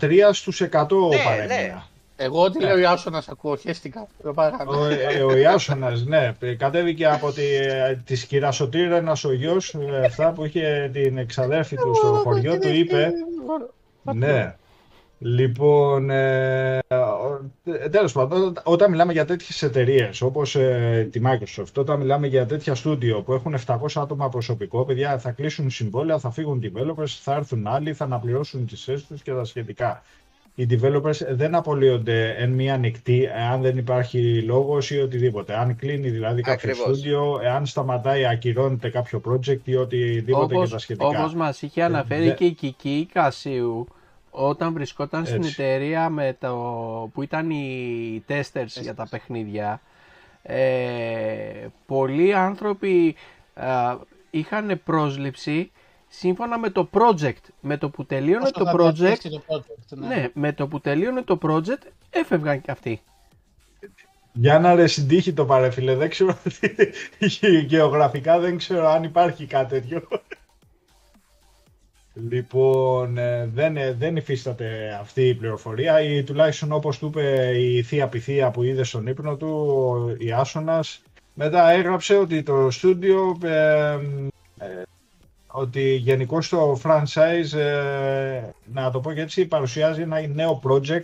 113 στους 100 Ναι, παρέμεινε. Εγώ ό,τι λέω Ιάσονας ακούω, χαίστηκα. Δεν παράμε. Ο, ε, ο Ιάσονας, ναι, κατέβηκε από τη, της Κυρασοτήρενας ο γιος, ε, αυτά που είχε την εξαδέρφη του στο χωριό, του είπε, ναι. Λοιπόν, ε, ο- ε, τέλος πάντων, ό- όταν μιλάμε για τέτοιες εταιρείες όπως ε, τη Microsoft, όταν μιλάμε για τέτοια στούντιο που έχουν 700 άτομα προσωπικό, παιδιά θα κλείσουν συμβόλαια, θα φύγουν developers, θα έρθουν άλλοι, θα αναπληρώσουν τις θέσεις τους και τα σχετικά. Οι developers δεν απολύονται εν μία νυχτή αν δεν υπάρχει λόγος ή οτιδήποτε. Αν κλείνει δηλαδή κάποιο Ακριβώς. στούντιο, εάν σταματάει, ακυρώνεται κάποιο project ή οτιδήποτε και τα Όπως, σχετικά. όπως μας είχε αναφέρει δε- και η Κική Κασίου όταν βρισκόταν στην Έτσι. εταιρεία με το, που ήταν οι testers για τα παιχνίδια ε, πολλοί άνθρωποι α, είχαν πρόσληψη σύμφωνα με το project με το που τελείωνε Όσο το θα project διαρκέσει το project, ναι. ναι, με το που τελείωνε το project έφευγαν και αυτοί Για να ρε συντύχει το παρέφιλε, δεν ξέρω τι- γεωγραφικά δεν ξέρω αν υπάρχει κάτι τέτοιο. Λοιπόν, ε, δεν, ε, δεν υφίσταται αυτή η πληροφορία ή τουλάχιστον όπως του είπε η θεία πυθία που είδε στον ύπνο του, ο- η Άσονας, μετά έγραψε ότι το στούντιο, ε, ε, ότι γενικώ το franchise, ε, να το πω και έτσι, παρουσιάζει ένα νέο project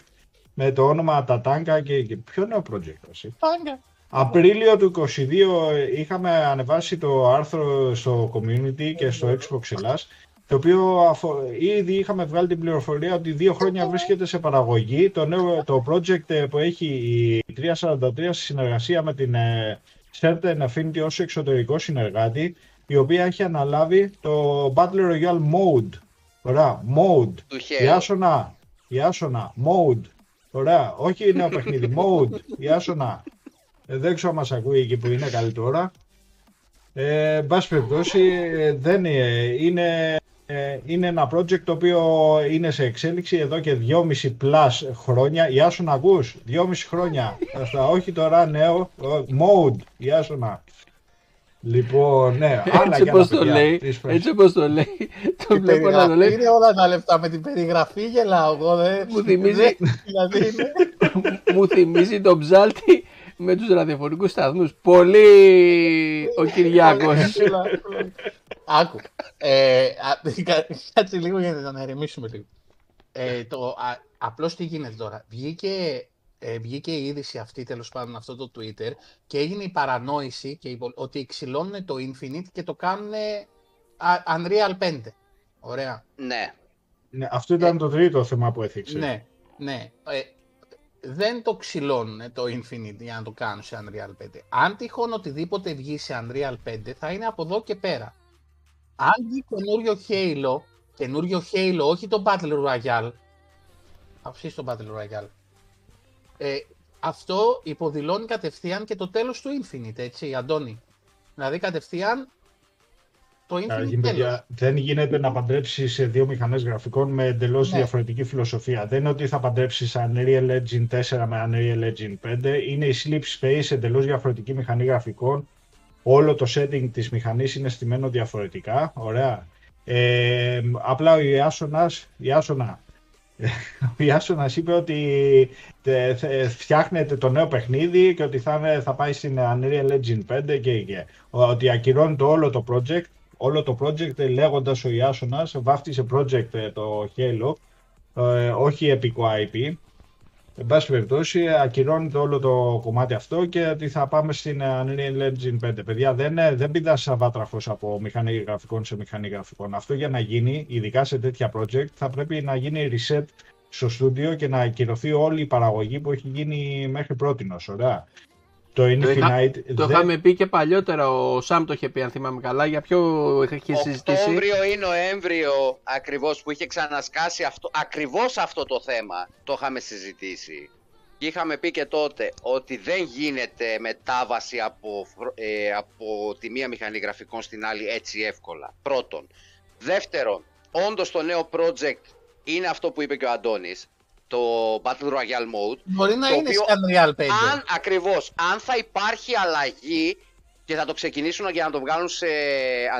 με το όνομα Τατάνκα και, και ποιο νέο project εσύ; Πάγκα. Απρίλιο του 22 είχαμε ανεβάσει το άρθρο στο community και στο Xbox Ελλάς το οποίο αφο- ήδη είχαμε βγάλει την πληροφορία ότι δύο χρόνια βρίσκεται σε παραγωγή το, νέο, το project ε, που έχει η 343 στη συνεργασία με την ε, Certain Affinity ως εξωτερικό συνεργάτη η οποία έχει αναλάβει το Battle Royale Mode. Ωραία, Mode. Του Η χέρι. Άσονα, η Άσονα, mode. Ωραία, όχι νέο παιχνίδι, mode, η Άσονα. Ε, δεν ξέρω αν μας ακούει εκεί που είναι καλή τώρα. Ε, εν πάση περιπτώσει, ε, δεν είναι, είναι, ε, είναι ένα project το οποίο είναι σε εξέλιξη εδώ και 2,5 plus χρόνια. Η Άσονα ακούς, 2,5 χρόνια. Αυτά, όχι τώρα νέο, ε, mode, η Άσονα. Λοιπόν, ναι, άλλα έτσι κι άλλα όπως το παιδιά, λέει τις φορές. έτσι όπως το λέει το Η βλέπω να το περιγραφή λέει είναι όλα τα λεφτά με την περιγραφή γελάω εγώ δεν... Μου θυμίζει- δεν- Δηλαδή είναι... μου θυμίζει τον ψάλτη με τους ραδιοφωνικούς σταθμούς. Πολύ ο Κυριάκος. Άκου. Ε, α- κα- Κάτσε λίγο για να να ηρεμήσουμε λίγο. Ε, το, α, απλώς τι γίνεται τώρα. Βγήκε, ε, βγήκε η είδηση αυτή, τέλος πάντων, αυτό το Twitter και έγινε η παρανόηση και η πο- ότι ξυλώνουν το Infinite και το κάνουν Unreal 5. Ωραία. Ναι. Ναι, αυτό ήταν το τρίτο θέμα που έθιξες. Ναι, ναι. Ε, δεν το ξυλώνουν το Infinite για να το κάνουν σε Unreal 5. Αν τυχόν οτιδήποτε βγει σε Unreal 5 θα είναι από εδώ και πέρα. Αν βγει καινούριο Halo, καινούριο Halo, όχι το Battle Royale, αφήσεις το Battle Royale, ε, αυτό υποδηλώνει κατευθείαν και το τέλος του Infinite, έτσι, Αντώνη. Δηλαδή κατευθείαν το Infinite Καταρχήν, τέλος. παιδιά, δεν γίνεται να παντρέψει σε δύο μηχανές γραφικών με εντελώς Ναι. διαφορετική φιλοσοφία. Δεν είναι ότι θα παντρέψεις Unreal Engine 4 με Unreal Engine 5. Είναι η Sleep Space, εντελώς διαφορετική μηχανή γραφικών. Όλο το setting της μηχανής είναι στημένο διαφορετικά. Ωραία. Ε, απλά ο Ιάσονας, Ιάσονα, ο Ιάσονας είπε ότι τε- θε- φτιάχνεται το νέο παιχνίδι και ότι θα, είναι- θα πάει στην Unreal Engine 5 και, και ότι ακυρώνει το όλο το project όλο το project ε, λέγοντας ο Ιάσονας βάφτισε project ε, το Halo ε, όχι επικό IP εν πάση περιπτώσει ακυρώνει το όλο το κομμάτι αυτό και ότι θα πάμε στην ε, Unreal Engine 5 παιδιά δεν, ε, δεν πηδάς αβάτραχος από μηχανή γραφικών σε μηχανή γραφικών. Αυτό για να γίνει ειδικά σε τέτοια project θα πρέπει να γίνει reset στο στούντιο και να ακυρωθεί όλη η παραγωγή που έχει γίνει μέχρι πρότινος ωραία το είχα- Infinite Το δεν- είχαμε πει και παλιότερα, ο Σαμ το είχε πει αν θυμάμαι καλά, για ποιο είχε συζητήσει. Οκτώβριο ή Νοέμβριο ακριβώς που είχε ξανασκάσει αυτό, ακριβώς αυτό το θέμα το είχαμε συζητήσει. Και είχαμε πει και τότε ότι δεν γίνεται μετάβαση από, φρο- ε, από τη μία μηχανή γραφικών στην άλλη έτσι εύκολα. Πρώτον. Δεύτερον, όντως το νέο project είναι αυτό που είπε και ο Αντώνης, το Battle Royale Mode. Μπορεί να Το είναι οποίο- σε Unreal 5. Αν, ακριβώς, αν θα υπάρχει αλλαγή και θα το ξεκινήσουν για να το βγάλουν σε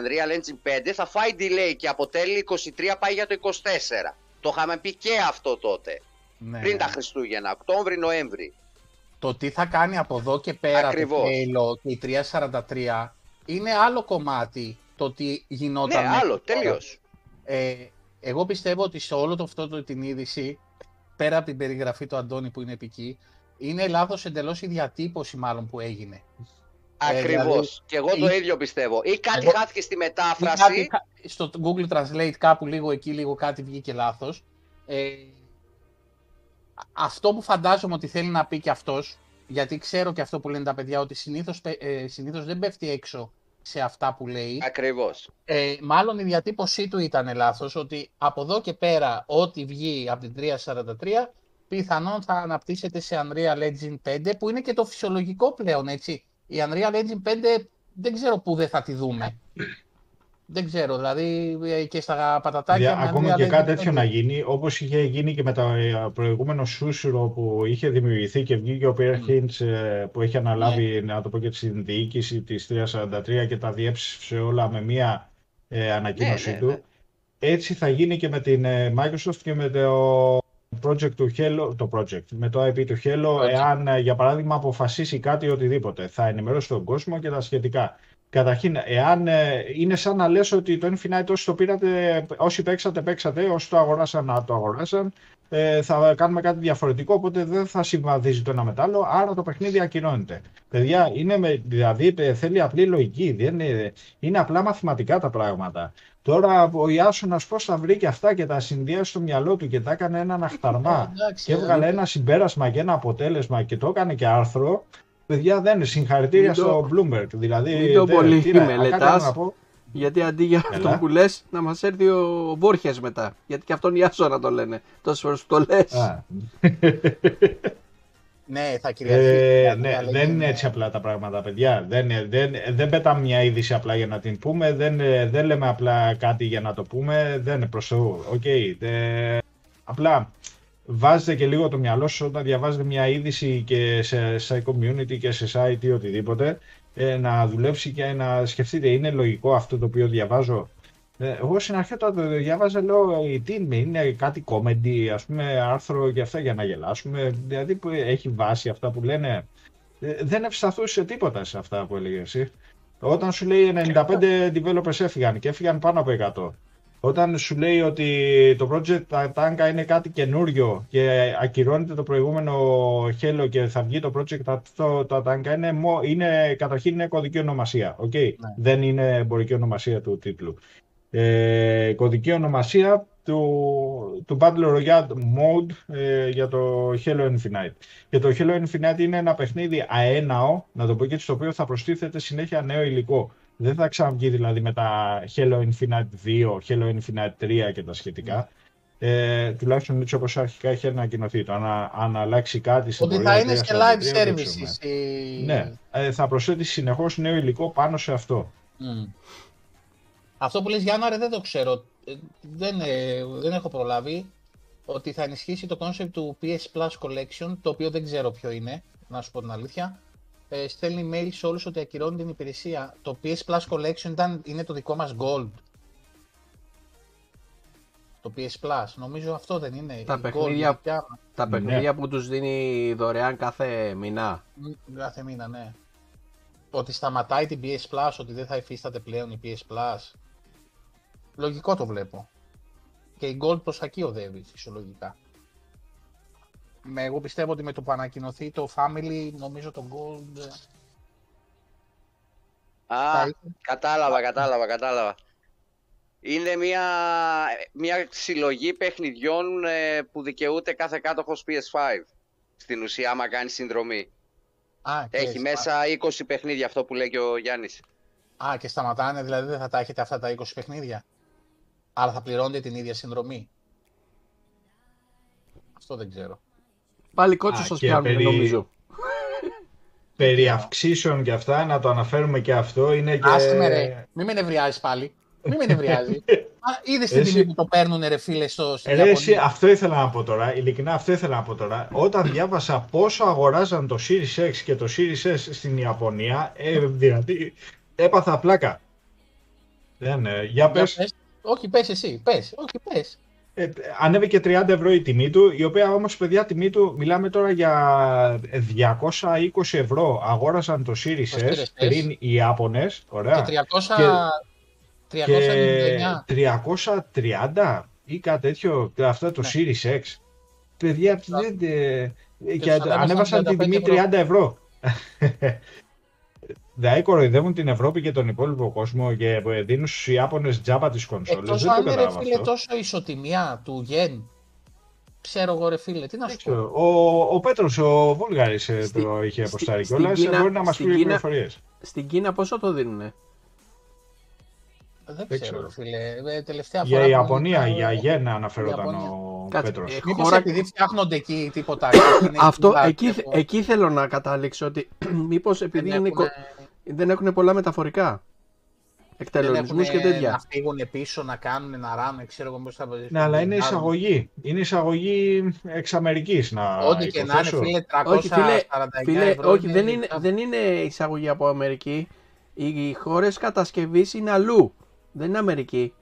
Unreal Engine 5, θα φάει delay και από τέλη 23 πάει για το 24. Το είχαμε πει και αυτό τότε, Ναι. πριν τα Χριστούγεννα, Οκτώβρη-Νοέμβρη. Το τι θα κάνει από εδώ και πέρα Ακριβώς. το Halo και η 343 είναι άλλο κομμάτι το τι Ναι, γινόταν. μέχρι άλλο, τώρα. τελείως. Ε, εγώ πιστεύω ότι σε όλο το αυτό το, την είδηση, πέρα από την περιγραφή του Αντώνη που είναι επική, είναι λάθος εντελώς η διατύπωση μάλλον που έγινε. Ακριβώς. δηλαδή, και εγώ το ή- ίδιο πιστεύω. Ή κάτι Εγώ- χάθηκε στη Ή μετάφραση. κάτι κα- στο Google Translate κάπου λίγο εκεί, λίγο κάτι βγήκε λάθος. Ε, α- αυτό που φαντάζομαι ότι θέλει να πει και αυτός, γιατί ξέρω και αυτό που λένε τα παιδιά, ότι συνήθως, πε- ε, συνήθως δεν πέφτει έξω σε αυτά που λέει. Ακριβώς. Ε, μάλλον η διατύπωσή του ήταν λάθος, ότι από εδώ και πέρα ό,τι βγει από την 343 πιθανόν θα αναπτύσσεται σε Unreal Engine 5 που είναι και το φυσιολογικό πλέον έτσι. Η Unreal Engine 5 δεν ξέρω πού δεν θα τη δούμε. Δεν ξέρω, δηλαδή ε, και στα πατατάκια Δια- με Ακόμη Unreal και Engine κάτι τέτοιο 5. να γίνει, όπως είχε γίνει και με το ε, προηγούμενο σούσουρο που είχε δημιουργηθεί και βγήκε ο Pierre Mm. Hintz ε, που έχει αναλάβει, να το πω και τη διοίκηση της 343 και τα διέψευσε όλα με μία ε, ανακοίνωσή Ναι, ναι, του. ναι. Έτσι θα γίνει και με την ε, Microsoft και με το project του Hello, το project, με το IP του Hello, Project. εάν ε, για παράδειγμα αποφασίσει κάτι οτιδήποτε. Θα ενημερώσει τον κόσμο και τα σχετικά. Καταρχήν, εάν ε, είναι σαν να λες ότι το Infinite όσοι το πήρατε, όσοι παίξατε, παίξατε, όσοι το αγοράσαν, να το αγοράσαν, ε, θα κάνουμε κάτι διαφορετικό, οπότε δεν θα συμβαδίζει το ένα με το άλλο, άρα το παιχνίδι ακυρώνεται. Παιδιά, είναι με, δηλαδή ε, θέλει απλή λογική, δεν είναι, είναι απλά μαθηματικά τα πράγματα. Τώρα ο Ιάσονας πώς θα βρει και αυτά και τα συνδυάσει στο μυαλό του και τα έκανε έναν αχταρμά Εντάξει, και έβγαλε ένα συμπέρασμα και ένα αποτέλεσμα και το έκανε και άρθρο. Παιδιά δεν είναι συγχαρητήρια Μην το- στο Bloomberg. Δηλαδή, μην το δεν- πολύ τι να- μελετάς. κάτι άλλο να πω. Γιατί αντί για αυτό Έλα. που λες, να μας έρθει ο Βόρχε μετά. Γιατί και αυτόν Ιάσο να το λένε. Τόσες φορές που το λες. Α, Ναι, θα κυριαρχεί. ε, η ναι, Unreal δεν Engine, είναι έτσι απλά τα πράγματα, παιδιά. Δεν, δεν, δεν πετάμε μια είδηση απλά για να την πούμε. Δεν, δεν λέμε απλά κάτι για να το πούμε. Δεν είναι προς Θεού. Οκ. ε, απλά βάζετε και λίγο το μυαλό σας όταν διαβάζετε μια είδηση και σε, σε community και σε site ή οτιδήποτε ε, να δουλέψει και να σκεφτείτε είναι λογικό αυτό το οποίο διαβάζω; Ε, εγώ στην αρχή όταν το διάβαζα λέω «Ε, τι είναι, είναι κάτι comedy ας πούμε άρθρο και αυτά για να γελάσουμε δηλαδή που έχει βάση αυτά που λένε Ε, δεν ευσταθούσε τίποτα σε αυτά που έλεγες εσύ. Όταν σου λέει 95 developers έφυγαν και έφυγαν πάνω από 100. Όταν σου λέει ότι το project Tanka είναι κάτι καινούριο και ακυρώνεται το προηγούμενο Halo και θα βγει το project αυτό το Tanka είναι, μο- είναι καταρχήν είναι κωδική ονομασία. Okay? Δεν είναι εμπορική ονομασία του τίτλου. Ε, κωδική ονομασία του, του Battle Royale Mode ε, για το Halo Infinite. Και το Halo Infinite είναι ένα παιχνίδι αέναο, να το πω και έτσι, στο οποίο θα προστίθεται συνέχεια νέο υλικό. Δεν θα ξαναβγεί δηλαδή με τα Halo Infinite 2, Halo Infinite 3 και τα σχετικά. Ε, τουλάχιστον έτσι όπως αρχικά έχει ανακοινωθεί. Το αν, αν αλλάξει κάτι στην Ότι πορεία θα είναι 3, και 43, live δεν ξέρουμε. services. η- Ναι, ε, θα προσθέτει συνεχώς νέο υλικό πάνω σε αυτό. Μμ. Αυτό που λες Γιάννα, ρε, δεν το ξέρω. Ε, Δεν, ε, δεν έχω προλάβει ότι θα ενισχύσει το concept του PS Plus Collection, το οποίο δεν ξέρω ποιο είναι, να σου πω την αλήθεια. Ε, στέλνει mail σε όλους ότι ακυρώνει την υπηρεσία. Το PS Plus Collection ήταν, είναι το δικό μας Gold. Το PS Plus. Νομίζω αυτό δεν είναι. Τα Η παιχνίδια- Gold δικιά μας. Τα Ναι. παιχνίδια που τους δίνει δωρεάν κάθε μηνά. Μ, Κάθε μήνα, ναι. Ότι σταματάει την PS Plus, ότι δεν θα υφίσταται πλέον η PS Plus. Λογικό το βλέπω. Και η Gold προς τα εκεί οδεύει, φυσιολογικά. Με, εγώ πιστεύω ότι με το που ανακοινωθεί το Family, νομίζω το Gold... ε, Α, θα είναι- κατάλαβα, κατάλαβα, κατάλαβα. Είναι μια, μια συλλογή παιχνιδιών ε, που δικαιούται κάθε κάτοχος PS5. Στην ουσία, άμα κάνεις συνδρομή. Α, και, Έχει μέσα 20 παιχνίδια αυτό που λέει και ο Γιάννης. Α, και σταματάνε, δηλαδή δεν θα τα έχετε αυτά τα 20 παιχνίδια. Αλλά θα πληρώνετε την ίδια συνδρομή. Αυτό δεν ξέρω. Πάλι κότσος Α, σας και πιάνουν περί- νομίζω. Περί αυξήσεων και αυτά, να το αναφέρουμε και αυτό, είναι και... Άσε με ρε, μην με νευριάζει πάλι. Μην με νευριάζει. Είδες την Εσύ- τιμή που το παίρνουν ρε φίλε στο στην Ε, Ρε, εσύ, Ιαπωνία. αυτό ήθελα να πω τώρα, ειλικρινά αυτό ήθελα να πω τώρα. Όταν διάβασα πόσο αγοράζαν το Series X και το Series S στην Ιαπωνία, ε, δηλαδή, έπαθα πλάκα. Δεν, ε, για Για πες, πες. Όχι, πες εσύ, πες. Όχι, πες. Ε, ανέβηκε 30 ευρώ η τιμή του, η οποία όμως, παιδιά, τιμή του, μιλάμε τώρα για 220 ευρώ αγόρασαν το Series Το Series S S. πριν οι Ιάπωνες, ωραία, Και 300... και 399. 330 ή κάτι τέτοιο, αυτό το Ναι. Series X. Παιδιά, δεν, ε, και τους ανέβασαν ανέβασαν την 35 τιμή ευρώ. 30 ευρώ. Δηλαδή κοροϊδεύουν την Ευρώπη και τον υπόλοιπο κόσμο και δίνουν στους Ιάπωνες τζάμπα τις κονσόλες. Εκτός Δεν το αν είναι ρε κατάλαβα φίλε αυτό. τόσο ισοτιμία του γεν. Ξέρω εγώ ρε φίλε, τι να σου πω. Ο, ο Πέτρος, ο Βούλγαρης ε, Στη- το είχε στη- αποστάρει στην κιόλας, Κίνα- μπορεί να μας στην πει Κίνα- πληροφορίες. Στην Κίνα πόσο το δίνουνε; Δεν δεν ξέρω ξέρω. ρε φίλε. Ε, Τελευταία Για φορά που Ιαπωνία, ήμουν, για ε, γεν αναφερόταν Ιαπωνία. ο Κάτσε, Πέτρος. ε, Μήπως χώρα- επειδή φτιάχνονται εκεί τίποτα. είναι Αυτό, εκεί, εκεί, βλέπω, εκεί θέλω να καταλήξω ότι μήπως επειδή δεν είναι, έχουνε- κο- δεν έχουν πολλά μεταφορικά. δεν Εκτελονισμούς και έχουνε τέτοια. Να φύγουν πίσω, να κάνουν, να ράνε, ξέρω εγώ πώς θα Ναι, αλλά είναι να- εισαγωγή. Είναι εισαγωγή εξ Αμερικής να Ό,τι και να είναι, υποθέσω. φίλε, 349 Όχι, φίλε, φίλε ευρώ όχι, δεν, είναι, λιγά. δεν είναι εισαγωγή από Αμερική. Οι χώρες κατασκευής είναι αλλού. Δεν είναι Αμερική.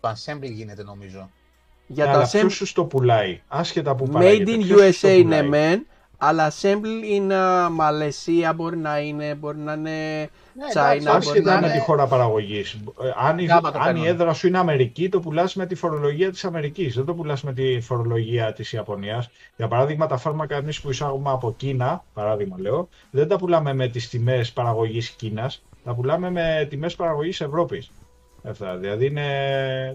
Το assembly γίνεται νομίζω. Για Ναι, τα αλλά assembly, ποιος σου το πουλάει, άσχετα που made παράγεται. in ποιος σου το USA είναι πουλάει. μεν, αλλά assembly είναι Μαλαισία μπορεί να είναι, μπορεί να είναι Ναι, China, εντάξει, μπορεί Άσχετα να με είναι- τη χώρα παραγωγής. Ε, Αν, η- Γάμα το αν η παίρνουν. έδρα σου είναι Αμερική, το πουλάς με τη φορολογία της Αμερικής. Δεν το πουλάς με τη φορολογία της Ιαπωνίας. Για παράδειγμα, τα φάρμακα εμείς που εισάγουμε από Κίνα, παράδειγμα λέω, δεν τα πουλάμε με τις τιμές παραγωγής Κίνας, τα πουλάμε με τιμές παραγωγής Ευρώπης. Αυτά, δηλαδή είναι,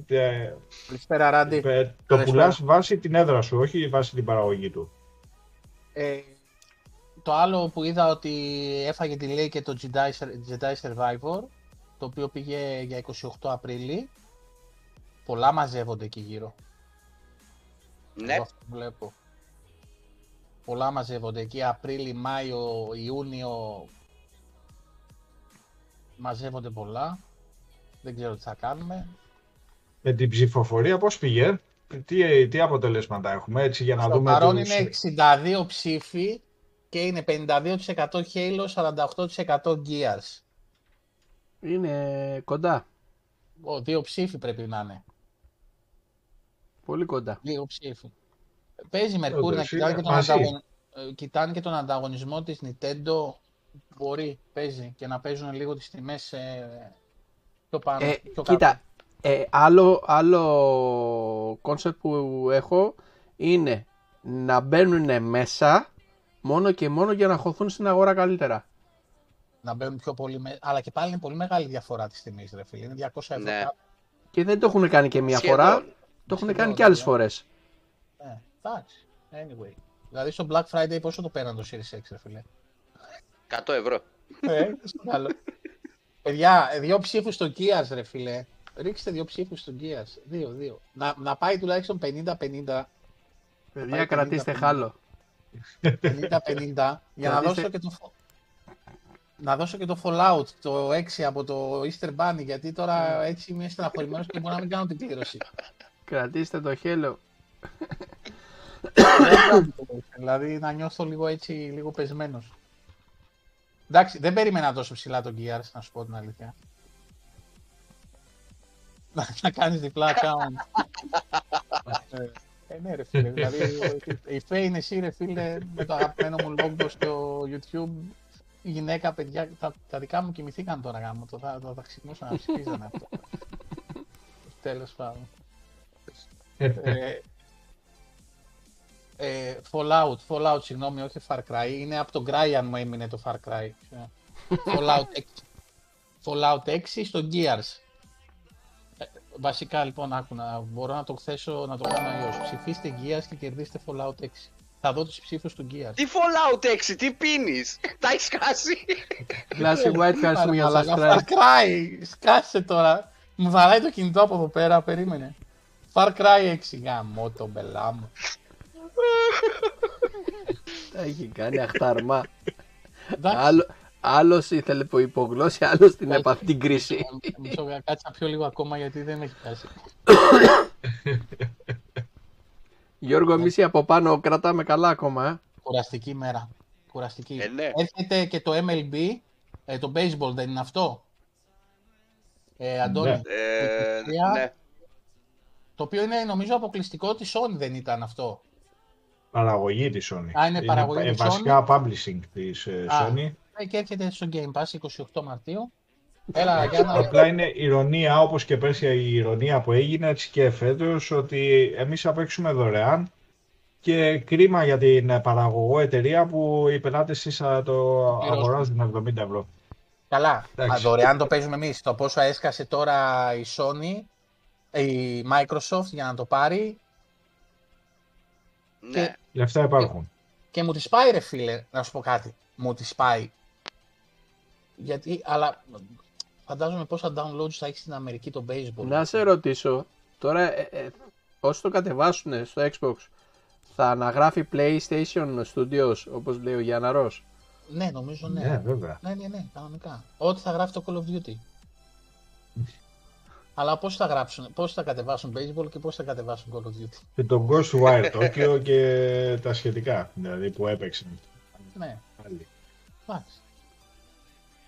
ε, Καλησπέρα, Ράντι. ε, το Καλησπέρα. πουλάς βάσει την έδρα σου, όχι βάσει την παραγωγή του. Ε, το άλλο που είδα ότι έφαγε τη λέει και το Jedi, Jedi Survivor, το οποίο πήγε για 28 Απρίλη. Πολλά μαζεύονται εκεί γύρω. Ναι, Εγώ αυτό βλέπω. Πολλά μαζεύονται εκεί, Απρίλη, Μάιο, Ιούνιο. Μαζεύονται πολλά. Δεν ξέρω τι θα κάνουμε. Με την ψηφοφορία πώς πήγε, τι, τι αποτελέσματα έχουμε έτσι για να Στο δούμε παρόν τους- είναι 62 ψήφοι και είναι 52% Halo, 48% Gears. είναι κοντά. Ο, δύο ψήφοι πρέπει να είναι. Πολύ κοντά. Λίγο ψήφι. Παίζει Μερκούρι να Όντως, κοιτάνε είναι και, τον μαζί. ανταγων... ε, κοιτάνε και τον ανταγωνισμό της Nintendo. Μπορεί, παίζει και να παίζουν λίγο τις τιμές ε, πιο πάνω. Ε, πιο κοίτα, κάτω. Ε, άλλο, άλλο concept που έχω είναι να μπαίνουν μέσα μόνο και μόνο για να χωθούν στην αγορά καλύτερα. Να μπαίνουν πιο πολύ. Με... Αλλά και πάλι είναι πολύ μεγάλη διαφορά της τιμής, ρε φίλε. Είναι 200 ευρώ. Ναι. κάτω. Και δεν το έχουν κάνει και μία Σχεδόν. φορά, το έχουν Σχεδόν, κάνει και άλλες ναι. φορές. Ναι, εντάξει. Anyway. Δηλαδή στο Black Friday πόσο το πέραν το Series X, ρε φίλε; 100 ευρώ. Ε, στο καλό. Παιδιά, ε, δύο ψήφους στο Gears, ρε φίλε. Ρίξτε δύο ψήφους στο Gears. Δύο, δύο. Να, να πάει τουλάχιστον 50-50. Παιδιά, πάει κρατήστε 50-50. χάλο. 50-50 για να Κρατήστε- δώσω και το φο- να δώσω και το Fallout το 6 από το Easter Bunny γιατί τώρα έτσι είμαι στεναχωρημένος και μπορώ να μην κάνω την κλήρωση. Κρατήστε το χέλο. Δεν κάνω την κλήρωση, δηλαδή να νιώθω λίγο έτσι, λίγο πεσμένος. Εντάξει, δεν περίμενα τόσο ψηλά τον Gears, να σου πω την αλήθεια. Να, να κάνεις διπλά account. ε, ε, ναι ρε φίλε, δηλαδή η Faye είναι εσύ ρε φίλε με το αγαπημένο μου logo στο YouTube η γυναίκα, παιδιά, τα, τα δικά μου κοιμηθήκαν τώρα γάμο, το, θα, θα, θα ξυπνούσαν να ψηφίζανε αυτό. Τέλος πάντων. ε, ε, Fallout, Fallout, συγγνώμη, όχι Far Cry. Είναι από τον Cry αν μου έμεινε το Far Cry. Fallout 6. Fallout 6 στο Gears; Ε, βασικά λοιπόν, άκου να μπορώ να το θέσω, να το κάνω αλλιώς. Ψηφίστε Gears και κερδίστε Fallout 6. Θα δω τους ψήφους του Gears. Τι Fallout 6, τι πίνεις, τα έχεις χάσει; Classic White, ευχαριστούμε για Μαλάκα, subscribe. Far Cry, σκάσε τώρα. Μου βαράει το κινητό από εδώ πέρα, περίμενε. Far Cry 6, γάμο το μπελά μου. Έχει κάνει αχταρμά. Εντάξει, Άλλος, άλλος ήθελε που υπογλώσει, άλλος την Όχι. έπαθε την κρίση. ε, μισό, Κάτσε να πιω λίγο ακόμα γιατί δεν έχει πιάσει. Γιώργο, εμείς οι από πάνω κρατάμε καλά ακόμα. Ε. Κουραστική μέρα. Κουραστική. Ε, ναι. Έρχεται και το MLB, ε, το baseball δεν είναι αυτό; Ε, Αντώνη, Ναι. Ε, Τρία. ναι. το οποίο είναι νομίζω αποκλειστικό της Sony δεν ήταν αυτό. Παραγωγή της Sony. Α, είναι παραγωγή ε, της Βασικά publishing της ε, Α. Sony. Ε, και έρχεται στο Game Pass 28 Μαρτίου. Έλα, για να... Απλά είναι ηρωνία, όπως και πέρσι η ηρωνία που έγινε, έτσι και φέτος, ότι εμείς θα παίξουμε δωρεάν και κρίμα για την ε, παραγωγό εταιρεία που οι πελάτες εσείς θα το πληρώσουν. αγοράζουν 70 ευρώ. Καλά, Εντάξει. α, δωρεάν το παίζουμε εμείς. Το πόσο έσκασε τώρα η Sony, η Microsoft για να το πάρει ναι. Λεφτά υπάρχουν. και μου τη πάει ρε φίλε, να σου πω κάτι. Μου τη πάει. Γιατί, αλλά φαντάζομαι πόσα downloads θα έχεις στην Αμερική το baseball. Να σε ρωτήσω, τώρα ε, ε, όσοι το κατεβάσουν στο Xbox, θα αναγράφει PlayStation Studios, όπως λέει ο Γιάνναρος; Ναι, νομίζω ναι. Ναι, βέβαια. Ναι, ναι, ναι, κανονικά. Ό,τι θα γράφει το Call of Duty. Αλλά πώς θα γράψουν, πώς θα κατεβάσουν baseball και πώς θα κατεβάσουν Call of Duty. Και το Ghostwire Tokyo και τα σχετικά, δηλαδή που έπαιξαν. Ναι, άλλοι. εντάξει.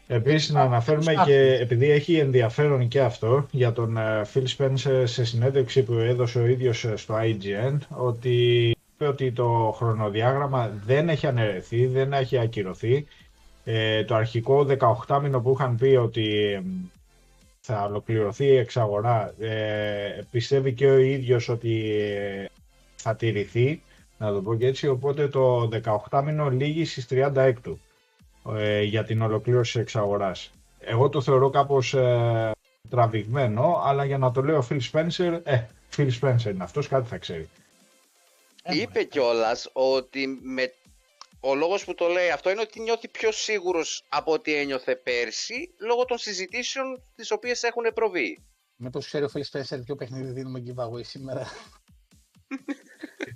Επίσης να αναφέρουμε και επειδή έχει ενδιαφέρον και αυτό για τον ε, Phil Spencer σε συνέντευξη που έδωσε ο ίδιος ε, στο IGN ότι είπε ότι το χρονοδιάγραμμα δεν έχει αναιρεθεί, δεν έχει ακυρωθεί. Ε, το αρχικό 18 μήνο που είχαν πει ότι ε, θα ολοκληρωθεί η εξαγορά ε, πιστεύει και ο ίδιος ότι ε, θα τηρηθεί, να το πω και έτσι, οπότε το 18 μήνο λήγει στις 36 του ε, για την ολοκλήρωση της εξαγοράς. Εγώ το θεωρώ κάπως ε, τραβηγμένο, αλλά για να το λέω Phil Spencer, ε, Phil Spencer είναι αυτός, κάτι θα ξέρει. Ε, Είπε κιόλας ότι με... ο λόγος που το λέει αυτό είναι ότι νιώθει πιο σίγουρος από ό,τι ένιωθε πέρσι λόγω των συζητήσεων τις οποίες έχουν προβεί. Μήπως ξέρει ο Phil Spencer ποιο παιχνίδι δίνουμε giveaway σήμερα.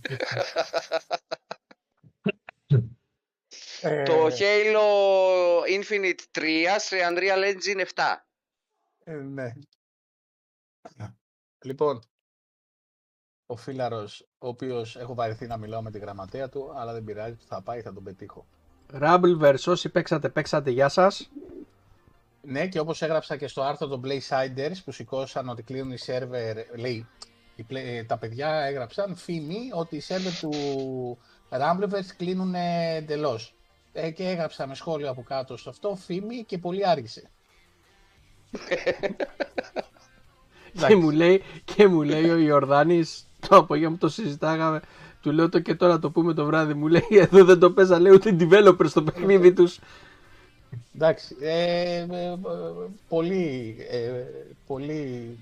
Ε, Το Halo Infinite 3 σε Unreal Engine 7. ε, ναι. Λοιπόν, ο Φίλαρος, ο οποίος έχω βαρεθεί να μιλάω με τη γραμματέα του, αλλά δεν πειράζει, θα πάει, θα τον πετύχω. Rumbleverse, όσοι παίξατε, παίξατε, γεια σας. Ναι, και όπως έγραψα και στο άρθρο των Playsiders που σηκώσαν ότι κλείνουν οι σερβερ, λέει, οι play- ε, τα παιδιά έγραψαν φήμη ότι οι σερβερ του Rumbleverse κλείνουν εντελώς. Ε, και έγραψα με σχόλιο από κάτω στο αυτό φήμη και πολύ άργησε. Και μου, λέει, και μου λέει ο Ιορδάνης, το απόγευμα το συζητάγαμε, του λέω το και τώρα το πούμε το βράδυ, μου λέει εδώ δεν το παίζα λέει ούτε developer στο παιχνίδι τους. Εντάξει, ε, ε, ε, πολύ, ε, πολύ...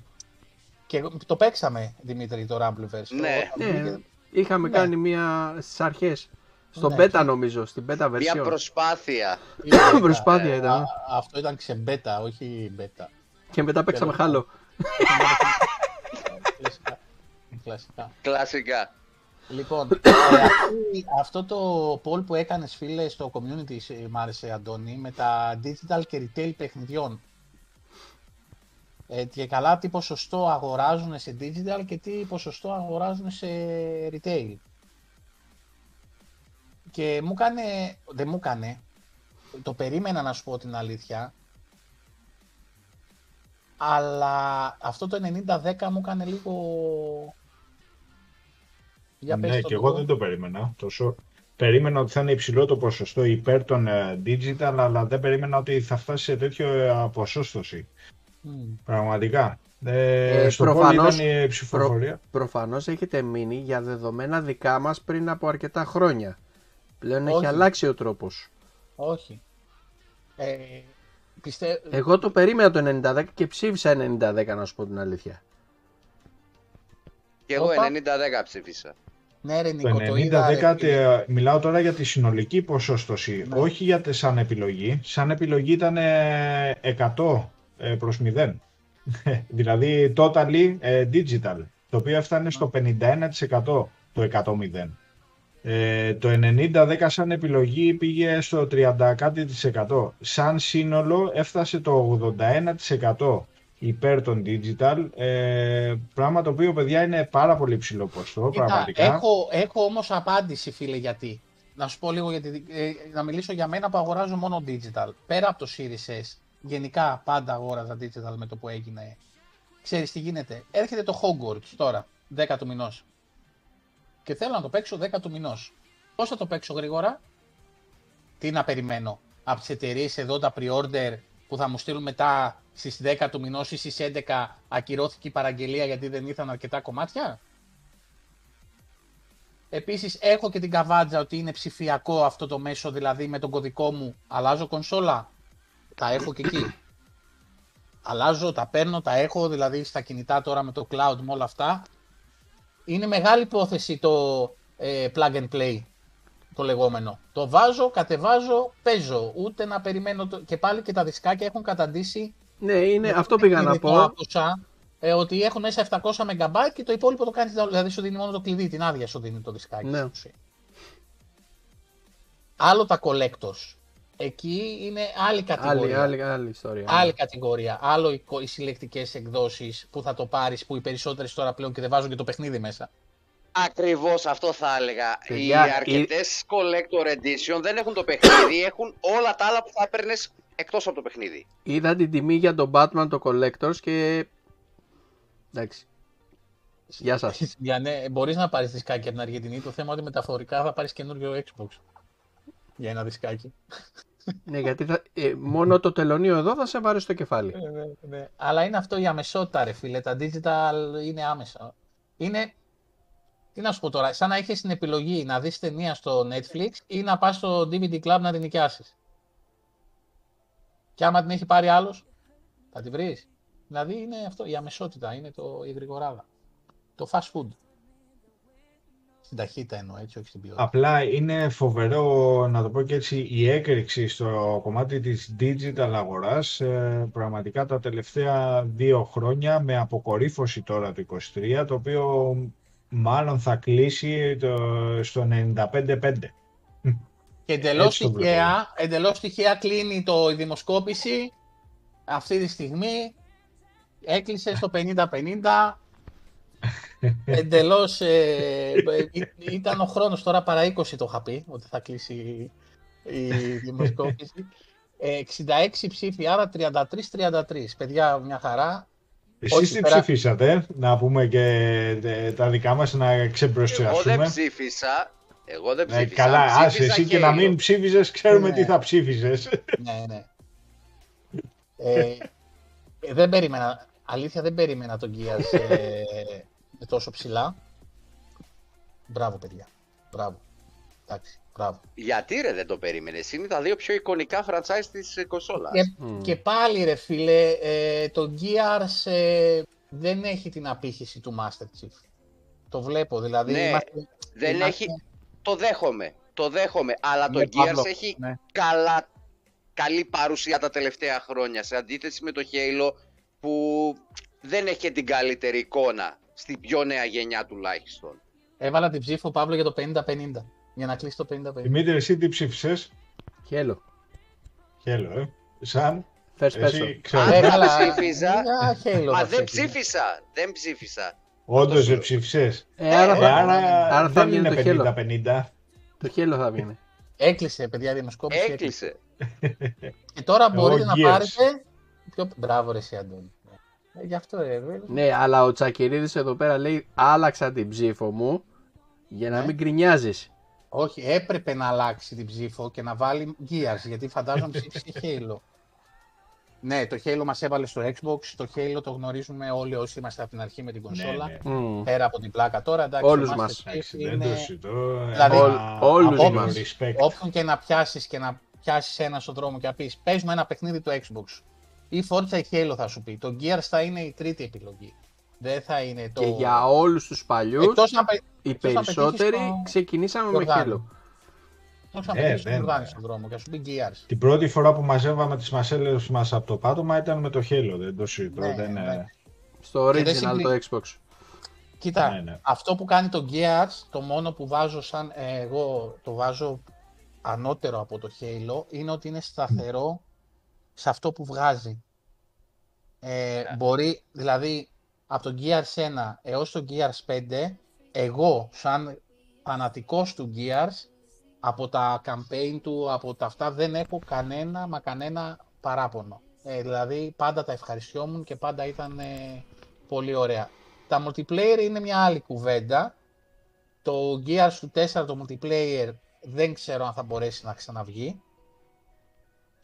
Και το παίξαμε, Δημήτρη, το Rumbleverse. Ναι. Όταν Ναι, βγήκε- είχαμε Ναι. κάνει μία στις αρχές, στο Ναι. beta νομίζω, στην beta Μια version. προσπάθεια. ήταν, Προσπάθεια ε, ήταν, α- ναι. Αυτό ήταν ξεμπέτα, όχι μπέτα. Και μετά παίξαμε Τέλος χάλο. Κλασικά. Κλασικά. Κλασικά. Λοιπόν, ε, αυτή- αυτό το poll που έκανες φίλε στο community, σε- μ' άρεσε Αντώνη, με τα digital και retail παιχνιδιών. Ε, και καλά τι ποσοστό αγοράζουν σε digital και τι ποσοστό αγοράζουν σε retail. Και μου έκανε, δεν μου έκανε, το περίμενα να σου πω την αλήθεια, αλλά αυτό το 90-10 μου έκανε λίγο... Για πες ναι, το και το. εγώ δεν το περίμενα τόσο. Περίμενα ότι θα είναι υψηλό το ποσοστό υπέρ των ε, digital, αλλά δεν περίμενα ότι θα φτάσει σε τέτοιο ε, ποσόστοση. Μμ. Πραγματικά. Ε, Ε, στο προφανώς- πόλι ήταν η ψηφοφορία. Προφανώς έχετε μείνει για δεδομένα δικά μας πριν από αρκετά χρόνια. Πλέον έχει Όχι. αλλάξει ο τρόπος. Όχι. Ε, πιστε... Εγώ το περίμενα το 90-10 και ψήφισα 90-10 να σου πω την αλήθεια. Και εγώ Όπα. 90-10 ψήφισα. Ναι, ρε Το Νίκο, το είδα, ρε 90-10, φίλε. ε, μιλάω τώρα για τη συνολική ποσόστοση, Ναι. όχι για τη σαν επιλογή. Σαν επιλογή ήταν ε, 100 ε, προς 0. δηλαδή totally ε, digital, το οποίο έφτανε στο 51% το 100-0. Ε, το 90-10 σαν επιλογή πήγε στο 30 κάτι της εκατό. Σαν σύνολο έφτασε το 81% υπέρ των digital, ε, πράγμα το οποίο παιδιά είναι πάρα πολύ ψηλό ποστό, Κοίτα, πραγματικά. Έχω, έχω όμως απάντηση φίλε γιατί. Να σου πω λίγο γιατί, ε, να μιλήσω για μένα που αγοράζω μόνο digital. Πέρα από το Series S, γενικά πάντα αγόραζα digital με το που έγινε. Ξέρεις τι γίνεται. Έρχεται το Hogwarts τώρα, 10 του μηνός. Και θέλω να το παίξω 10 του μηνός. Πώς θα το παίξω γρήγορα; Τι να περιμένω; Από τις εταιρείε εδώ τα pre-order που θα μου στείλουν μετά στις 10 του μηνός ή στις 11 ακυρώθηκε η παραγγελία γιατί δεν ήρθαν αρκετά κομμάτια; Επίσης έχω και την καβάτζα ότι είναι ψηφιακό αυτό το μέσο, δηλαδή με τον κωδικό μου αλλάζω κονσόλα, τα έχω και εκεί. Αλλάζω, τα παίρνω, τα έχω, δηλαδή στα κινητά τώρα με το cloud με όλα αυτά. Είναι μεγάλη υπόθεση το ε, plug and play, το λεγόμενο. Το βάζω, κατεβάζω, παίζω, ούτε να περιμένω. Το... Και πάλι και τα δισκάκια έχουν καταντήσει Ναι, είναι, αυτό πήγα να είναι το πω. άκουσα, ε, ότι έχουν μέσα 700 MB και το υπόλοιπο το κάνεις, δηλαδή σου δίνει μόνο το κλειδί, την άδεια σου δίνει το δισκάκι. Ναι. στην ουσία. Άλλο τα collectors. Εκεί είναι άλλη Άλλη, κατηγορία. άλλη, άλλη ιστορία. ναι. Άλλη κατηγορία. Άλλο οι, κο- οι συλλεκτικές εκδόσεις που θα το πάρει, που οι περισσότερες τώρα πλέον και δεν βάζουν και το παιχνίδι μέσα. Ακριβώς αυτό θα έλεγα. Παιδιά, οι αρκετές collector edition δεν έχουν το παιχνίδι, έχουν όλα τα άλλα που θα έπαιρνες εκτός από το παιχνίδι. Είδα την τιμή για τον Batman το Collectors και... Εντάξει. Γεια σας. Για ναι, μπορείς να πάρεις δισκάκι από την Αργεντινή. Το θέμα είναι ότι μεταφορικά θα πάρεις καινούριο Xbox. Για ένα δισκάκι. ναι, γιατί θα, ε, μόνο το τελωνίο εδώ θα σε βάρει στο κεφάλι. Ναι, ναι, ναι. Αλλά είναι αυτό η αμεσότητα, ρε φίλε. Τα digital είναι άμεσα. Είναι. Τι να σου πω τώρα, σαν να έχεις την επιλογή να δεις ταινία στο Netflix ή να πας στο DVD Club να την νοικιάσεις. Και άμα την έχει πάρει άλλος, θα τη βρεις. Δηλαδή είναι αυτό, η αμεσότητα, είναι το, η γρηγοράδα. Το fast food. Στην ταχύτητα εννοώ, έτσι, όχι στην ποιότητα. Απλά είναι φοβερό, να το πω και έτσι, η έκρηξη στο κομμάτι της digital αγοράς ε, πραγματικά τα τελευταία δύο χρόνια με αποκορύφωση τώρα το 23, το οποίο μάλλον θα κλείσει το, στο 95-5. Και εντελώς Έτσι το βλέπω. τυχαία, εντελώς τυχαία κλείνει το, η δημοσκόπηση αυτή τη στιγμή. Έκλεισε στο 50-50. Εντελώς ε, ε, ήταν ο χρόνος τώρα παρά 20 το είχα πει ότι θα κλείσει η δημοσκόπηση. Ε, 66 ψήφοι, άρα 33-33. Παιδιά, μια χαρά. Εσείς Όχι, τι πέρα- ψηφίσατε, να πούμε και ε, τα δικά μας να Εγώ δεν ξεμπροστιάσουμε. ψήφισα. Εγώ δεν Ε, ψήφισα. καλά, άσες ψήφισα εσύ και να Halo. μην ψήφισες, ξέρουμε Ναι. τι θα ψήφισες. ναι, ναι. Ε, ε, δεν περίμενα, αλήθεια δεν περίμενα τον Gears ε, με τόσο ψηλά. Μπράβο, παιδιά. Μπράβο. Εντάξει, μπράβο. Γιατί ρε δεν το περίμενες; Είναι τα δύο πιο εικονικά franchise της ε, κονσόλας. Και, Μμ. και πάλι ρε φίλε, ε, το Gears ε, δεν έχει την απήχηση του Master Chief. Το βλέπω, δηλαδή Ναι, είμαστε, δεν είμαστε- έχει. Το δέχομαι. Το δέχομαι. Αλλά το Ναι, Gears Παύλο, έχει ναι. καλά, καλή παρουσία τα τελευταία χρόνια. Σε αντίθεση με το Halo που δεν έχει και την καλύτερη εικόνα. Στην πιο νέα γενιά τουλάχιστον. Έβαλα την ψήφο Παύλο για το 50-50. Για να κλείσει το 50-50. Δημήτρη, εσύ τι ψήφισες; Χέλο. Χέλο, ε. Σαν, First person. εσύ ξέρω. Α, δεν καλά. ψήφιζα. Για Halo Μα θα δεν ψήφιζα. ψήφισα. Δεν ψήφισα. Όντως το- δεν ψήφισες; Ε, άρα, Ε, θα, Άρα, άρα θα δεν βγαίνει είναι το Halo. 50-50. Το Halo θα βγαίνει. Έκλεισε, παιδιά, η δημοσκόπηση. Έκλεισε. Και τώρα μπορείτε να Gears. πάρετε. Πιο... Μπράβο, ρε, εσύ, Αντώνη. Ε, γι' αυτό, ρε. ρε. Ναι, αλλά ο Τσακυρίδης εδώ πέρα λέει άλλαξα την ψήφο μου για να Ναι. μην γκρινιάζεις. Όχι, έπρεπε να αλλάξει την ψήφο και να βάλει Gears, γιατί φαντάζομαι ψήφισε Halo. Ναι, το Halo μας έβαλε στο Xbox, το Halo το γνωρίζουμε όλοι όσοι είμαστε από την αρχή με την κονσόλα. Ναι, ναι. Μμ. Πέρα από την πλάκα τώρα, εντάξει. Όλους το Master μας. Chief Εντάξει, δεν είναι... το συζητώ. Δηλαδή, Ένα όλους απόλυτο μας. respect. Όποιον και να πιάσεις και να πιάσεις ένα στον δρόμο και να πεις πες μου ένα παιχνίδι του Xbox ή Forza ή Halo θα σου πει. Το Gears θα είναι η τρίτη επιλογή. Δεν θα είναι το... Και για όλους τους παλιούς, Εκτός να, πε- οι εκτός να περισσότεροι πετύχεις το- ξεκινήσαμε με Γιορδάνη. Halo. εκτός να Ε, πετύχεις τον δεν- Γιορδάνη στον δρόμο και να σου πει Gears. Την πρώτη φορά που μαζεύαμε τις μασέλες μας από το πάτωμα ήταν με το Halo, δεν το συζητώ. Ναι, δεν, ναι. ε, Στο Και δεν original συγκρι- το Xbox. Κοίτα, Ναι, ναι. αυτό που κάνει το Gears, το μόνο που βάζω σαν ε, εγώ το βάζω ανώτερο από το Halo, είναι ότι είναι σταθερό σε αυτό που βγάζει. Ε, Μπορεί, δηλαδή, από το Gears 1 έως το Gears 5, εγώ σαν φανατικός του Gears, από τα campaign του, από τα αυτά, δεν έχω κανένα, μα κανένα παράπονο. Ε, δηλαδή, πάντα τα ευχαριστιόμουν και πάντα ήταν ε, πολύ ωραία. Τα multiplayer είναι μια άλλη κουβέντα. Το Gears του 4, το multiplayer, δεν ξέρω αν θα μπορέσει να ξαναβγεί.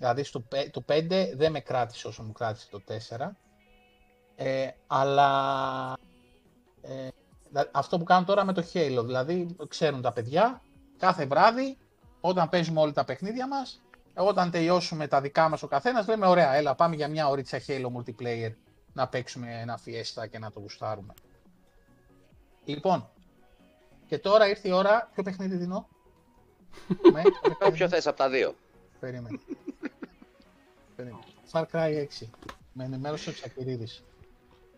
Δηλαδή, στο, πε- το 5 δεν με κράτησε όσο μου κράτησε το 4. Ε, αλλά ε, δα- αυτό που κάνω τώρα με το Halo, δηλαδή ξέρουν τα παιδιά, κάθε βράδυ, όταν παίζουμε όλα τα παιχνίδια μας, όταν τελειώσουμε τα δικά μας ο καθένας, λέμε ωραία, έλα πάμε για μια ωρίτσα Halo multiplayer να παίξουμε ένα fiesta και να το γουστάρουμε. Λοιπόν, και τώρα ήρθε η ώρα, ποιο παιχνίδι δίνω; Με, Όποιο θες από τα δύο. Περίμενε. Περίμενε. Far Cry 6. Με ενημέρωσε ο Τσακυρίδης.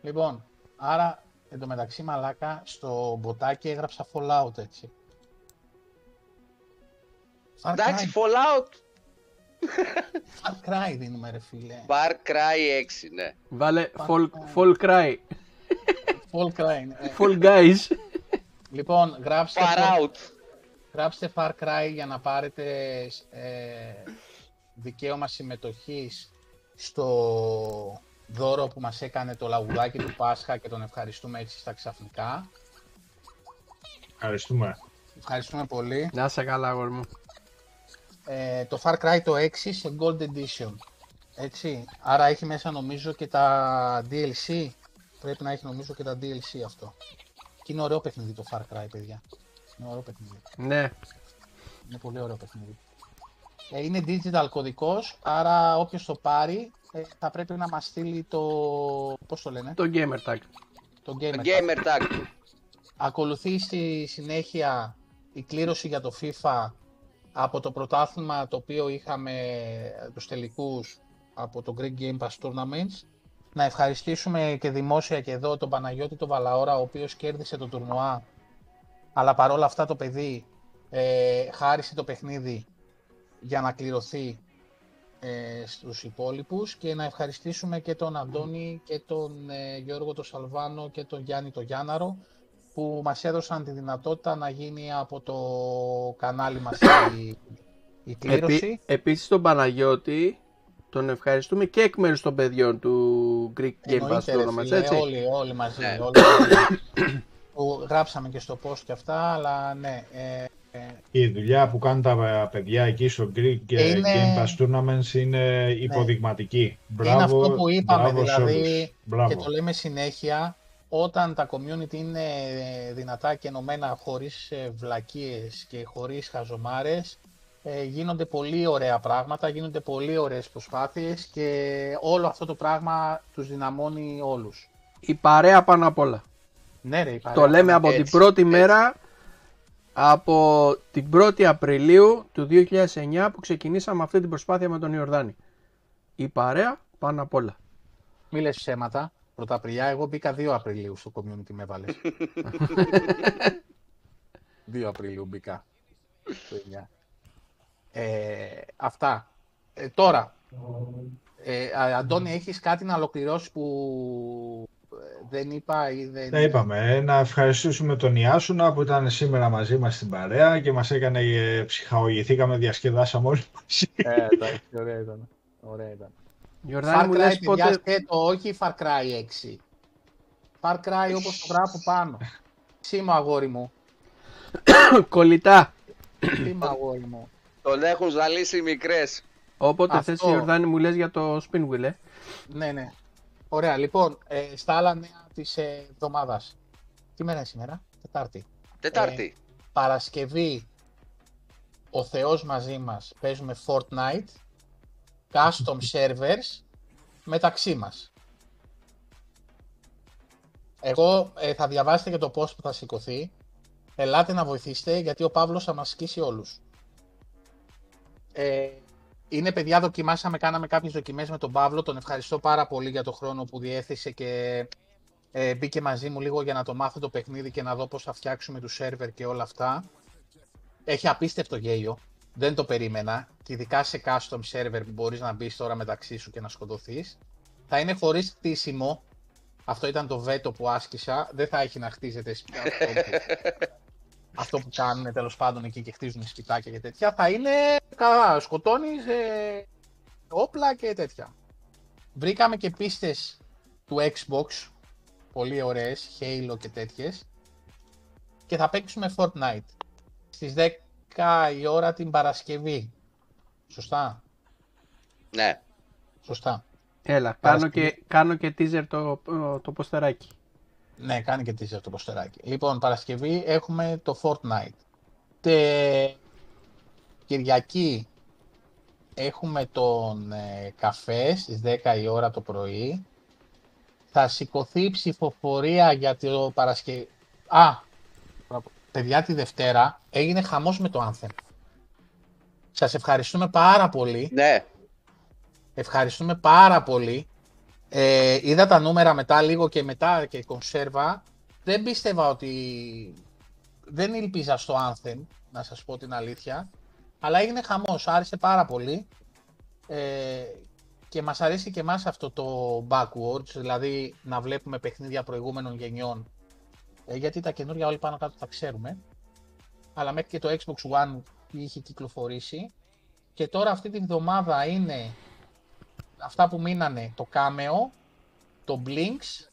Λοιπόν, άρα εντωμεταξύ μαλάκα στο μποτάκι έγραψα Fallout έτσι. Far Εντάξει, Cry, Fallout, Far Cry δίνουμε ρε φίλε. Far Cry 6, ναι. Βάλε Fall, fall Cry. Far Cry. ναι. Ε, Fall Guys. Λοιπόν, γράψτε, Far Out. γράψτε Far Cry για να πάρετε ε, δικαίωμα συμμετοχής στο δώρο που μας έκανε το λαγουδάκι του Πάσχα και τον ευχαριστούμε έτσι στα ξαφνικά. Ευχαριστούμε. Ευχαριστούμε πολύ. Να σε καλά, αγόρι μου. Ε, το Far Cry το 6 σε Gold Edition. Έτσι. Άρα έχει μέσα νομίζω και τα DLC. Πρέπει να έχει νομίζω και τα DLC αυτό. Και είναι ωραίο παιχνίδι το Far Cry, παιδιά. Είναι ωραίο παιχνίδι. Ναι. Είναι πολύ ωραίο παιχνίδι. Ε, είναι digital κωδικός, άρα όποιος το πάρει ε, θα πρέπει να μας στείλει το... πώς το λένε; Το gamer tag. Το gamer. tag. Gamer Tag. Ακολουθεί στη συνέχεια η κλήρωση για το FIFA από το πρωτάθλημα το οποίο είχαμε τους τελικούς από το Greek Game Pass Tournaments. Να ευχαριστήσουμε και δημόσια και εδώ τον Παναγιώτη τον Βαλαόρα, ο οποίος κέρδισε το τουρνουά, αλλά παρόλα αυτά το παιδί ε, χάρισε το παιχνίδι για να κληρωθεί ε, στους υπόλοιπους και να ευχαριστήσουμε και τον Αντώνη και τον ε, Γιώργο τον Σαλβάνο και τον Γιάννη τον Γιάνναρο που μας έδωσαν τη δυνατότητα να γίνει από το κανάλι μας η, η κλήρωση. Επί, επίσης τον Παναγιώτη τον ευχαριστούμε και εκ μέρους των παιδιών του Greek Game Pass Εννοείται, ρε Tournaments, φίλε, έτσι. Όλοι, όλοι μαζί. Ναι. Όλοι, μαζί. που γράψαμε και στο post και αυτά, αλλά ναι. Ε, ε, Η δουλειά που κάνουν τα παιδιά εκεί στο Greek ε, Είναι- Game Pass Tournaments είναι υποδειγματική. Μπράβο, είναι αυτό που είπαμε, μπράβο σε δηλαδή, όλους. Μπράβο. και το λέμε συνέχεια, όταν τα community είναι δυνατά και ενωμένα χωρίς ε, βλακίες και χωρίς χαζομάρες, ε, γίνονται πολύ ωραία πράγματα, γίνονται πολύ ωραίες προσπάθειες και όλο αυτό το πράγμα τους δυναμώνει όλους. Η παρέα πάνω απ' όλα. Ναι ρε, η παρέα. Το λέμε από έτσι, την πρώτη έτσι. μέρα, από την 1η Απριλίου του 2009 που ξεκινήσαμε αυτή την προσπάθεια με τον Ιορδάνη. Η παρέα πάνω απ' όλα. Μη λες ψέματα. Πρωταπριλιά, εγώ μπήκα 2 Απριλίου στο community με έβαλες. 2 Απριλίου μπήκα. Το 9. Ε, αυτά. Ε, τώρα, ε, Α- Αντώνη, έχεις κάτι να ολοκληρώσεις που ε, δεν είπα ή δεν... Τα είπαμε. Να ευχαριστήσουμε τον Ιάσουνα που ήταν σήμερα μαζί μας στην παρέα και μας έκανε, ε, ψυχαγωγηθήκαμε, διασκεδάσαμε όλοι μαζί. Ε, εντάξει, ωραία ήταν. Ωραία ήταν. Ιορδάνη Far μου Cry, λες παιδιά, πότε... σκέτο, όχι Far Cry 6. Far Cry όπως το γράφω πάνω. Σήμα αγόρι μου. Κολλητά. Σήμα αγόρι μου. Τον έχουν ζαλίσει οι μικρές. Όποτε Αυτό. θες Ιορδάνη μου λες για το spin wheel, ε. Ναι, ναι. Ωραία, λοιπόν, ε, στα άλλα νέα της ε, εβδομάδας. Τι μέρα είναι σήμερα, Τετάρτη. Τετάρτη. Παρασκευή, ο Θεός μαζί μας, παίζουμε Fortnite, custom servers, μεταξύ μας. Εγώ ε, θα διαβάσετε και το post που θα σηκωθεί. Ελάτε να βοηθήσετε, γιατί ο Παύλος θα μας σκίσει όλους. Ε, είναι παιδιά, δοκιμάσαμε, κάναμε κάποιες δοκιμές με τον Παύλο. Τον ευχαριστώ πάρα πολύ για το χρόνο που διέθεσε και Ε, μπήκε μαζί μου λίγο για να το μάθω το παιχνίδι και να δω πώς θα φτιάξουμε τους σερβερ και όλα αυτά. Έχει απίστευτο γέλιο. Δεν το περίμενα. Και ειδικά σε custom server που μπορείς να μπεις τώρα μεταξύ σου και να σκοτωθείς. Θα είναι χωρίς χτίσιμο. Αυτό ήταν το βέτο που άσκησα. Δεν θα έχει να χτίζεται σπίτια. αυτό που κάνουν τέλος πάντων εκεί και χτίζουν σπιτάκια και τέτοια. Θα είναι καλά. Σκοτώνει ε, όπλα και τέτοια. Βρήκαμε και πίστες του Xbox, πολύ ωραίες, Halo και τέτοιες. Και θα παίξουμε Fortnite στις 10 η ώρα την Παρασκευή. Σωστά; Ναι. Σωστά. Έλα, κάνω και, κάνω και teaser το, το ποστεράκι. Ναι, κάνει και teaser το ποστεράκι. Λοιπόν, Παρασκευή έχουμε το Fortnite. Τε... Κυριακή έχουμε τον ε, καφέ στις 10 η ώρα το πρωί. Θα σηκωθεί η ψηφοφορία για το Παρασκευή. Α, παιδιά τη Δευτέρα έγινε χαμός με το Anthem. Σας ευχαριστούμε πάρα πολύ. Ναι. Ευχαριστούμε πάρα πολύ. Ε, είδα τα νούμερα μετά λίγο και μετά και κονσέρβα. Δεν πίστευα ότι... Δεν ήλπιζα στο Anthem, να σας πω την αλήθεια. Αλλά έγινε χαμός, άρεσε πάρα πολύ. Ε, και μας αρέσει και εμάς αυτό το backwards, δηλαδή να βλέπουμε παιχνίδια προηγούμενων γενιών. Ε, γιατί τα καινούργια όλοι πάνω κάτω τα ξέρουμε. Αλλά μέχρι και το Xbox One είχε κυκλοφορήσει. Και τώρα αυτή τη βδομάδα είναι αυτά που μείνανε το Cameo, το Blinks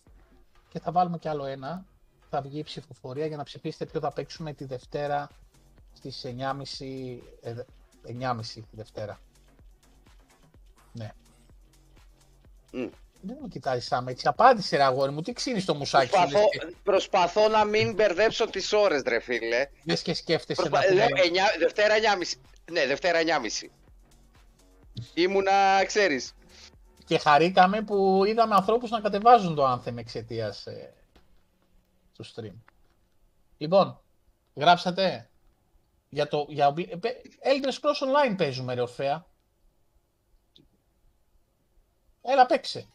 και θα βάλουμε κι άλλο ένα. Θα βγει η ψηφοφορία για να ψηφίσετε ποιο θα παίξουμε τη Δευτέρα στις 9.30, 9.30 τη Δευτέρα. Ναι. Mm. Δεν μου κοιτάζεις σαν έτσι. Απάντησε ρε αγόρι μου, τι ξύνεις το μουσάκι σου. Προσπαθώ, προσπαθώ να μην μπερδέψω τις ώρες, ρε φίλε. Λες και σκέφτεσαι Προσπα... να Λέω, πούμε. 9, Δευτέρα 9.30. Ναι, Δευτέρα 9.30. Ήμουνα, ξέρεις. Και χαρήκαμε που είδαμε ανθρώπους να κατεβάζουν το Anthem εξαιτίας ε, του stream. Λοιπόν, γράψατε για το... Για... ε, παι- Elder Scrolls Online παίζουμε ρε Ορφέα. Έλα παίξε.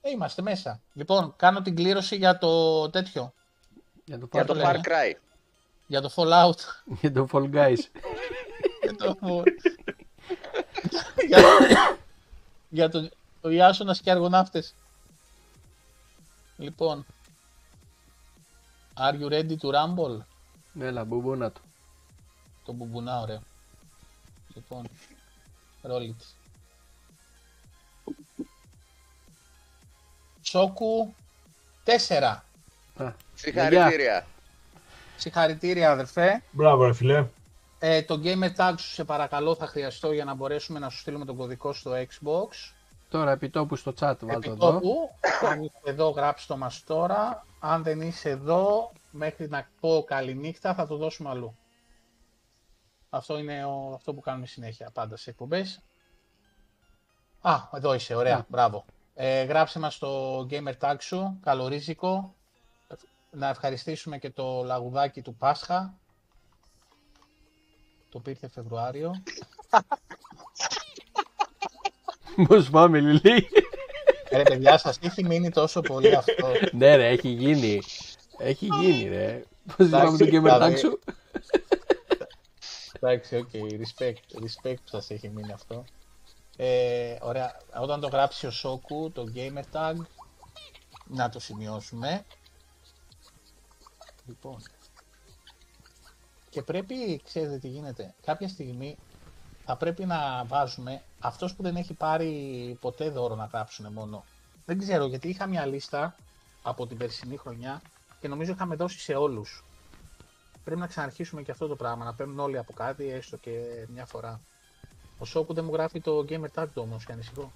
Ε, είμαστε μέσα. Λοιπόν, κάνω την κλήρωση για το τέτοιο. Για το, Για Far, το λέμε. Far Cry. Για το Fallout. για το Fall Guys. για το... για το... για το... Ο Ιάσονας και οι Αργοναύτες. Λοιπόν. Are you ready to rumble? Έλα, μπουμπούνα του. Το μπουμπουνά, ωραίο. Λοιπόν. Roll it. Σόκου 4. Α, Συγχαρητήρια. Συγχαρητήρια αδερφέ. Μπράβο, ρε φιλέ. Ε, το gamer tag σου σε παρακαλώ θα χρειαστώ για να μπορέσουμε να σου στείλουμε τον κωδικό στο Xbox. Τώρα επιτόπου στο chat βάλτε εδώ. Επιτόπου, αν είσαι εδώ γράψτε το μας τώρα. Αν δεν είσαι εδώ, μέχρι να πω καληνύχτα θα το δώσουμε αλλού. Αυτό είναι ο, αυτό που κάνουμε συνέχεια πάντα σε εκπομπές. Α, εδώ είσαι, ωραία, Ναι. μπράβο. Ε, γράψε μας το gamer tag σου, καλορίζικο. Να ευχαριστήσουμε και το λαγουδάκι του Πάσχα. Το πήρε Φεβρουάριο. Πώς πάμε, Λιλί. Ρε παιδιά, σας έχει μείνει τόσο πολύ αυτό. ναι, ρε, έχει γίνει. Έχει γίνει, ρε. Πώς είπαμε το Εντάξει, gamer tag δηλαδή. σου; Εντάξει, OK, respect, respect που σας έχει μείνει αυτό. Ε, ωραία, όταν το γράψει ο Σόκου, το gamer tag, να το σημειώσουμε. Λοιπόν, και πρέπει, ξέρετε τι γίνεται, κάποια στιγμή θα πρέπει να βάζουμε αυτός που δεν έχει πάρει ποτέ δώρο να γράψουν μόνο. Δεν ξέρω, γιατί είχα μια λίστα από την περσινή χρονιά και νομίζω είχαμε δώσει σε όλους. Πρέπει να ξαναρχίσουμε και αυτό το πράγμα, να παίρνουν όλοι από κάτι, έστω και μια φορά. Ο Σόκου δεν μου γράφει το gamer tag του όμως και ανησυχώ.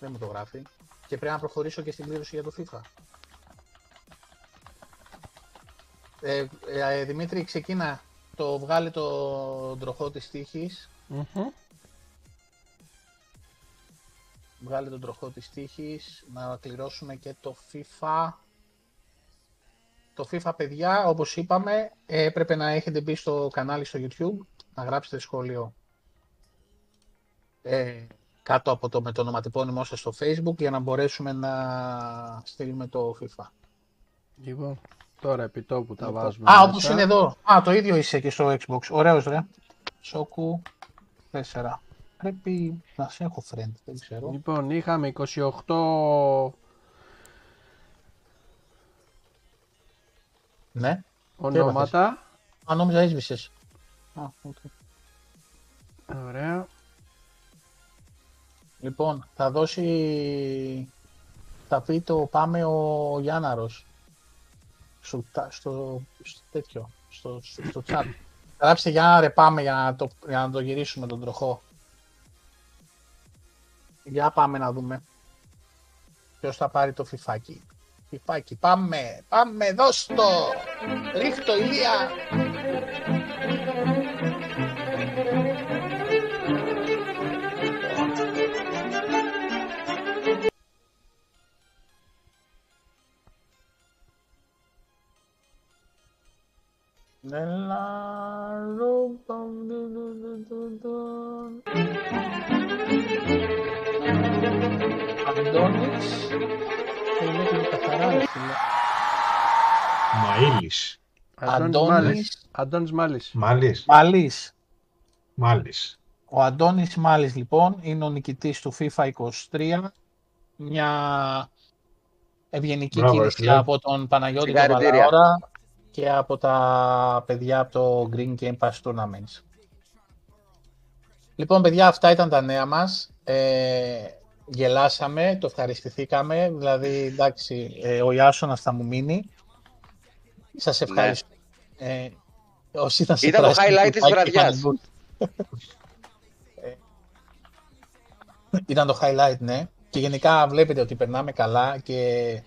Δεν μου το γράφει. Και πρέπει να προχωρήσω και στην κλήρωση για το FIFA. Ε, ε, ε, Δημήτρη, ξεκίνα. Το βγάλει το τροχό της τύχης. Μμμ. Βγάλει τον τροχό της τύχης. Να κληρώσουμε και το FIFA. Το FIFA, παιδιά, όπως είπαμε, ε, έπρεπε να έχετε μπει στο κανάλι στο YouTube, να γράψετε σχόλιο. Ε, κάτω από το με το ονοματεπώνυμό σας στο facebook για να μπορέσουμε να στείλουμε το FIFA. Λοιπόν, τώρα επί τόπου τα Λοιπόν. βάζουμε. Α, μέσα. όπως είναι εδώ. Α, το ίδιο είσαι και στο Xbox. Ωραίος ρε. Σόκου 4. Πρέπει να σε έχω friend, δεν ξέρω. Λοιπόν, είχαμε 28 Ναι. ονόματα. Α, νόμιζα έσβησες. Α, οκ. Ωραία. Λοιπόν, θα δώσει... Θα πει το πάμε ο Γιάνναρος. Στο, τα- στο, στο τέτοιο, στο, στο, στο chat. Γράψτε Γιάνναρε πάμε για να, το, για να το γυρίσουμε τον τροχό. Για πάμε να δούμε. Ποιος θα πάρει το φιφάκι. Φιφάκι, πάμε, πάμε, δώσ' το! Ρίχτω, Ηλία! Έλα, ρούμπαμ, ντου, ντου, ντου, ντου, ντου. Αντώνης, το λέγουμε καθαρά, ρε φίλε. Μαΐλης. Αντώνης Αντώνης. Μάλης. Αντώνης Μάλης. Μάλης. Μαλής. Μάλης. Ο Αντώνης Μάλης λοιπόν είναι ο νικητής του FIFA 23. Μια ευγενική Μπράβο, κίνηση ρε φίλε. από τον Παναγιώτη τον Συγχαρητήρια. Παλαώρα και από τα παιδιά από το Green Game Pass Tournaments. Λοιπόν, παιδιά, αυτά ήταν τα νέα μας. Ε, γελάσαμε, το ευχαριστηθήκαμε. Δηλαδή, εντάξει, ε, ο Ιάσονας θα μου μείνει. Σας ευχαριστώ. Ε, όσοι ήταν σε Ήταν το πράσινο highlight της κουτάκι, βραδιάς. είχαν Ε, Ήταν το highlight, ναι. Και γενικά βλέπετε ότι περνάμε καλά και,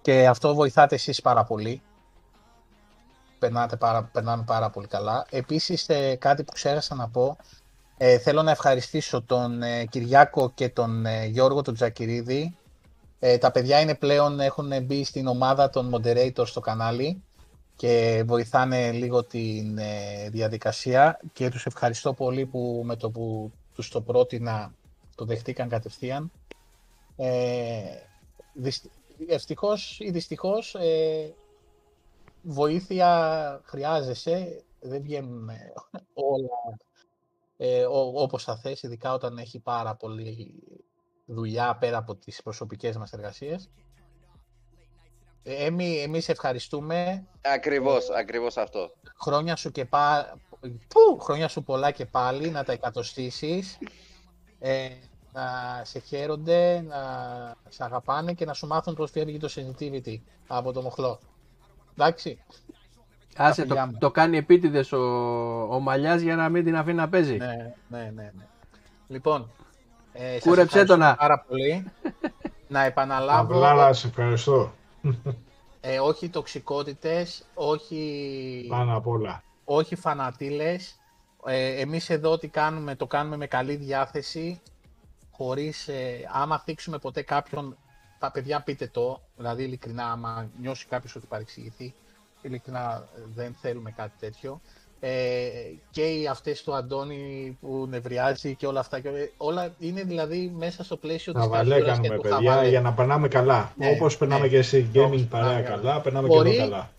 και αυτό βοηθάτε εσείς πάρα πολύ. Περνάτε πάρα, περνάμε πάρα πολύ καλά. Επίσης, ε, κάτι που ξέχασα να πω, ε, θέλω να ευχαριστήσω τον ε, Κυριάκο και τον ε, Γιώργο τον Τζακυρίδη. Ε, τα παιδιά είναι πλέον, έχουν μπει στην ομάδα των moderators στο κανάλι και βοηθάνε λίγο την ε, διαδικασία και τους ευχαριστώ πολύ που με το που τους το πρότεινα το δεχτήκαν κατευθείαν. Ε, δυσ- ευτυχώς ή δυστυχώς ε, βοήθεια χρειάζεσαι, δεν βγαίνουν ε, όλα ε, ό- όπως θα θες, ειδικά όταν έχει πάρα πολύ δουλειά πέρα από τις προσωπικές μας εργασίες. Ε, Έμι, εμείς ευχαριστούμε. Ακριβώς, ακριβώς αυτό. Χρόνια σου, και πα... Πού, χρόνια σου πολλά και πάλι, να τα εκατοστήσεις. Ε, να σε χαίρονται, να σε αγαπάνε και να σου μάθουν πώς φεύγει το sensitivity από το μοχλό. Εντάξει. Άσε, φιλιά το, μου. το κάνει επίτηδες ο, ο Μαλιάς για να μην την αφήνει να παίζει. Ναι, ναι, ναι. ναι. Λοιπόν, ε, σας Κούρεψέ ευχαριστούμε το να. πάρα πολύ. να επαναλάβω, Απλά να σε ευχαριστώ. ε, όχι τοξικότητες, όχι, Πάνω απ' όλα. όχι φανατήλες. Ε, εμείς εδώ τι κάνουμε, το κάνουμε με καλή διάθεση, χωρίς, ε, άμα θίξουμε ποτέ κάποιον, τα παιδιά πείτε το, δηλαδή ειλικρινά, άμα νιώσει κάποιος ότι παρεξηγηθεί, ειλικρινά ε, δεν θέλουμε κάτι τέτοιο. Ε, και οι αυτές του Αντώνη που νευριάζει και όλα αυτά, και όλα είναι δηλαδή μέσα στο πλαίσιο Τα της βαλέ καζούρας και κάνουμε, του παιδιά, χαβαλέ. για να περνάμε καλά. Ναι, Όπως περνάμε ναι. και σε Όπως gaming παρέα περνάμε καλά, περνάμε Μπορεί- και εδώ καλά.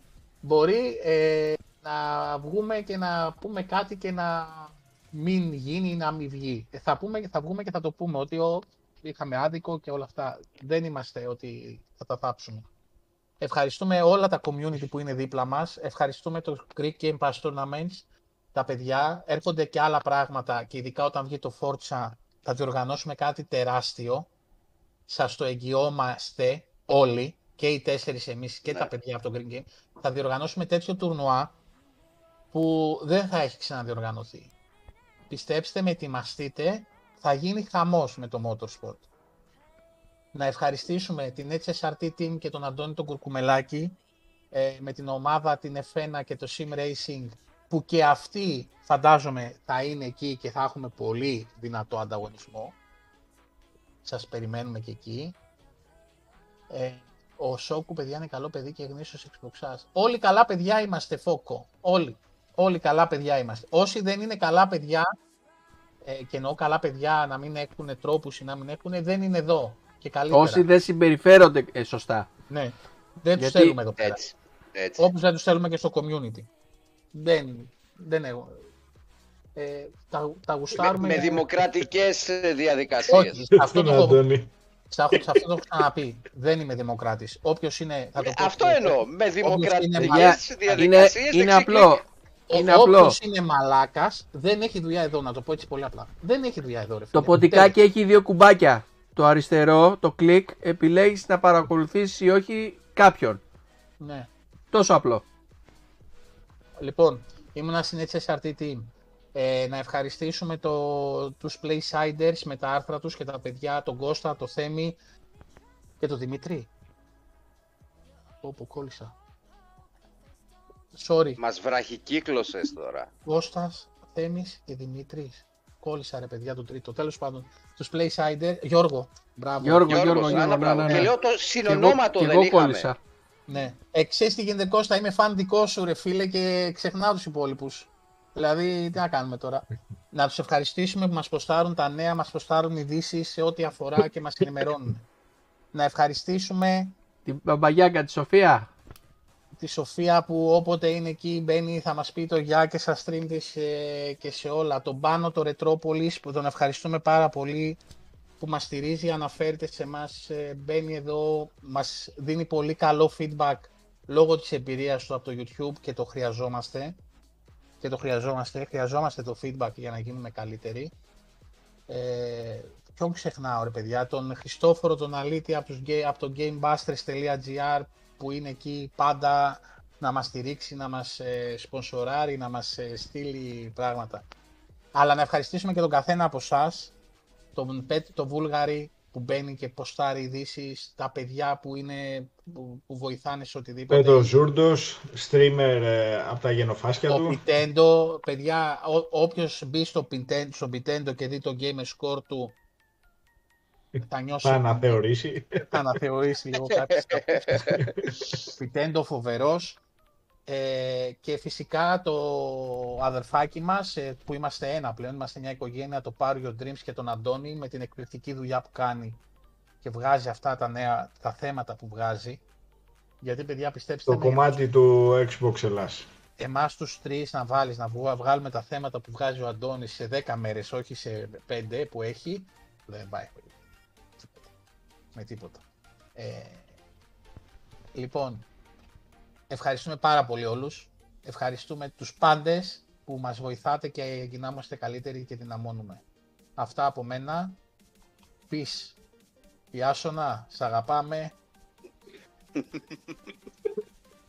μπορεί ε, να βγούμε και να πούμε κάτι και να μην γίνει ή να μην βγει. Ε, Θα, πούμε, θα βγούμε και θα το πούμε ότι ο, είχαμε άδικο και όλα αυτά. Δεν είμαστε ότι θα τα θάψουμε. Ευχαριστούμε όλα τα community που είναι δίπλα μας. Ευχαριστούμε το Greek Game Pass Tournaments, τα παιδιά. Έρχονται και άλλα πράγματα και ειδικά όταν βγει το Forza θα διοργανώσουμε κάτι τεράστιο. Σας το εγγυόμαστε όλοι, και οι τέσσερις εμείς και Ναι. τα παιδιά από το Green Game. Θα διοργανώσουμε τέτοιο τουρνουά που δεν θα έχει ξαναδιοργανωθεί. Πιστέψτε με, ετοιμαστείτε, θα γίνει χαμός με το Motorsport. Να ευχαριστήσουμε την HSRT Team και τον Αντώνη τον Κουρκουμελάκη ε, με την ομάδα, την F1 και το Sim Racing που και αυτοί φαντάζομαι θα είναι εκεί και θα έχουμε πολύ δυνατό ανταγωνισμό. Σας περιμένουμε και εκεί. Ε, ο Σόκου, παιδιά, είναι καλό παιδί και γνήσιος εξποξάς. Όλοι καλά παιδιά είμαστε, Φόκο. Όλοι. Όλοι καλά παιδιά είμαστε. Όσοι δεν είναι καλά παιδιά, ε, και εννοώ καλά παιδιά να μην έχουν τρόπους ή να μην έχουν, δεν είναι εδώ. Και καλύτερα. Όσοι δεν συμπεριφέρονται ε, σωστά. Ναι. Δεν τους Γιατί- θέλουμε εδώ πέρα. Έτσι. έτσι. Όπως δεν τους θέλουμε και στο community. Δεν, δεν έχω. Ε, τα, τα Με, γουστάρουμε. με δημοκρατικές ε, διαδικασίες. Όχι, σε αυτό, Τον το, έχω- Αντώνη. σε αυτό, σε αυτό το έχω ξαναπεί. Δεν είμαι δημοκράτης. Όποιος είναι. Θα το Ε, πω Αυτό και- εννοώ. Με είναι δημοκρατικές Για- Είναι, διαδικασίες είναι δεν απλό. Ξεκλίνει. Είναι Ο- απλό. όποιος είναι μαλάκας δεν έχει δουλειά εδώ, να το πω έτσι πολύ απλά. Δεν έχει δουλειά εδώ, ρε φίλε. Το ποτικάκι έχει δύο κουμπάκια. Το αριστερό, το κλικ, επιλέγεις να παρακολουθήσεις ή όχι κάποιον. Ναι. Τόσο απλό. Λοιπόν, ήμουνα στην HSRT Team. Ε, να ευχαριστήσουμε το, τους Playsiders με τα άρθρα τους και τα παιδιά, τον Κώστα, το Θέμη και τον Δημήτρη. Όπου κόλλησα. Sorry. Μας βραχικύκλωσες τώρα. Κώστας, Θέμης και Δημήτρης. Κόλλησα ρε παιδιά το τρίτο. Τέλος πάντων, τους Playsiders. Γιώργο, μπράβο. Γιώργο, Γιώργος, Γιώργος, άνα, Γιώργο, ναι, μπράβο. ναι, Και ναι. λέω το Και εγώ, συνονόματο και δεν εγώ είχαμε. κόλλησα. Ναι. Ε, ξέρεις τι γίνεται Κώστα, είμαι φαν δικός σου ρε φίλε και ξεχνάω τους υπόλοιπους. Δηλαδή, τι να κάνουμε τώρα. να τους ευχαριστήσουμε που μας ποστάρουν τα νέα, μας ποστάρουν ειδήσεις σε ό,τι αφορά και μας ενημερώνουν. να ευχαριστήσουμε Την μπαμπαγιάκα τη Σοφία. Τη Σοφία που όποτε είναι εκεί μπαίνει θα μας πει το γεια και στα stream της ε, και σε όλα. Τον Πάνο, το Ρετρόπολης που τον ευχαριστούμε πάρα πολύ που μας στηρίζει, αναφέρεται σε μας μπαίνει εδώ, μας δίνει πολύ καλό feedback λόγω της εμπειρίας του από το YouTube και το χρειαζόμαστε. Και το χρειαζόμαστε, χρειαζόμαστε το feedback για να γίνουμε καλύτεροι. Ε, ποιον ξεχνάω ρε παιδιά, τον Χριστόφορο τον Αλήτη από, τους, ga- από το gamebusters.gr που είναι εκεί πάντα να μας στηρίξει, να μας ε, σπονσοράρει, να μας ε, στείλει πράγματα. Αλλά να ευχαριστήσουμε και τον καθένα από εσάς, τον Πέτ, τον Βούλγαρη που μπαίνει και ποστάρει ειδήσεις, τα παιδιά που, είναι, που, που βοηθάνε σε οτιδήποτε. Πέτρος Ζούρντος, streamer ε, από τα γενοφάσκια Το του. Pintendo, παιδιά, ό- όποιος μπει στο Pintendo, στο Pintendo και δει το game score του, θα νιώσει, Θα αναθεωρήσει. θα αναθεωρήσει λίγο κάτι. Pintendo φοβερός. Ε, και φυσικά το αδερφάκι μας, ε, που είμαστε ένα πλέον, είμαστε μια οικογένεια, το Pario Dreams και τον Αντώνη, με την εκπληκτική δουλειά που κάνει και βγάζει αυτά τα νέα, τα θέματα που βγάζει. Γιατί παιδιά πιστέψτε Το με, κομμάτι του Xbox Ελλάς. εμάς τους τρεις να βάλεις, να βγα- βγάλουμε τα θέματα που βγάζει ο Αντώνης σε 10 μέρες, όχι σε 5 που έχει, δεν πάει τίποτα. Με τίποτα. Ε, λοιπόν, ευχαριστούμε πάρα πολύ όλους. Ευχαριστούμε τους πάντες που μας βοηθάτε και γινάμαστε καλύτεροι και δυναμώνουμε. Αυτά από μένα. Peace. Ιάσονα, σ' αγαπάμε.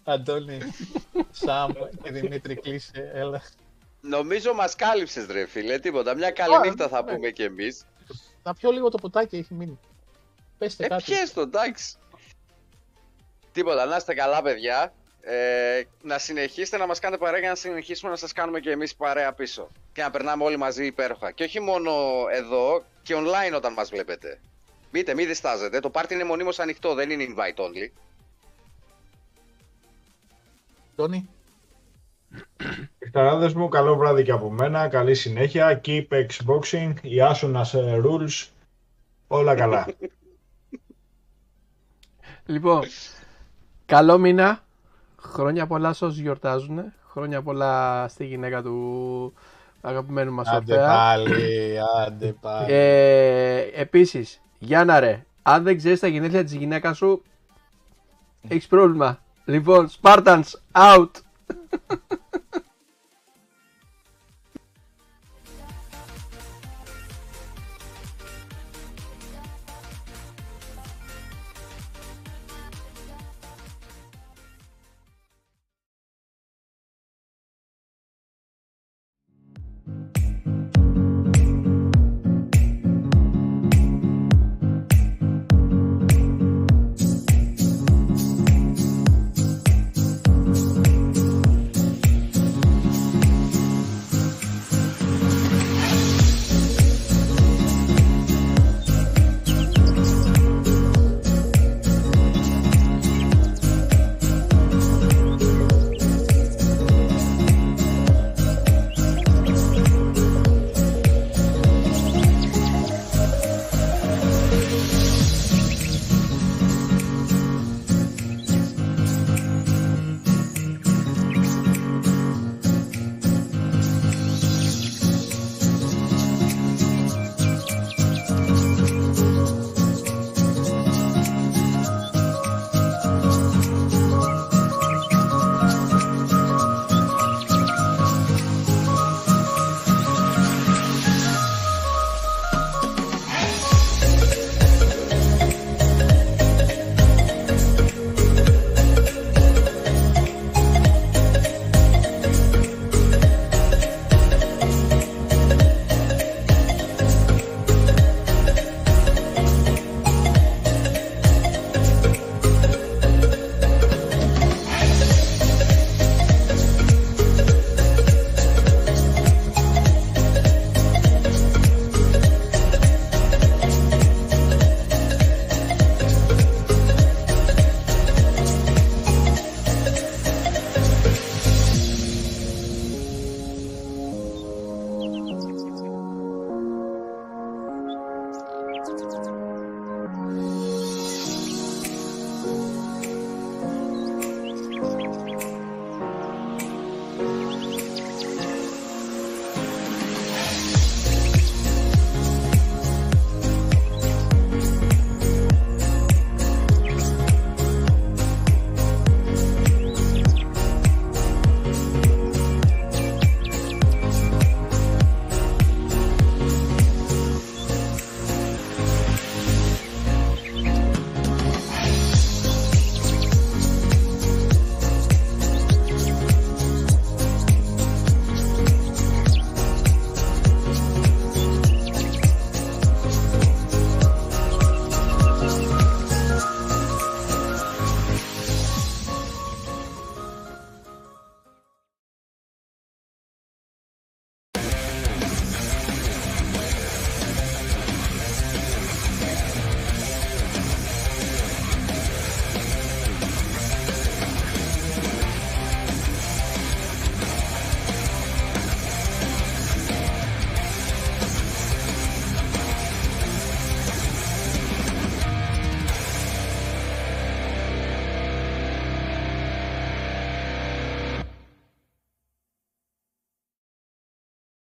Αντώνη, Σάμ και Δημήτρη κλείσε, έλα. Νομίζω μας κάλυψες ρε φίλε, τίποτα. Μια καλή Α, νύχτα θα ναι. πούμε κι εμείς. Να πιω λίγο το ποτάκι, έχει μείνει. Πέστε Ε, κάτι. πιες το, εντάξει. Τίποτα, να είστε καλά παιδιά. Ε, να συνεχίσετε να μας κάνετε παρέα για να συνεχίσουμε να σας κάνουμε και εμείς παρέα πίσω. Και να περνάμε όλοι μαζί υπέροχα. Και όχι μόνο εδώ, και online όταν μας βλέπετε. Μπείτε, μην διστάζετε. Το πάρτι είναι μονίμως ανοιχτό, δεν είναι invite only. Αντώνη, Εκταράδες μου, καλό βράδυ και από μένα. Καλή συνέχεια. Keep Xboxing. Η Άσονας ε, rules. Όλα καλά. Λοιπόν, καλό μήνα. Χρόνια πολλά σε όσους γιορτάζουν. Χρόνια πολλά στη γυναίκα του αγαπημένου μας άντε Ορφέα. πάλι, άντε πάλι. Ε, επίσης, Γιάννα ρε, αν δεν ξέρεις τα γενέθλια της γυναίκας σου, έχεις πρόβλημα. Λοιπόν, Spartans, out!